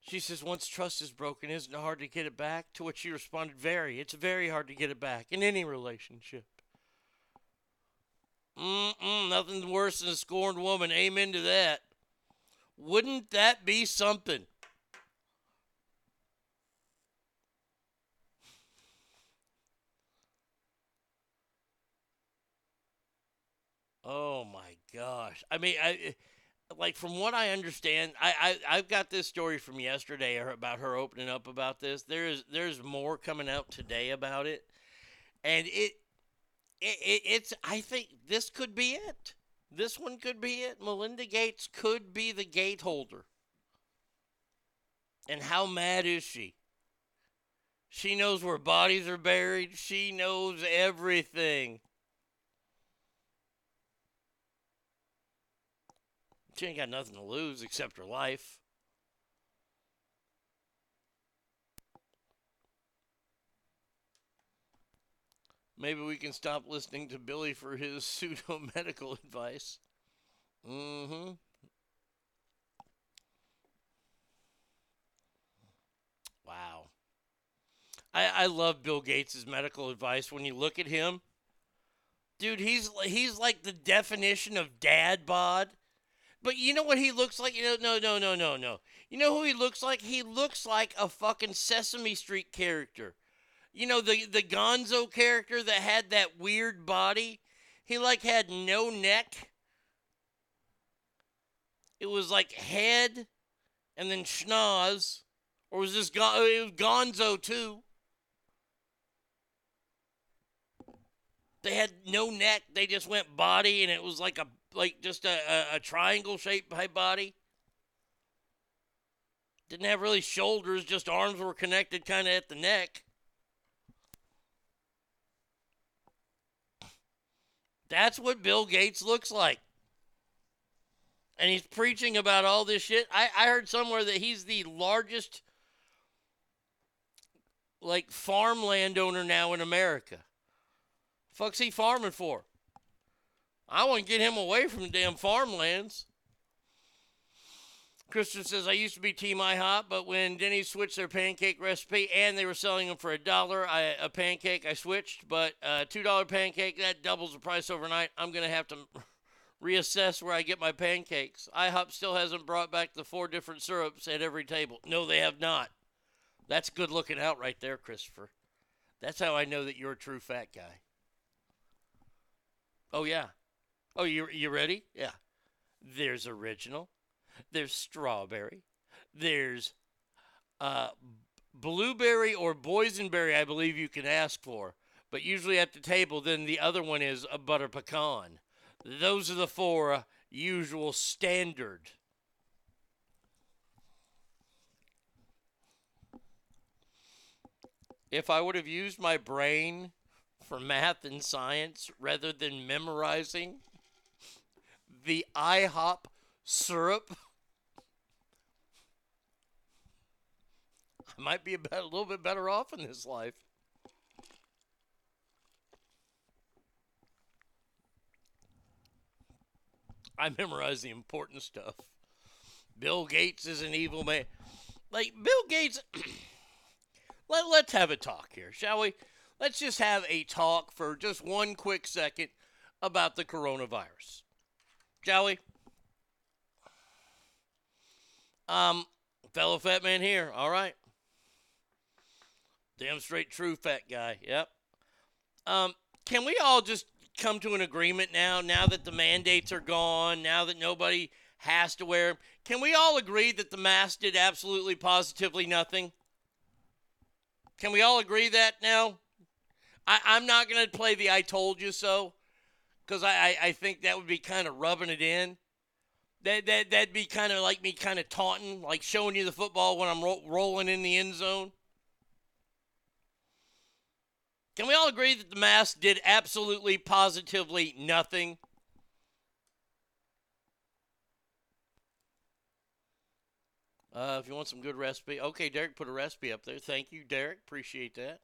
She says, once trust is broken, isn't it hard to get it back? To which she responded, very. It's very hard to get it back in any relationship. Mm-mm, nothing worse than a scorned woman. Amen to that. Wouldn't that be something? Oh my gosh. I mean, I like from what I understand, I, I I've got this story from yesterday about her opening up about this. There's there's more coming out today about it, and it, it, it it's I think this could be it. This one could be it. Melinda Gates could be the gate holder. And how mad is she? She knows where bodies are buried. She knows everything. She ain't got nothing to lose except her life. Maybe we can stop listening to Billy for his pseudo medical advice. Mm hmm. Wow. I, I love Bill Gates' medical advice. When you look at him, dude, he's he's like the definition of dad bod. But you know what he looks like? You know, no, no, no, no, no. You know who he looks like? He looks like a fucking Sesame Street character. You know the the Gonzo character that had that weird body. He like had no neck. It was like head, and then schnoz, or was this Gon- it was Gonzo too? They had no neck. They just went body, and it was like a like just a, a, a triangle shaped body. Didn't have really shoulders, just arms were connected kind of at the neck. That's what Bill Gates looks like. And he's preaching about all this shit. I, I heard somewhere that he's the largest like farm landowner now in America. Fuck's he farming for? I want to get him away from the damn farmlands. Christian says, I used to be Team IHOP, but when Denny's switched their pancake recipe and they were selling them for a dollar a pancake, I switched. But a $2 pancake, that doubles the price overnight. I'm going to have to reassess where I get my pancakes. IHOP still hasn't brought back the four different syrups at every table. No, they have not. That's good looking out right there, Christopher. That's how I know that you're a true fat guy. Oh, yeah. Oh, you you ready? Yeah. There's original. There's strawberry. There's uh, blueberry or boysenberry. I believe you can ask for, but usually at the table, then the other one is a butter pecan. Those are the four uh, usual standard. If I would have used my brain for math and science rather than memorizing the IHOP syrup, I might be a, bit, a little bit better off in this life. I memorize the important stuff. Bill Gates is an evil man. Like, Bill Gates. Let, let's have a talk here, shall we? Let's just have a talk for just one quick second about the coronavirus. Shall we? Um, fellow fat man here. All right. Damn straight true fat guy. Yep. Um, can we all just come to an agreement now, now that the mandates are gone, now that nobody has to wear? Can we all agree that the mask did absolutely positively nothing? Can we all agree that now? I, I'm not going to play the I told you so because I, I, think that would be kind of rubbing it in. That, that, that'd be kind of like me kind of taunting, like showing you the football when I'm ro- rolling in the end zone. Can we all agree that the mask did absolutely, positively nothing? Uh, if you want some good recipe, okay, Derek put a recipe up there. Thank you, Derek. Appreciate that.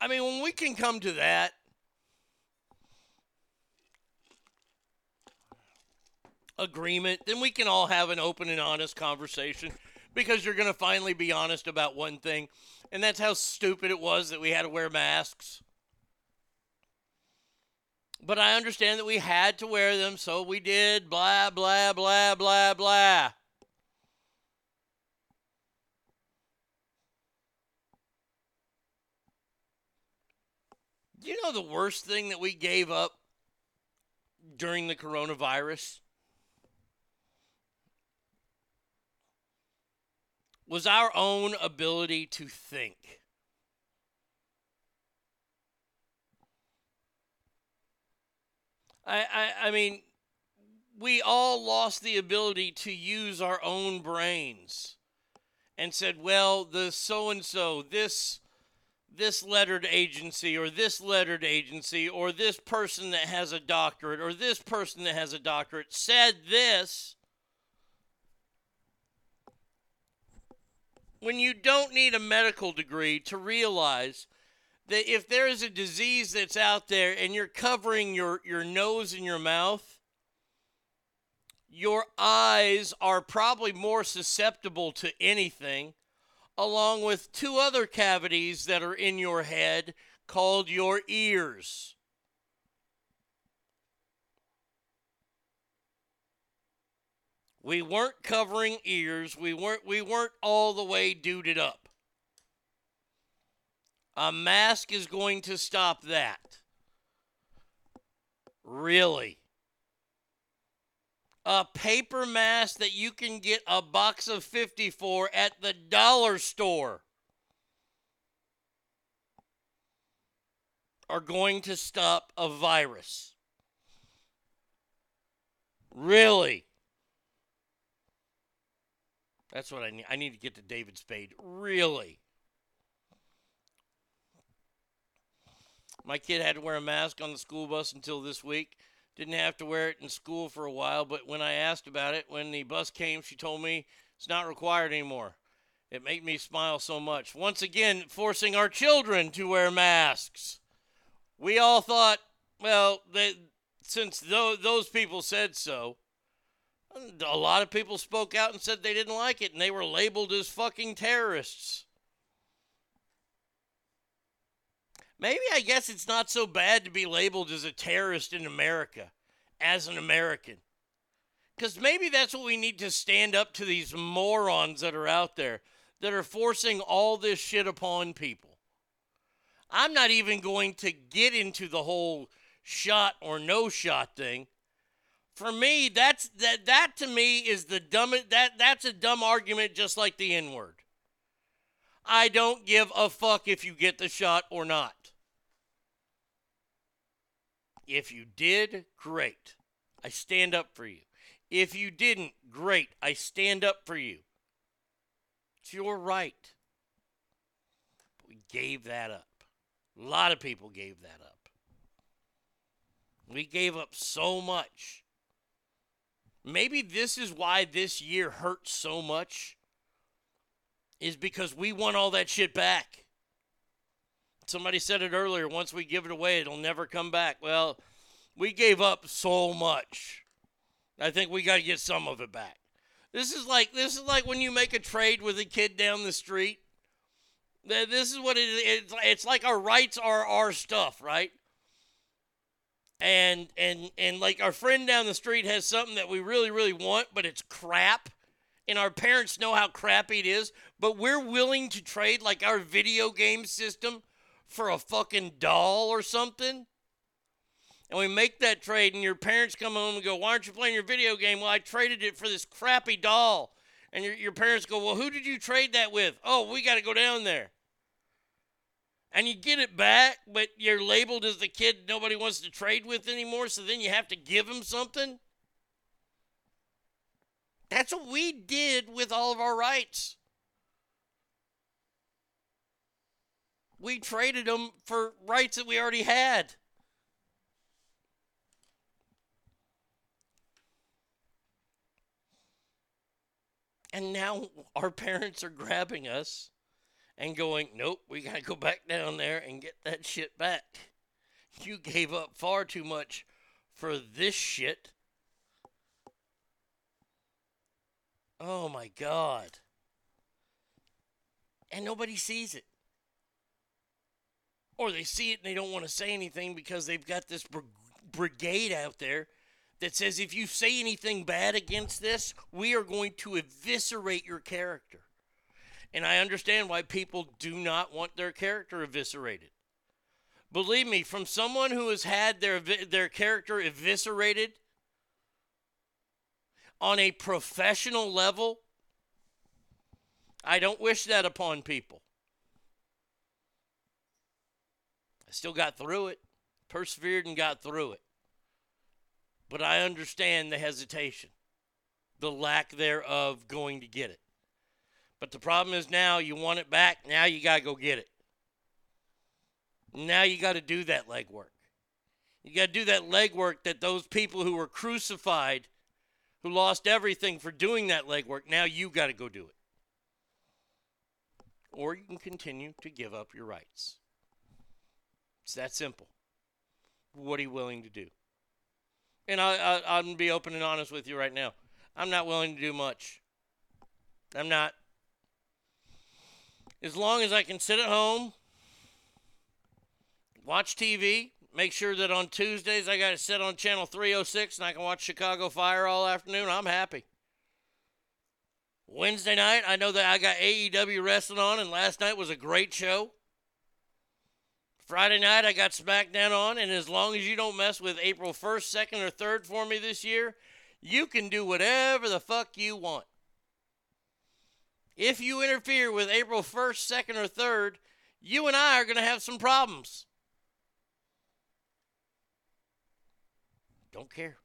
I mean, when we can come to that, agreement, then we can all have an open and honest conversation because you're going to finally be honest about one thing, and that's how stupid it was that we had to wear masks. But I understand that we had to wear them, so we did. Blah, blah, blah, blah, blah. You know the worst thing that we gave up during the coronavirus was our own ability to think. I, I, I mean, we all lost the ability to use our own brains and said, well, the so and so, this this lettered agency or this lettered agency or this person that has a doctorate or this person that has a doctorate said this. When you don't need a medical degree to realize that if there is a disease that's out there and you're covering your, your nose and your mouth, your eyes are probably more susceptible to anything, along with two other cavities that are in your head called your ears. We weren't covering ears. We weren't we weren't all the way duded up. A mask is going to stop that. Really? A paper mask that you can get a box of 50 for at the dollar store are going to stop a virus. Really? That's what I need. I need to get to David Spade. Really? My kid had to wear a mask on the school bus until this week. Didn't have to wear it in school for a while, but when I asked about it, when the bus came, she told me it's not required anymore. It made me smile so much. Once again, forcing our children to wear masks. We all thought, well, they, since those, those people said so, a lot of people spoke out and said they didn't like it, and they were labeled as fucking terrorists. Maybe I guess it's not so bad to be labeled as a terrorist in America as an American. Because maybe that's what we need to stand up to these morons that are out there that are forcing all this shit upon people. I'm not even going to get into the whole shot or no shot thing. For me, that's that that to me is the dumbest that that's a dumb argument just like the N-word. I don't give a fuck if you get the shot or not. If you did, great. I stand up for you. If you didn't, great. I stand up for you. It's your right. We gave that up. A lot of people gave that up. We gave up so much. Maybe this is why this year hurts so much, is because we want all that shit back. Somebody said it earlier once we give it away, it'll never come back. Well, we gave up so much. I think we got to get some of it back. This is like this is like when you make a trade with a kid down the street. This is what it is. It's like our rights are our stuff, right? And and and like our friend down the street has something that we really really want, but it's crap. And our parents know how crappy it is, but we're willing to trade like our video game system for a fucking doll or something and we make that trade, and your parents come home and go, Why aren't you playing your video game? Well, I traded it for this crappy doll. And your, your parents go, Well, who did you trade that with? Oh, we got to go down there. And you get it back, but you're labeled as the kid nobody wants to trade with anymore, so then you have to give them something. That's what we did with all of our rights. We traded them for rights that we already had. And now our parents are grabbing us and going, nope, we got to go back down there and get that shit back. You gave up far too much for this shit. Oh my God. And nobody sees it. Or they see it and they don't want to say anything because they've got this br- brigade out there that says if you say anything bad against this, we are going to eviscerate your character. And I understand why people do not want their character eviscerated. Believe me, from someone who has had their their character eviscerated on a professional level, I don't wish that upon people. I still got through it, persevered and got through it. But I understand the hesitation, the lack thereof going to get it. But the problem is now you want it back, now you got to go get it. Now you got to do that legwork. You got to do that legwork that those people who were crucified, who lost everything for doing that legwork, now you got to go do it. Or you can continue to give up your rights. It's that simple. What are you willing to do? And I, I, I'm to be open and honest with you right now. I'm not willing to do much. I'm not. As long as I can sit at home, watch TV, make sure that on Tuesdays I got it set on channel 306 and I can watch Chicago Fire all afternoon, I'm happy. Wednesday night, I know that I got AEW wrestling on, and last night was a great show. Friday night, I got SmackDown on, and as long as you don't mess with April 1st, 2nd, or 3rd for me this year, you can do whatever the fuck you want. If you interfere with April 1st, 2nd, or 3rd, you and I are going to have some problems. Don't care.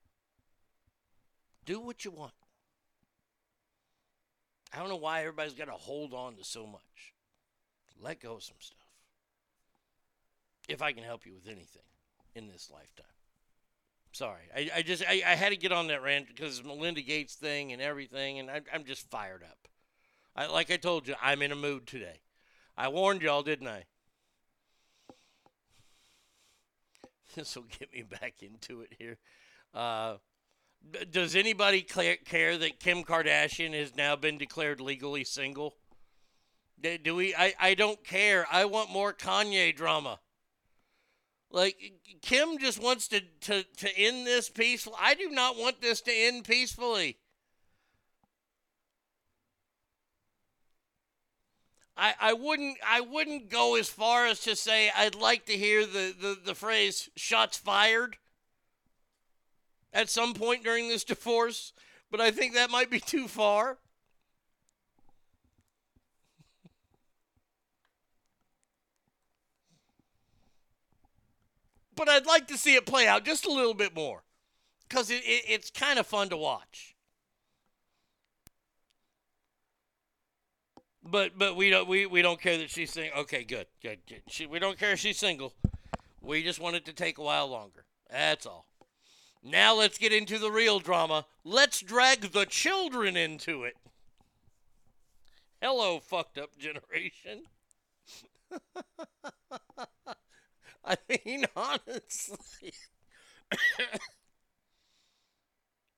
Do what you want. I don't know why everybody's got to hold on to so much. Let go of some stuff. If I can help you with anything in this lifetime. Sorry. I, I just, I, I had to get on that rant because it's Melinda Gates thing and everything, and I, I'm just fired up. I, like I told you, I'm in a mood today. I warned y'all, didn't I? This will get me back into it here. Uh, does anybody care that Kim Kardashian has now been declared legally single? Do we? I, I don't care. I want more Kanye drama. Like Kim just wants to, to, to end this peaceful. I do not want this to end peacefully. I, I wouldn't I wouldn't go as far as to say I'd like to hear the, the, the phrase shots fired at some point during this divorce, but I think that might be too far. But I'd like to see it play out just a little bit more because it, it, it's kind of fun to watch. But but we don't we, we don't care that she's single. Okay, good, good. She, we don't care if she's single. We just want it to take a while longer. That's all. Now let's get into the real drama. Let's drag the children into it. Hello, fucked up generation. I mean, honestly.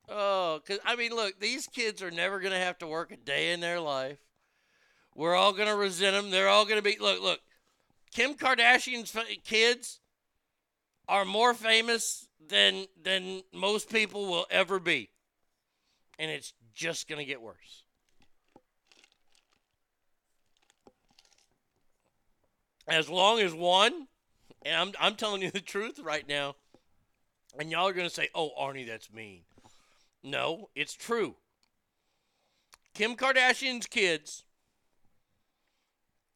oh, because, I mean, look, these kids are never going to have to work a day in their life. We're all going to resent them. They're all going to be, look, look, Kim Kardashian's kids are more famous than than most people will ever be. And it's just going to get worse. As long as one, and I'm, I'm telling you the truth right now, and y'all are going to say, oh, Arnie, that's mean. No, it's true. Kim Kardashian's kids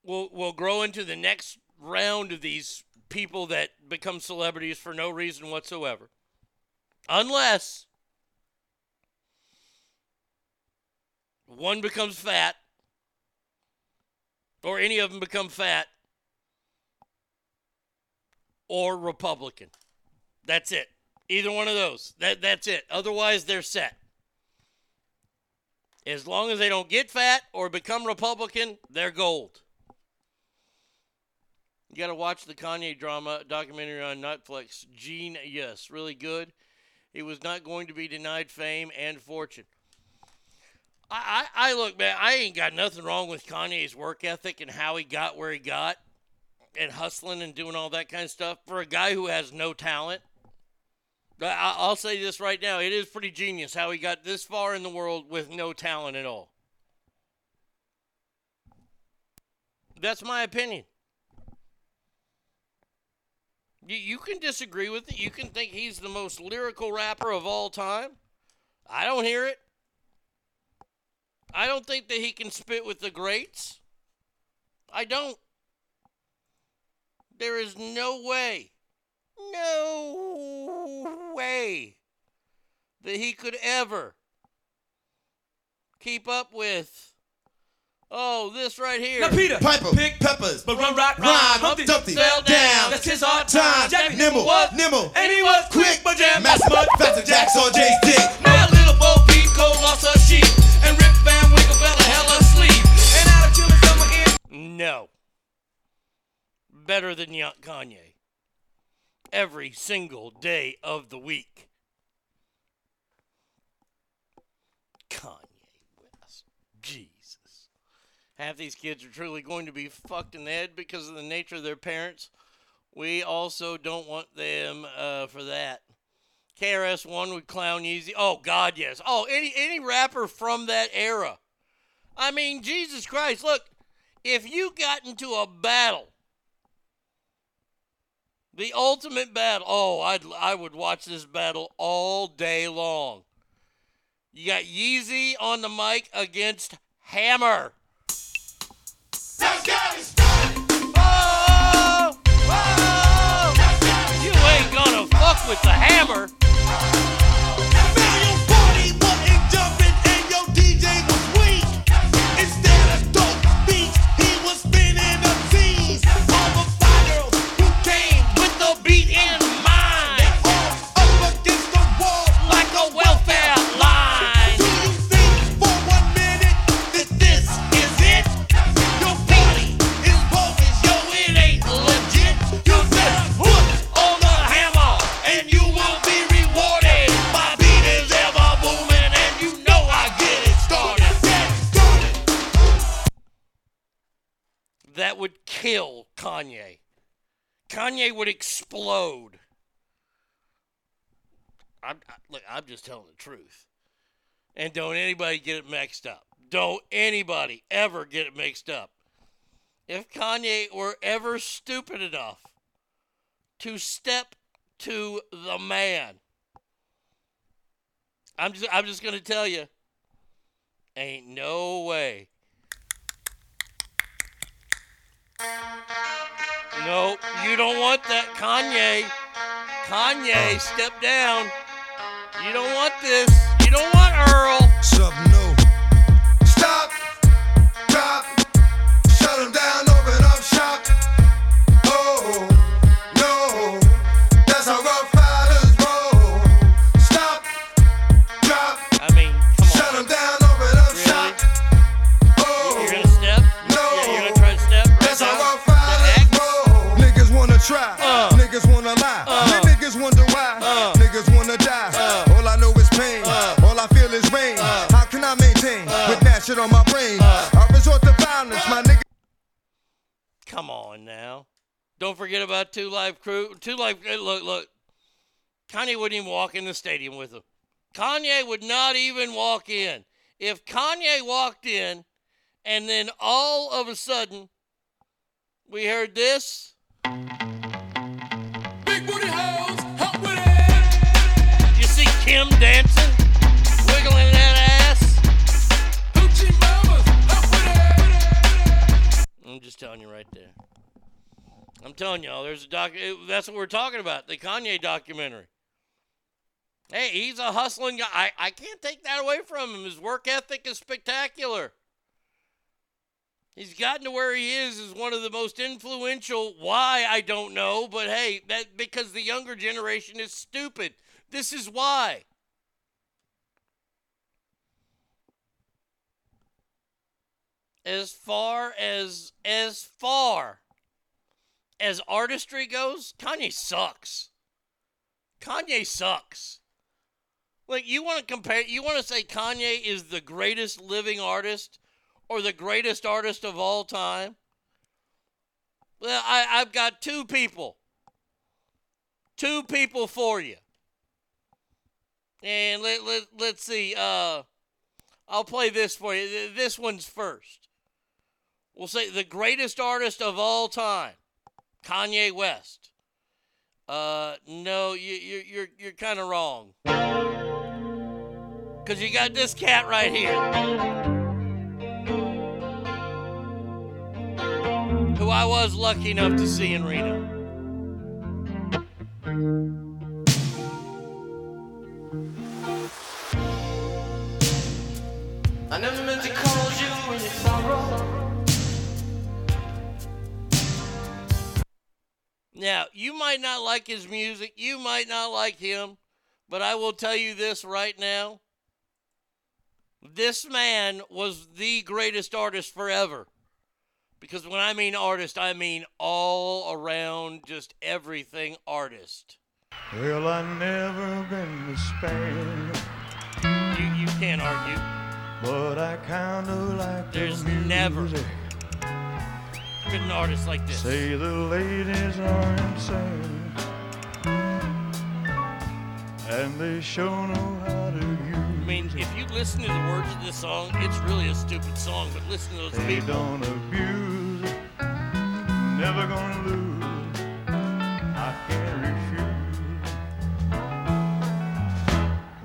will, will grow into the next round of these people that become celebrities for no reason whatsoever. Unless one becomes fat, or any of them become fat, or Republican. That's it. Either one of those. That that's it. Otherwise, they're set. As long as they don't get fat or become Republican, they're gold. You got to watch the Kanye drama documentary on Netflix. Gene, yes, really good. He was not going to be denied fame and fortune. I, I, I look, man, I ain't got nothing wrong with Kanye's work ethic and how he got where he got and hustling and doing all that kind of stuff. For a guy who has no talent, I'll say this right now. It is pretty genius how he got this far in the world with no talent at all. That's my opinion. You, you can disagree with it. You can think he's the most lyrical rapper of all time. I don't hear it. I don't think that he can spit with the greats. I don't. There is no way, no way that he could ever keep up with. Oh, this right here. Now Peter, Piper, pick peppers, but run, rock, rhyme, Humpty, Dumpty, fell down. That's his hard time. Jack nimble, was nimble, and he was quick, but jam, mass mud, faster Jack saw Jay's dick. Now little Bo Peep Cole lost her sheep, and Rip Van Winkle fell a hell of sleep. And out of chilling summer in. No. Better than Kanye. Every single day of the week. Kanye West. Jesus. Half these kids are truly going to be fucked in the head because of the nature of their parents. We also don't want them uh, for that. KRS One would clown Yeezy. Oh God, yes. Oh, any any rapper from that era. I mean, Jesus Christ! Look, if you got into a battle, the ultimate battle. Oh, I'd I would watch this battle all day long. You got Yeezy on the mic against Hammer. Oh, oh, you ain't gonna fuck with the Hammer. Kill Kanye. Kanye would explode. I'm I, look. I'm just telling the truth, and don't anybody get it mixed up. Don't anybody ever get it mixed up. If Kanye were ever stupid enough to step to the man, I'm just I'm just gonna tell you, ain't no way. No, you don't want that, Kanye. Kanye, step down. You don't want this. You don't want Earl. Something new. Come on now. Don't forget about Two Live Crew. Two Live. eh, Look, look. Kanye wouldn't even walk in the stadium with him. Kanye would not even walk in. If Kanye walked in, and then all of a sudden we heard this. Big booty hoes, help with it. You see Kim dancing, I'm just telling you right there. I'm telling y'all, there's a doc. That's what we're talking about. The Kanye documentary. Hey, he's a hustling guy. I, I can't take that away from him. His work ethic is spectacular. He's gotten to where he is as one of the most influential. Why I don't know, but hey, that because the younger generation is stupid. This is why. As far as as far as artistry goes, Kanye sucks. Kanye sucks. Like you want to compare you want to say Kanye is the greatest living artist or the greatest artist of all time? Well, I, I've got two people. Two people for you. And let, let, let's see. Uh, I'll play this for you. This one's first. We'll say the greatest artist of all time, Kanye West. Uh, no, you, you, you're you're kind of wrong. Cause you got this cat right here, who I was lucky enough to see in Reno. Might not like his music, you might not like him, but I will tell you this right now. This man was the greatest artist forever. Because when I mean artist, I mean all around, just everything artist. Well, I never been to Spain, You, you can't argue. but I kinda like the There's music. never been an artist like this. Say the ladies are insane, and they sure know how to use. I mean, if you listen to the words of this song, it's really a stupid song, but listen to those They people. don't abuse it, never gonna lose. I can't refuse.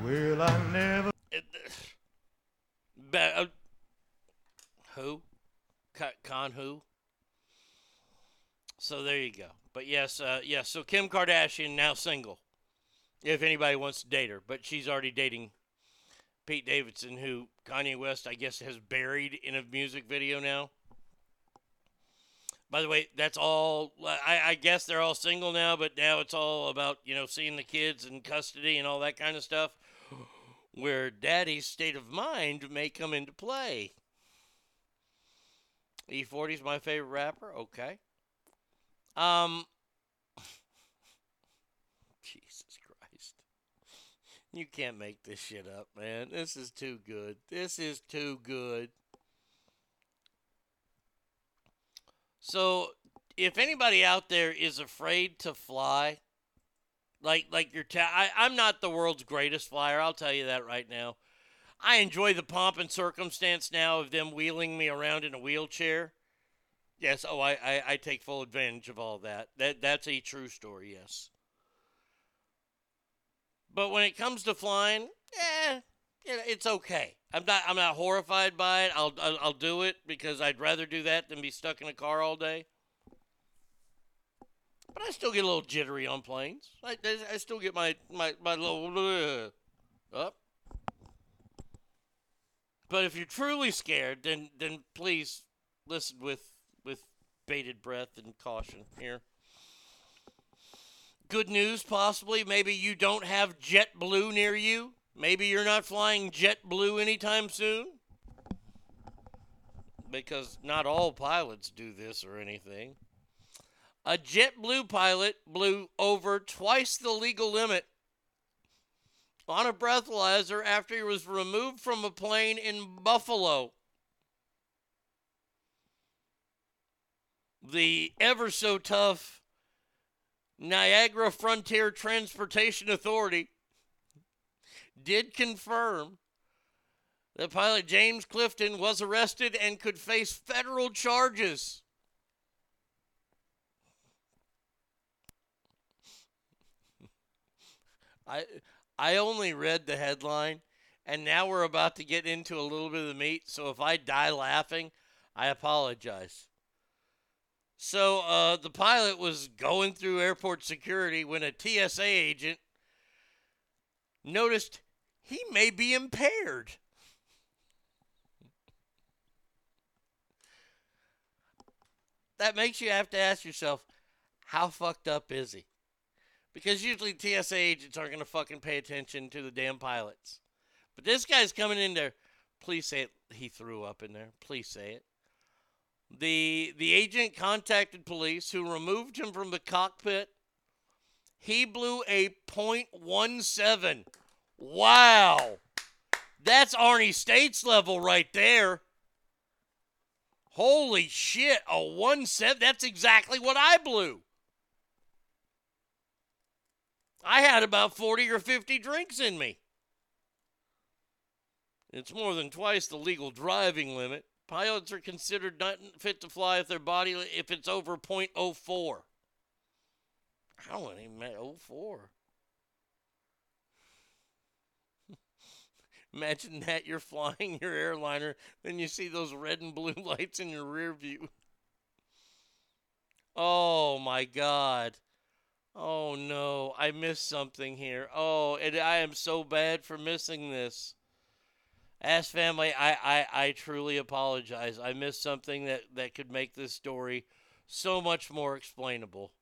Well, I never. Ba- uh, who? Con who? So there you go. But yes, uh, yes. So Kim Kardashian now single. If anybody wants to date her, but she's already dating Pete Davidson, who Kanye West, I guess, has buried in a music video now. By the way, that's all. I, I guess they're all single now, but now it's all about you know seeing the kids in custody and all that kind of stuff, where daddy's state of mind may come into play. E40's my favorite rapper. Okay. Um. Jesus Christ. You can't make this shit up, man. This is too good. This is too good. So, if anybody out there is afraid to fly, like like your ta- I, I'm not the world's greatest flyer. I'll tell you that right now. I enjoy the pomp and circumstance now of them wheeling me around in a wheelchair. Yes, oh, I, I, I take full advantage of all that. That that's a true story. Yes. But when it comes to flying, eh, it's okay. I'm not I'm not horrified by it. I'll, I'll do it because I'd rather do that than be stuck in a car all day. But I still get a little jittery on planes. I, I, still get my my my little up. But if you're truly scared, then then please listen with bated breath and caution here. Good news, possibly. Maybe you don't have JetBlue near you. Maybe you're not flying JetBlue anytime soon. Because not all pilots do this or anything. A JetBlue pilot blew over twice the legal limit on a breathalyzer after he was removed from a plane in Buffalo. The ever so tough Niagara Frontier Transportation Authority did confirm that pilot James Clifton was arrested and could face federal charges. I I only read the headline and now we're about to get into a little bit of the meat, so if I die laughing, I apologize. So uh, the pilot was going through airport security when a TSA agent noticed he may be impaired. That makes you have to ask yourself, how fucked up is he? Because usually TSA agents aren't going to fucking pay attention to the damn pilots. But this guy's coming in there. Please say it. He threw up in there. Please say it. The the agent contacted police who removed him from the cockpit. He blew a .17. Wow. That's Arnie States level right there. Holy shit, a 1.7. That's exactly what I blew. I had about 40 or 50 drinks in me. It's more than twice the legal driving limit. Pilots are considered not fit to fly if their body if it's over .04. I wasn't even met 04. Imagine that you're flying your airliner, then you see those red and blue lights in your rear view. Oh my God. Oh no, I missed something here. Oh, and I am so bad for missing this. Ask family, I, I, I truly apologize. I missed something that, that could make this story so much more explainable.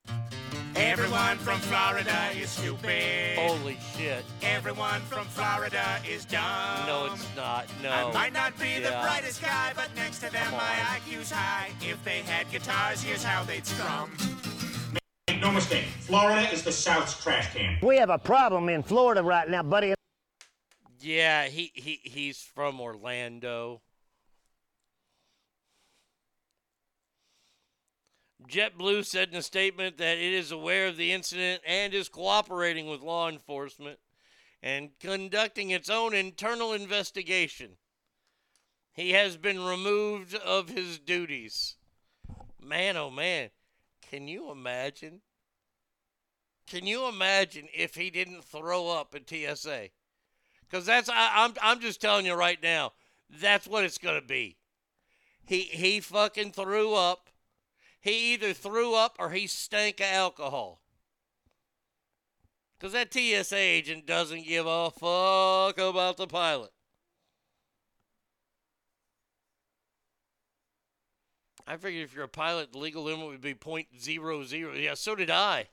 Everyone from Florida is stupid. Holy shit. Everyone from Florida is dumb. No, it's not. No. I might not be the brightest guy, but next to them my. IQ's high. If they had guitars, here's how they'd strum. Make no mistake, Florida is the South's trash can. We have a problem in Florida right now, buddy. Yeah, he, he he's from Orlando. JetBlue said in a statement that it is aware of the incident and is cooperating with law enforcement and conducting its own internal investigation. He has been removed of his duties. Man, oh man, can you imagine? Can you imagine if he didn't throw up at TSA? Because that's I, I'm I'm just telling you right now, that's what it's gonna be. He he fucking threw up. He either threw up or he stank of alcohol. Because that TSA agent doesn't give a fuck about the pilot. I figured if you're a pilot, the legal limit would be .00. Yeah, so did I.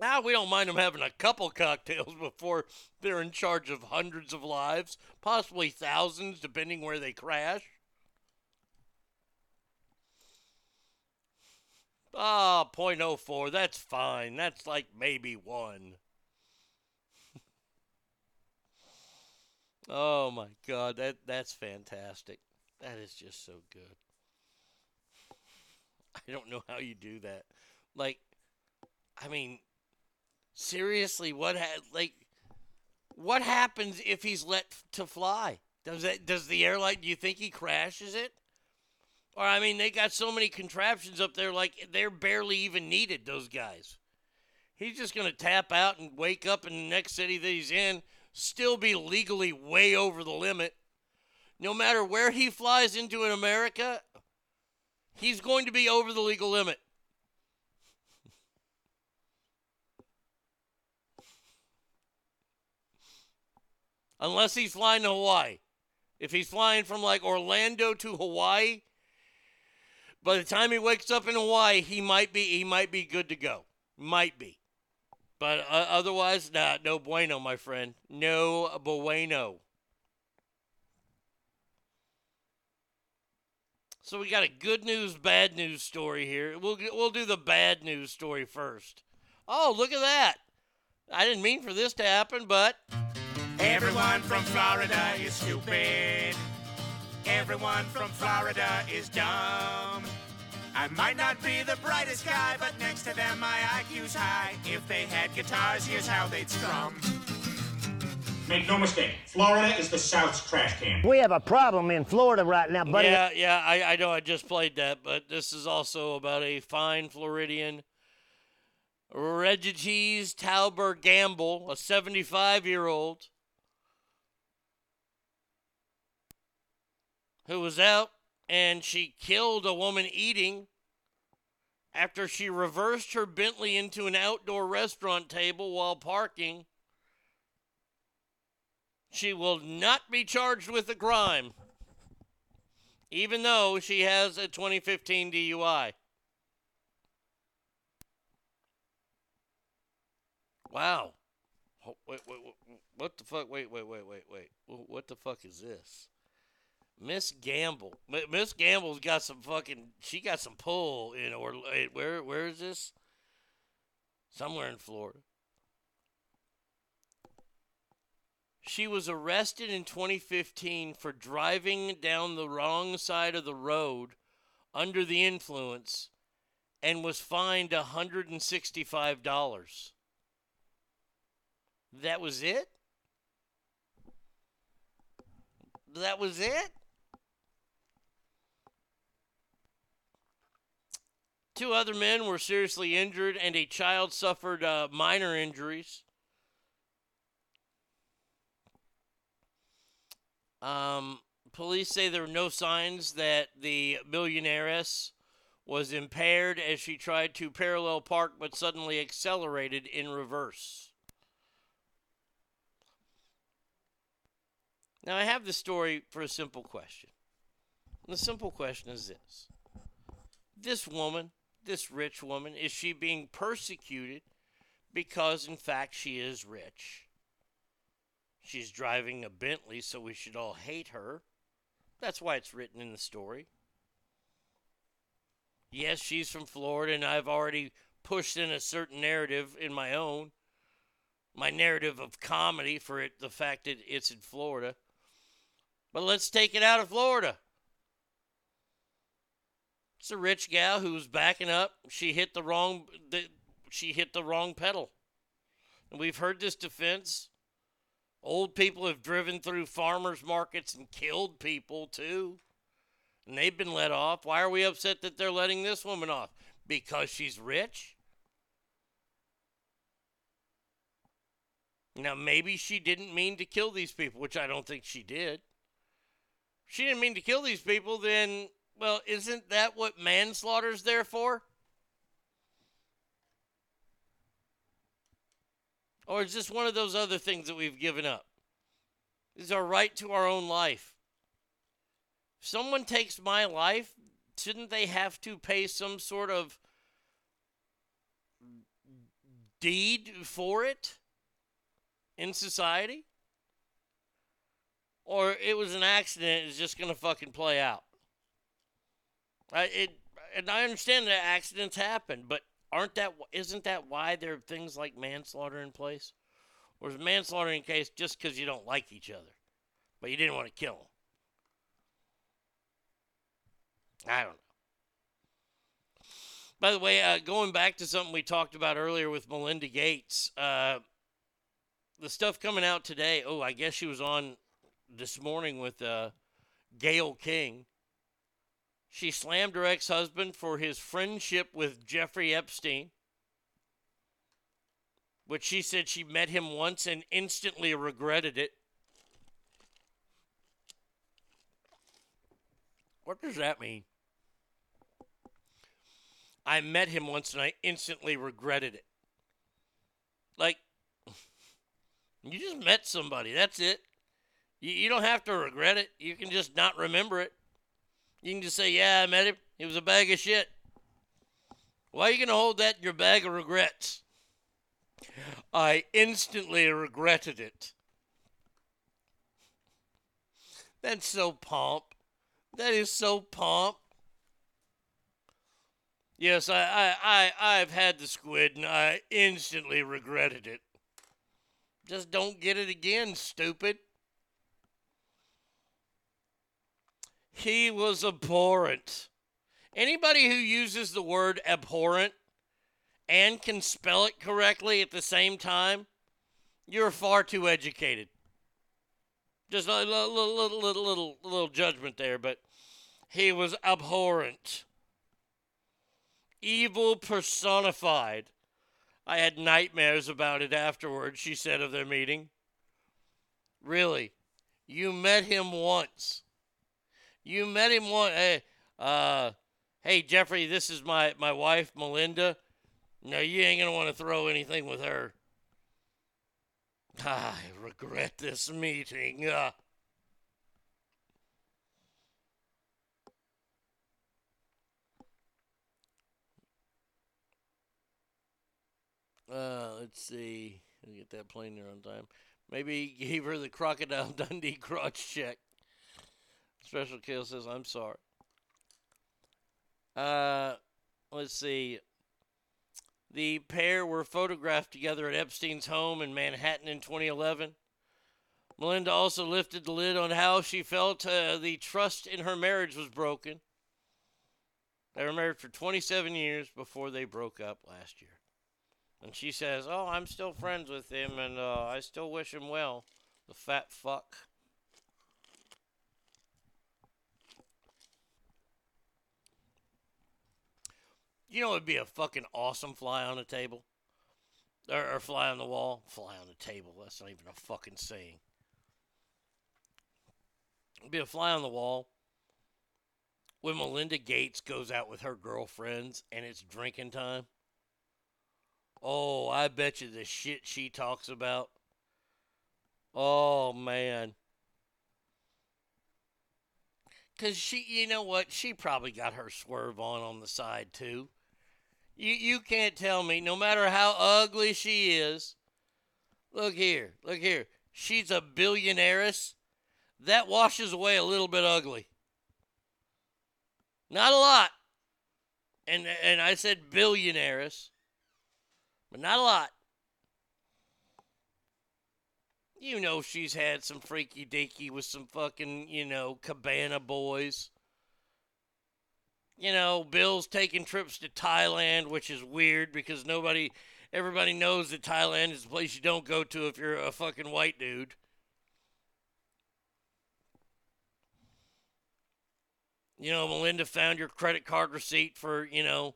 Now we don't mind them having a couple cocktails before they're in charge of hundreds of lives, possibly thousands, depending where they crash. Ah, .04, that's fine. That's like maybe one. oh my god, that that's fantastic. That is just so good. I don't know how you do that. Like, I mean, seriously, what ha- like what happens if he's let to fly? Does that does the airline? Do you think he crashes it? Or I mean, they got so many contraptions up there, like they're barely even needed. Those guys. He's just gonna tap out and wake up in the next city that he's in, still be legally way over the limit. No matter where he flies into in America, he's going to be over the legal limit. Unless he's flying to Hawaii. If he's flying from like Orlando to Hawaii, by the time he wakes up in Hawaii, he might be he might be good to go. Might be. But uh, otherwise, nah, no bueno, my friend. No bueno. So we got a good news, bad news story here. We'll we'll do the bad news story first. Oh, look at that! I didn't mean for this to happen, but Everyone from Florida is stupid. Everyone from Florida is dumb. I might not be the brightest guy, but next to them my IQ's high. If they had guitars, here's how they'd strum. Make no mistake, Florida is the South's trash can. We have a problem in Florida right now, buddy. Yeah, yeah, I, I know I just played that, but this is also about a fine Floridian, Regis Tauber Gamble, a 75 year old, who was out and she killed a woman eating after she reversed her Bentley into an outdoor restaurant table while parking. She will not be charged with a crime, even though she has a 2015 DUI. Wow. Wait, wait, wait, what the fuck? Wait, wait, wait, wait, wait. What the fuck is this? Miss Gamble. Miss Gamble's got some fucking. She got some pull in or eh, where? Where is this? Somewhere in Florida. She was arrested in 2015 for driving down the wrong side of the road under the influence and was fined $165. That was it? That was it? Two other men were seriously injured, and a child suffered uh, minor injuries. Um, police say there were no signs that the millionairess was impaired as she tried to parallel park but suddenly accelerated in reverse. Now, I have the story for a simple question. And the simple question is this This woman, this rich woman, is she being persecuted because, in fact, she is rich? She's driving a Bentley, so we should all hate her. That's why it's written in the story. Yes, she's from Florida, and I've already pushed in a certain narrative in my own. My narrative of comedy for it, the fact that it's in Florida. But let's take it out of Florida. It's a rich gal who's backing up. She hit the wrong. The, she hit the wrong pedal. And we've heard this defense. Old people have driven through farmers markets and killed people too. And they've been let off. Why are we upset that they're letting this woman off? Because she's rich? Now, maybe she didn't mean to kill these people, which I don't think she did. If she didn't mean to kill these people, then, well, isn't that what manslaughter's there for? Or is this one of those other things that we've given up? Is our right to our own life. If someone takes my life, shouldn't they have to pay some sort of deed for it in society? Or it was an accident, it's just going to fucking play out. I, it, and I understand that accidents happen, but aren't that isn't that why there are things like manslaughter in place? Or is manslaughter in case just because you don't like each other, but you didn't want to kill them? I don't know. By the way, uh, going back to something we talked about earlier with Melinda Gates, uh, the stuff coming out today. Oh, I guess she was on this morning with uh, Gayle King. She slammed her ex husband for his friendship with Jeffrey Epstein, which she said she met him once and instantly regretted it. What does that mean? I met him once and I instantly regretted it. Like, you just met somebody. That's it. You, you don't have to regret it. You can just not remember it. You can just say, yeah, I met him. He was a bag of shit. Why are you going to hold that in your bag of regrets? I instantly regretted it. That's so pomp. That is so pomp. Yes, I, I, I, I've had the squid and I instantly regretted it. Just don't get it again, stupid. He was abhorrent. Anybody who uses the word abhorrent and can spell it correctly at the same time, you're far too educated. Just a little, little, little, little, little, judgment there, but he was abhorrent. Evil personified. I had nightmares about it afterwards, she said of their meeting. Really? You met him once. You met him one. Hey, uh, hey, Jeffrey, this is my, my wife, Melinda. No, you ain't to want to throw anything with her. I regret this meeting. Uh, uh, let's see. Let me get that plane there on time. Maybe he gave her the Crocodile Dundee crotch check. Special Kill says, I'm sorry. Uh, let's see. The pair were photographed together at Epstein's home in Manhattan in 2011. Melinda also lifted the lid on how she felt uh, the trust in her marriage was broken. They were married for 27 years before they broke up last year. And she says, Oh, I'm still friends with him and uh, I still wish him well. The fat fuck. You know, it'd be a fucking awesome fly on the table, or, or fly on the wall, fly on the table. That's not even a fucking saying. It'd be a fly on the wall when Melinda Gates goes out with her girlfriends and it's drinking time. Oh, I bet you the shit she talks about. Oh man. Cause she, you know what? She probably got her swerve on on the side too. You you can't tell me, no matter how ugly she is. Look here, look here. She's a billionaireess. That washes away a little bit ugly. Not a lot. And and I said billionaireess, but not a lot. You know she's had some freaky deaky with some fucking, you know, cabana boys. You know, Bill's taking trips to Thailand, which is weird because nobody, everybody knows that Thailand is a place you don't go to if you're a fucking white dude. You know, Melinda found your credit card receipt for, you know,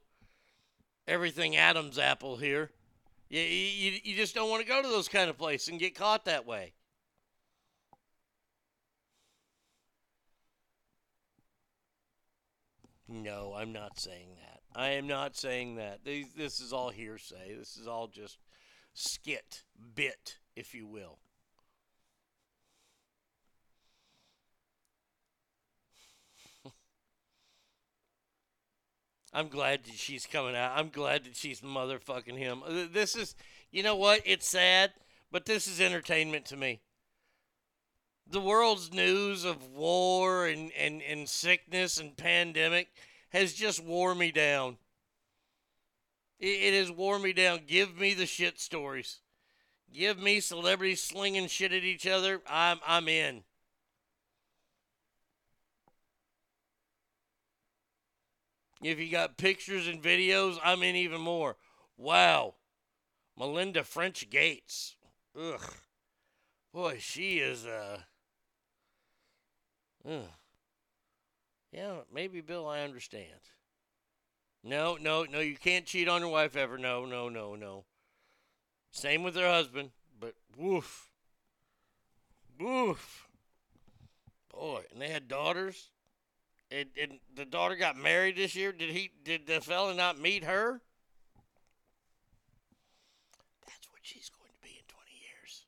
everything Adam's apple here. You, you, you just don't want to go to those kind of places and get caught that way. No, I'm not saying that. I am not saying that. This is all hearsay. This is all just skit, bit, if you will. I'm glad that she's coming out. I'm glad that she's motherfucking him. This is, you know what? It's sad, but this is entertainment to me. The world's news of war and, and, and sickness and pandemic has just wore me down. It, it has wore me down. Give me the shit stories. Give me celebrities slinging shit at each other. I'm I'm in. If you got pictures and videos, I'm in even more. Wow. Melinda French Gates. Ugh. Boy, she is uh Yeah, maybe Bill I understand. No, no, no, you can't cheat on your wife ever. No, no, no, no. Same with her husband, but woof. Woof. Boy, and they had daughters. And, and the daughter got married this year. Did he? Did the fella not meet her? That's what she's going to be in twenty years.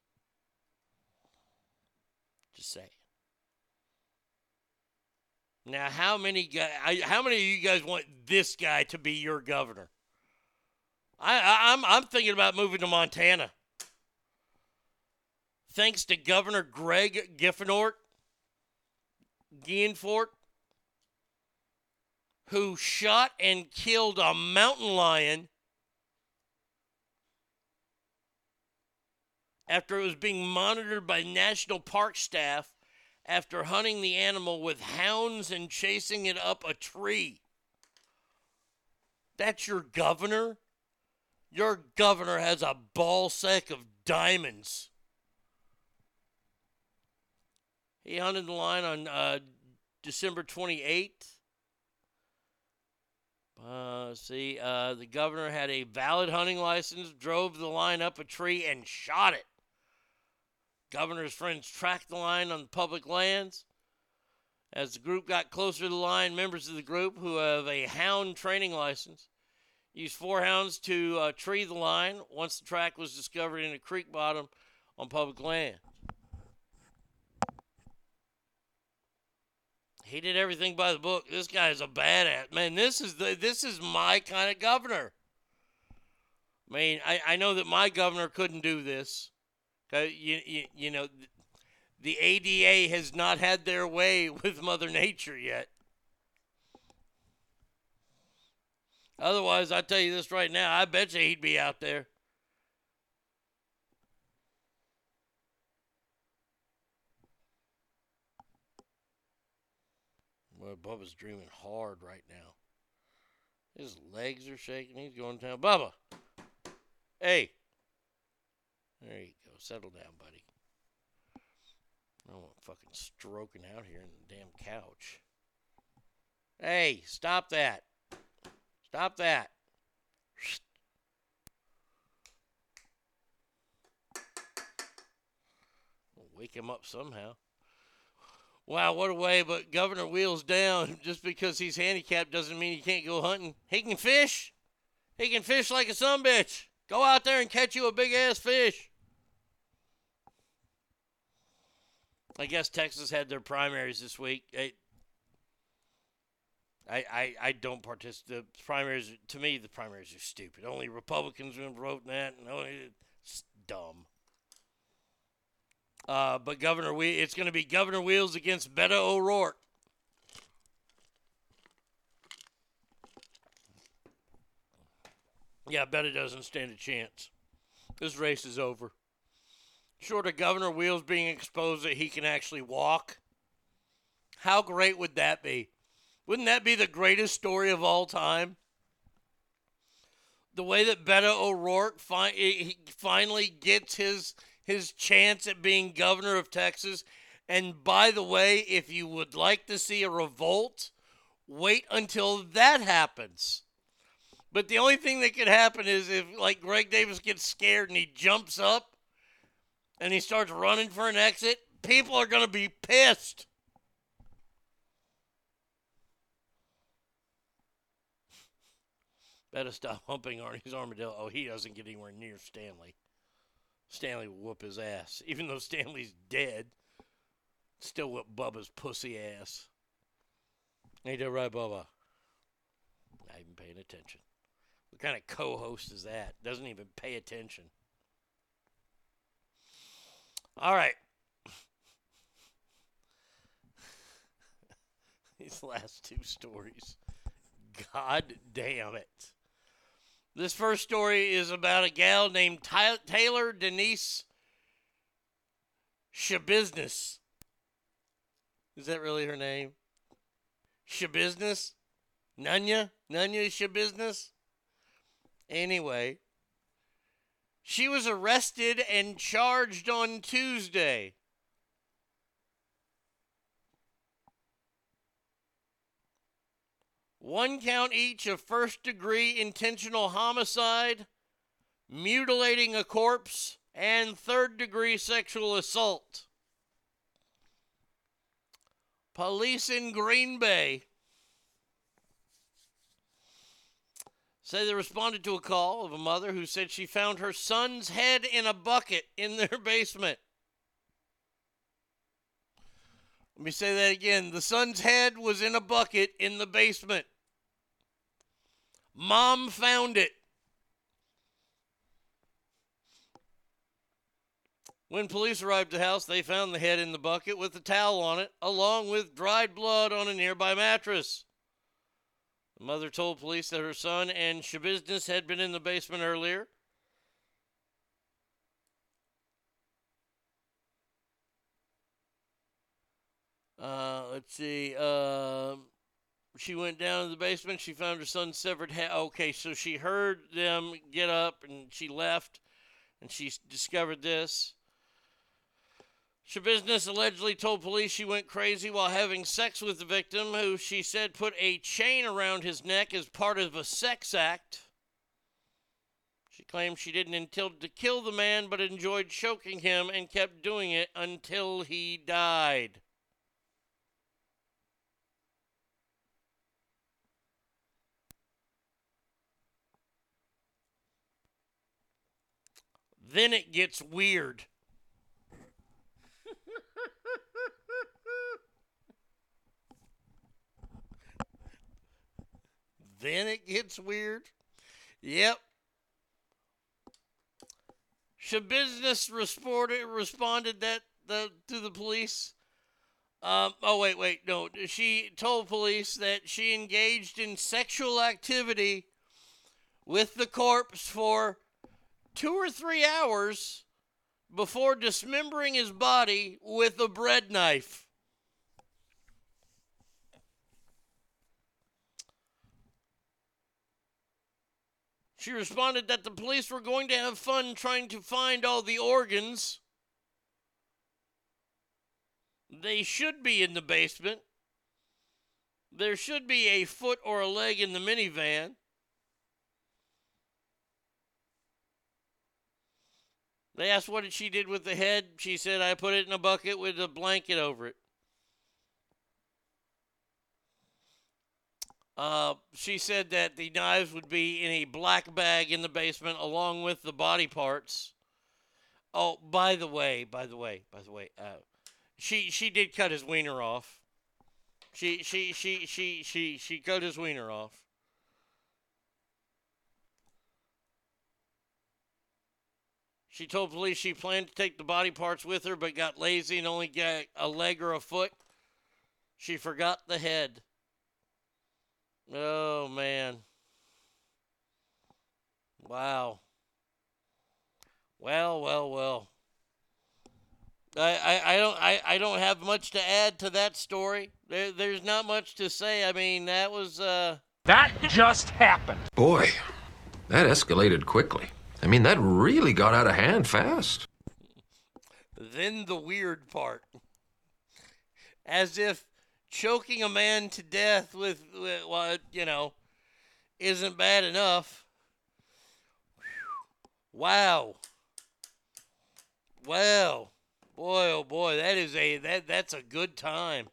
Just saying. Now, how many guys? How many of you guys want this guy to be your governor? I, I I'm I'm thinking about moving to Montana. Thanks to Governor Greg Giffenort, Gianforte, who shot and killed a mountain lion after it was being monitored by national park staff after hunting the animal with hounds and chasing it up a tree. That's your governor? Your governor has a ball sack of diamonds. He hunted the lion on uh, December 28th. Uh, see, uh, the governor had a valid hunting license, drove the line up a tree, and shot it. Governor's friends tracked the line on public lands. As the group got closer to the line, members of the group, who have a hound training license, used four hounds to uh, tree the line once the track was discovered in a creek bottom on public land. He did everything by the book. This guy is a badass. Man, this is the this is my kind of governor. I mean, I, I know that my governor couldn't do this. 'Cause You, you, you know, the ADA has not had their way with Mother Nature yet. Otherwise, I tell you this right now, I bet you he'd be out there. Well, Bubba's dreaming hard right now. His legs are shaking. He's going down. Bubba! Hey! There you. Settle down, buddy. I don't want fucking stroking out here in the damn couch. Hey, stop that. Stop that. Wake him up somehow. Wow, what a way, but Governor Wheels down just because he's handicapped doesn't mean he can't go hunting. He can fish. He can fish like a son bitch. Go out there and catch you a big ass fish. I guess Texas had their primaries this week. I, I, I, I don't participate. The primaries, to me, the primaries are stupid. Only Republicans will vote in that, and only, it's dumb. Uh, but Governor, we it's going to be Governor Wheels against Beto O'Rourke. Yeah, Beto doesn't stand a chance. This race is over. Short of Governor Wheels being exposed that he can actually walk, how great would that be? Wouldn't that be the greatest story of all time? The way that Beto O'Rourke fi- he finally gets his his chance at being governor of Texas. And by the way, if you would like to see a revolt, wait until that happens. But the only thing that could happen is if, like, Greg Davis gets scared and he jumps up and he starts running for an exit, people are going to be pissed. Better stop humping Arnie's armadillo. Oh, he doesn't get anywhere near Stanley. Stanley will whoop his ass. Even though Stanley's dead, still whip Bubba's pussy ass. Ain't that right, Bubba? Not even paying attention. What kind of co host is that? Doesn't even pay attention. All right. These last two stories. God damn it. This first story is about a gal named Ty- Taylor Denise Schabusiness. Is that really her name? Shabiznes? Nunya? Nunya Shabiznes? Anyway, she was arrested and charged on Tuesday. One count each of first degree intentional homicide, mutilating a corpse, and third degree sexual assault. Police in Green Bay say they responded to a call of a mother who said she found her son's head in a bucket in their basement. Let me say that again. The son's head was in a bucket in the basement. Mom found it. When police arrived at the house, they found the head in the bucket with a towel on it, along with dried blood on a nearby mattress. The mother told police that her son and Schabusiness had been in the basement earlier. Uh, let's see. Um, she went down to the basement. She found her son's severed head. Okay, so she heard them get up and she left, and she discovered this. Schabusiness allegedly told police she went crazy while having sex with the victim, who she said put a chain around his neck as part of a sex act. She claimed she didn't intend to kill the man, but enjoyed choking him and kept doing it until he died. Then it gets weird. Then it gets weird. Yep. Schabusiness responded responded that the to the police. Um, oh wait, wait, no. She told police that she engaged in sexual activity with the corpse for two or three hours before dismembering his body with a bread knife. She responded that the police were going to have fun trying to find all the organs. They should be in the basement. There should be a foot or a leg in the minivan. They asked what she did with the head. She said, I put it in a bucket with a blanket over it. Uh, she said that the knives would be in a black bag in the basement along with the body parts. Oh, by the way, by the way, by the way, uh, she she did cut his wiener off. She she she she she she cut his wiener off. She told police she planned to take the body parts with her, but got lazy and only got a leg or a foot. She forgot the head. Oh man. Wow. Well, well, well. I, I, I don't I, I don't have much to add to that story. There, there's not much to say. I mean, that was uh That just happened. Boy, that escalated quickly. I mean, that really got out of hand fast. then the weird part. As if choking a man to death with, with what, you know, isn't bad enough. Wow. Wow. Boy, oh boy, that is a that that's a good time.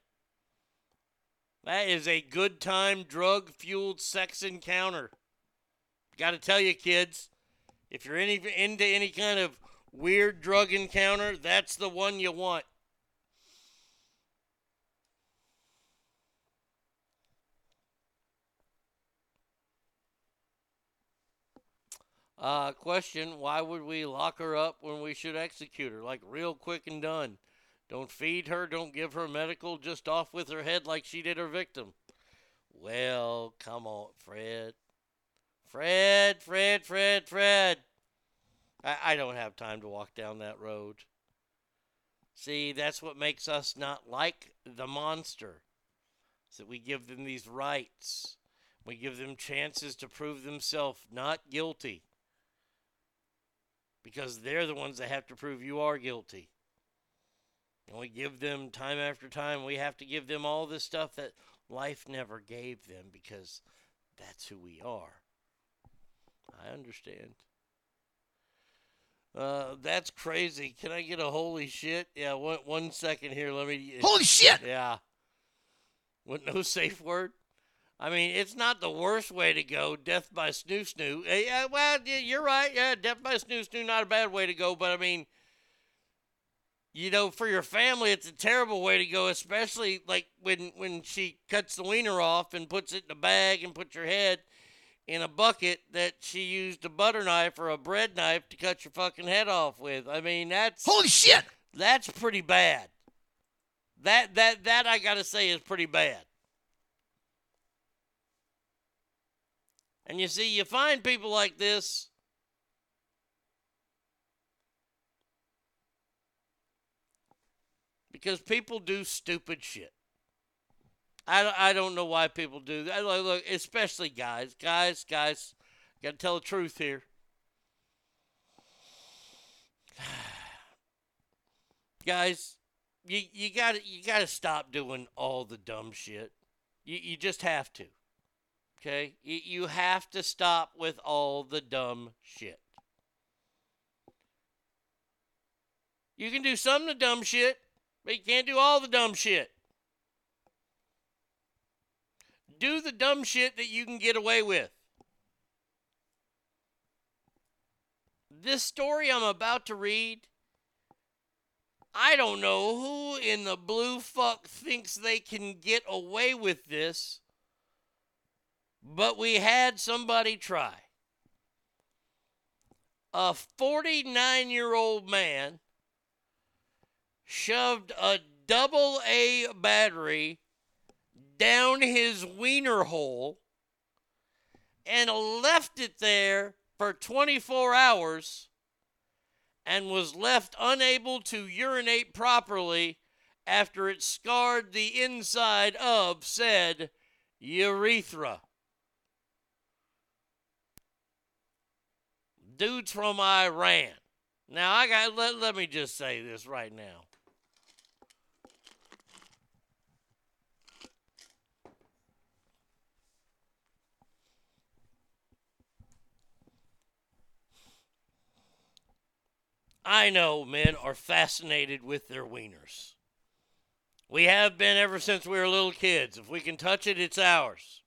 That is a good time drug fueled sex encounter. Got to tell you, kids, if you're any into any kind of weird drug encounter, that's the one you want. Uh, question Why would we lock her up when we should execute her? Like, real quick and done. Don't feed her, don't give her medical, just off with her head like she did her victim. Well, come on, Fred. Fred, Fred, Fred, Fred. I, I don't have time to walk down that road. See, that's what makes us not like the monster. Is that we give them these rights. We give them chances to prove themselves not guilty. Because they're the ones that have to prove you are guilty. And we give them time after time, we have to give them all this stuff that life never gave them because that's who we are. I understand. Uh, that's crazy. Can I get a holy shit? Yeah, one one second here. Let me. Holy shit! Yeah. With no safe word. I mean, it's not the worst way to go. Death by snoo snoo. Uh, Yeah, well, you're right. Yeah, death by snoo snoo, not a bad way to go. But I mean, you know, for your family, it's a terrible way to go. Especially like when when she cuts the wiener off and puts it in a bag and puts your head in a bucket that she used a butter knife or a bread knife to cut your fucking head off with. I mean, that's Holy shit! That's pretty bad. That that that I gotta say is pretty bad. And you see, you find people like this. Because people do stupid shit. I I don't know why people do that. Look, look, especially guys. Guys, guys, got to tell the truth here. guys, you you got to you got to stop doing all the dumb shit. You you just have to. Okay? You, have to stop with all the dumb shit. You can do some of the dumb shit, but you can't do all the dumb shit. Do the dumb shit that you can get away with. This story I'm about to read, I don't know who in the blue fuck thinks they can get away with this, but we had somebody try. A 49 year old man shoved a double A battery down his wiener hole and left it there for 24 hours and was left unable to urinate properly after it scarred the inside of said urethra. Dude's from Iran. Now I got let, let me just say this right now. I know men are fascinated with their wieners. We have been ever since we were little kids. If we can touch it, it's ours.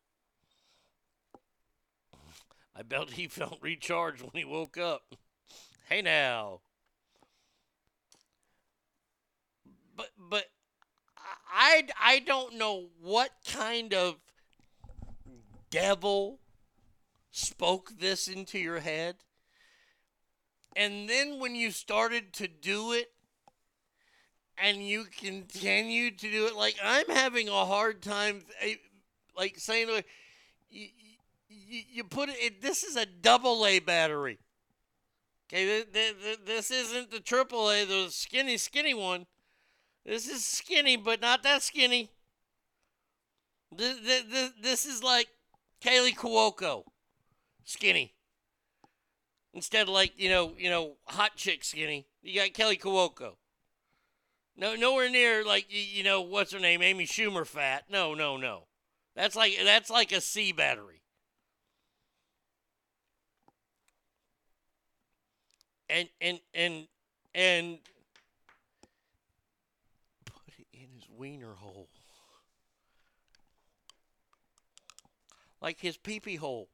I bet he felt recharged when he woke up. Hey now. But but I I don't know what kind of devil spoke this into your head. And then when you started to do it and you continue to do it like I'm having a hard time eh, like saying you, you, put it, it this is a double A battery. Okay, this, isn't the triple A, the skinny, skinny one. This is skinny, but not that skinny. This, this, this is like Kaley Cuoco, skinny. Instead of like you know, you know, hot chick skinny, you got Kelly Cuoco. No, nowhere near like you know what's her name, Amy Schumer fat. No, no, no. That's like that's like a C battery. And and and and put it in his wiener hole, like his peepee hole.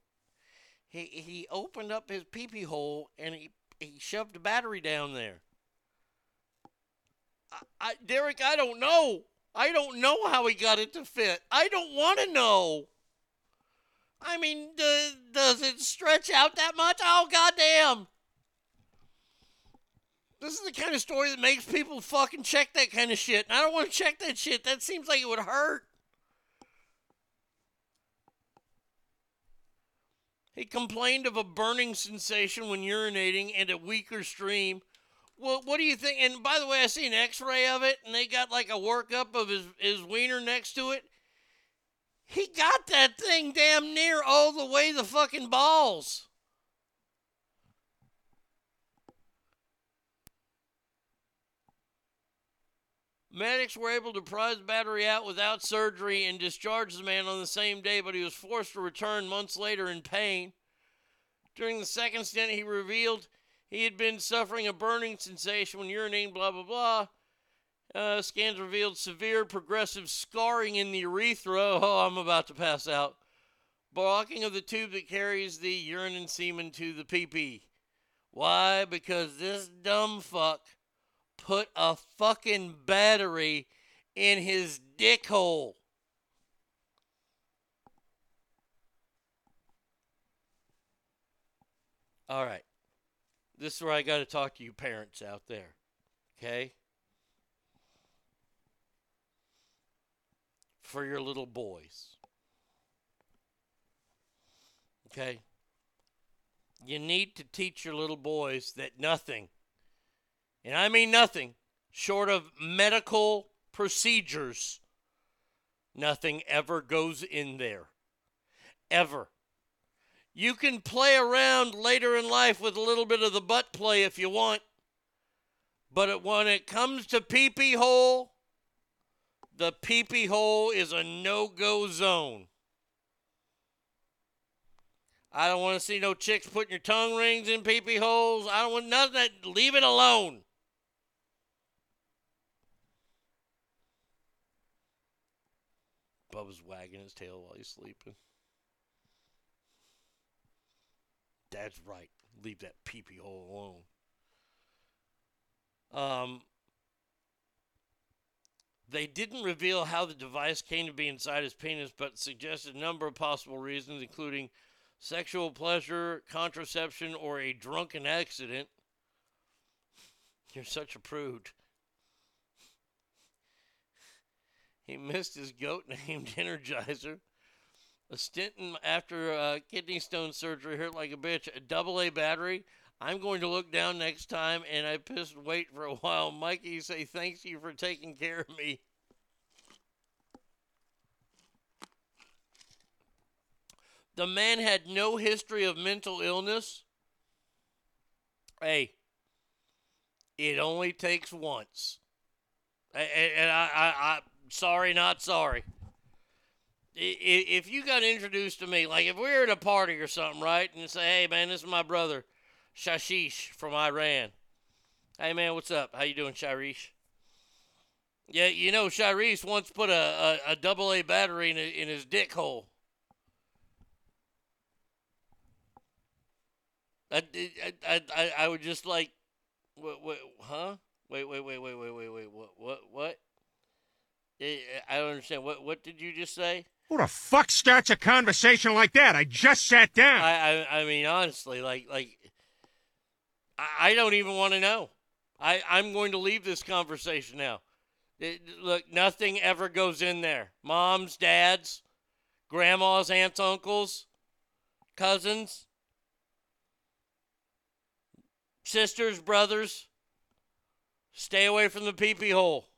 He he opened up his peepee hole and he he shoved a battery down there. I, I Derek, I don't know. I don't know how he got it to fit. I don't want to know. I mean, does, does it stretch out that much? Oh, goddamn. This is the kind of story that makes people fucking check that kind of shit. And I don't want to check that shit. That seems like it would hurt. He complained of a burning sensation when urinating and a weaker stream. Well, what do you think? And by the way, I see an x ray of it, and they got like a workup of his, his wiener next to it. He got that thing damn near all the way the fucking balls. Medics were able to pry the battery out without surgery and discharge the man on the same day, but he was forced to return months later in pain. During the second stint, he revealed he had been suffering a burning sensation when urinating, blah, blah, blah. Uh, scans revealed severe progressive scarring in the urethra. Oh, I'm about to pass out. Blocking of the tube that carries the urine and semen to the PP. Why? Because this dumb fuck put a fucking battery in his dick hole. All right. This is where I got to talk to you parents out there. Okay? For your little boys. Okay? You need to teach your little boys that nothing and I mean nothing short of medical procedures, nothing ever goes in there. Ever. You can play around later in life with a little bit of the butt play if you want, but when it comes to peepee hole, the peepee hole is a no go zone. I don't want to see no chicks putting your tongue rings in peepee holes. I don't want nothing. That, leave it alone. Bubba's wagging his tail while he's sleeping. That's right. Leave that peepee hole alone. Um, they didn't reveal how the device came to be inside his penis, but suggested a number of possible reasons, including sexual pleasure, contraception, or a drunken accident. You're such a prude. He missed his goat named Energizer. A stint in, after uh, kidney stone surgery hurt like a bitch. A double A battery. I'm going to look down next time, and I pissed wait for a while. Mikey, say thanks you for taking care of me. The man had no history of mental illness. Hey, it only takes once. And I, I sorry, not sorry. If you got introduced to me, like if we were at a party or something, right, and say, hey, man, this is my brother, Shashish from Iran. Hey man, what's up? How you doing, Shirish? Yeah, you know, Shirish once put a, a, a double A battery in, in his dick hole. I, I, I, I, I would just like, what, what, huh? Wait, wait, wait, wait, wait, wait, wait, what, what, what? I don't understand. What, what did you just say? Who the fuck starts a conversation like that? I just sat down. I, I, I mean, honestly, like, like, I, I don't even want to know. I, I'm going to leave this conversation now. It- look, nothing ever goes in there. Moms, dads, grandmas, aunts, uncles, cousins, sisters, brothers. Stay away from the pee pee hole.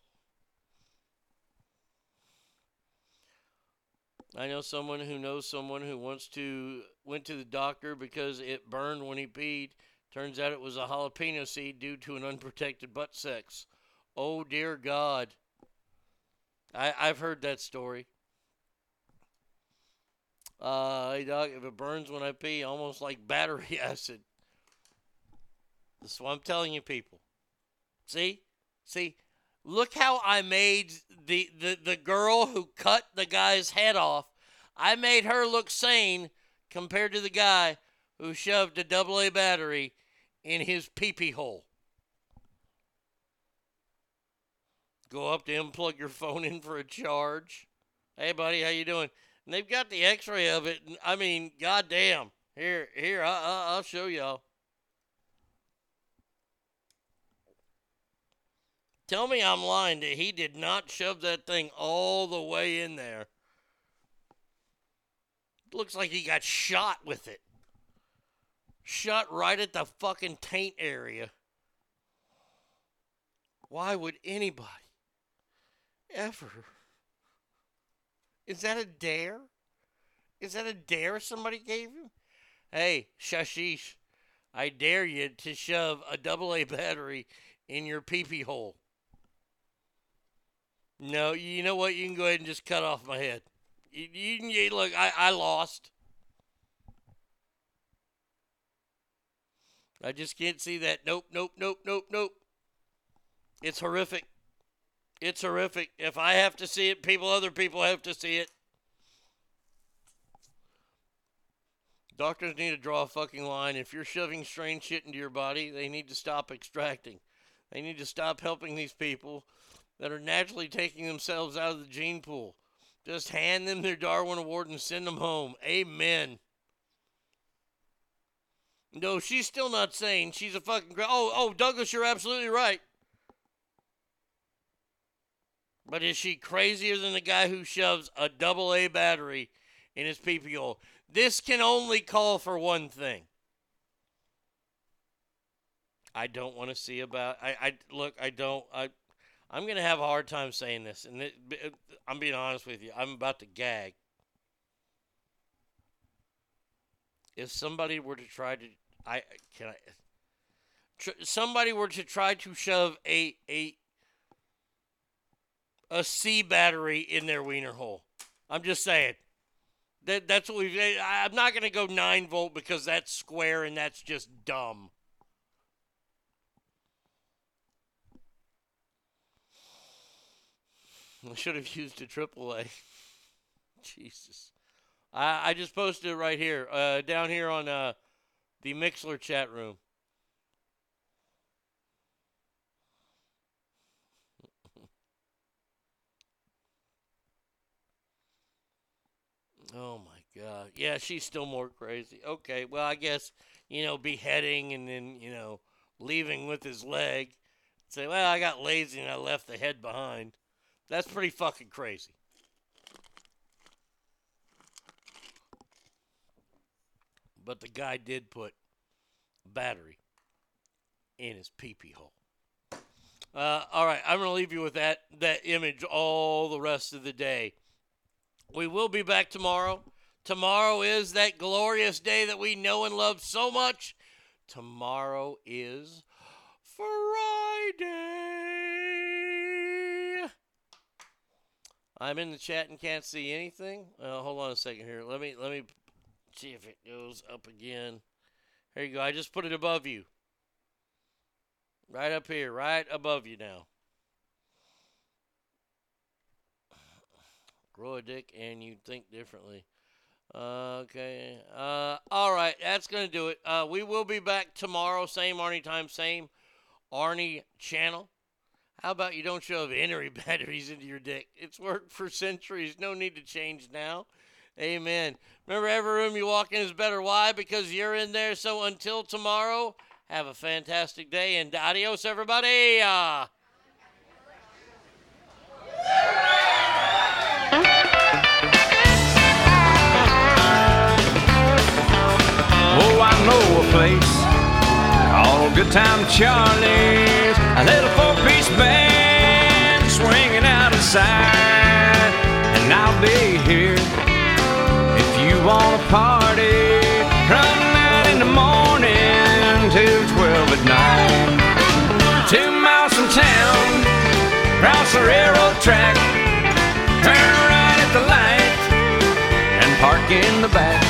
I know someone who knows someone who wants to went to the doctor because it burned when he peed. Turns out it was a jalapeno seed due to an unprotected butt sex. Oh dear God. I I've heard that story. Uh, hey doc, if it burns when I pee, almost like battery acid. That's what I'm telling you, people. See, see, look how I made the the the girl who cut the guy's head off. I made her look sane compared to the guy who shoved a double A battery in his pee pee hole. Go up to him, plug your phone in for a charge. Hey, buddy, how you doing? And they've got the X-ray of it. I mean, goddamn. Here, here, I, I, I'll show y'all. Tell me I'm lying that he did not shove that thing all the way in there. Looks like he got shot with it. Shot right at the fucking taint area. Why would anybody ever? Is that a dare? Is that a dare somebody gave you? Hey, Shashish, I dare you to shove a double A battery in your pee pee hole. No, you know what? You can go ahead and just cut off my head. You, you, you- look, I, I lost. I just can't see that. Nope, nope, nope, nope, nope. It's horrific. It's horrific. If I have to see it, people, other people have to see it. Doctors need to draw a fucking line. If you're shoving strange shit into your body, they need to stop extracting. They need to stop helping these people that are naturally taking themselves out of the gene pool. Just hand them their Darwin Award and send them home. Amen. No, she's still not sane. She's a fucking. Gra- oh, oh, Douglas, you're absolutely right. But is she crazier than the guy who shoves a double A battery in his pee hole? This can only call for one thing. I don't want to see about. I, I look. I don't. I. I'm gonna have a hard time saying this, and it, I'm being honest with you. I'm about to gag. If somebody were to try to, I can I. Tr- somebody were to try to shove a a a C battery in their wiener hole. I'm just saying. That that's what we've. I'm not gonna go nine volt because that's square and that's just dumb. I should have used a triple A. Jesus. I, I just posted it right here, uh, down here on uh, the Mixlr chat room. Oh my God. Yeah, she's still more crazy. Okay, well, I guess, you know, beheading and then, you know, leaving with his leg. Say, well, I got lazy and I left the head behind. That's pretty fucking crazy. But the guy did put battery in his pee pee hole. Uh, all right, I'm going to leave you with that that image all the rest of the day. We will be back tomorrow. Tomorrow is that glorious day that we know and love so much. Tomorrow is Friday. I'm in the chat and can't see anything. Uh, hold on a second here. Let me let me see if it goes up again. There you go. I just put it above you. Right up here, right above you now. Grow a dick and you think differently. Uh, okay. Uh, all right. That's going to do it. Uh, we will be back tomorrow. Same Arnie time, same Arnie channel. How about you don't shove Henry batteries into your dick? It's worked for centuries. No need to change now. Amen. Remember, every room you walk in is better. Why? Because you're in there. So until tomorrow, have a fantastic day and adios, everybody. Uh, Oh, I know a place called Good Time Charlie's. A little four-piece band swinging out inside, and I'll be here if you want to party from nine in the morning till twelve at night. Two miles from town, cross the railroad track, turn right at the light, and park in the back.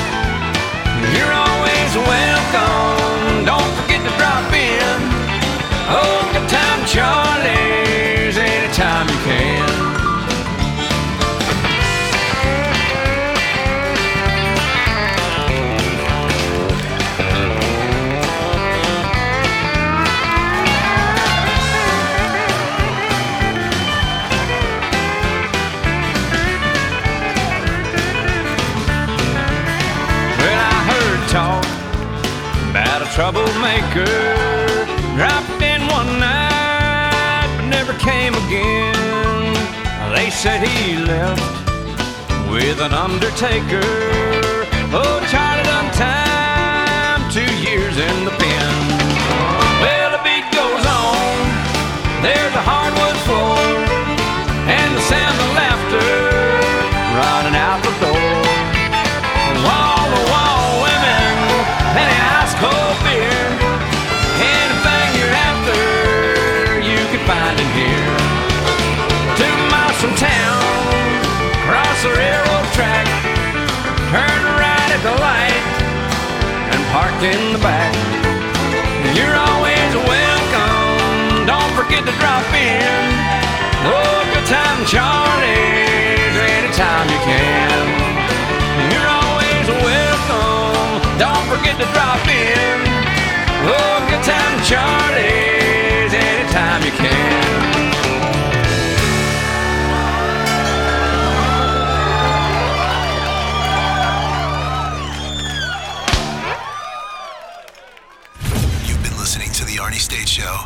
You're always welcome. Don't time, Charlie's, anytime you can. Well, I heard talk about a troublemaker. Again. They said he left with an undertaker. Oh, Charlie done time, two years in the pen. Well, the beat goes on. There's a hardwood floor and the sound of laughter running out the door. Wall to wall women and a ice cold beer. The light, and park in the back. You're always welcome. Don't forget to drop in. Oh, good time, Charlie's, anytime you can. You're always welcome. Don't forget to drop in. Oh, good time, Charlie's, anytime you can.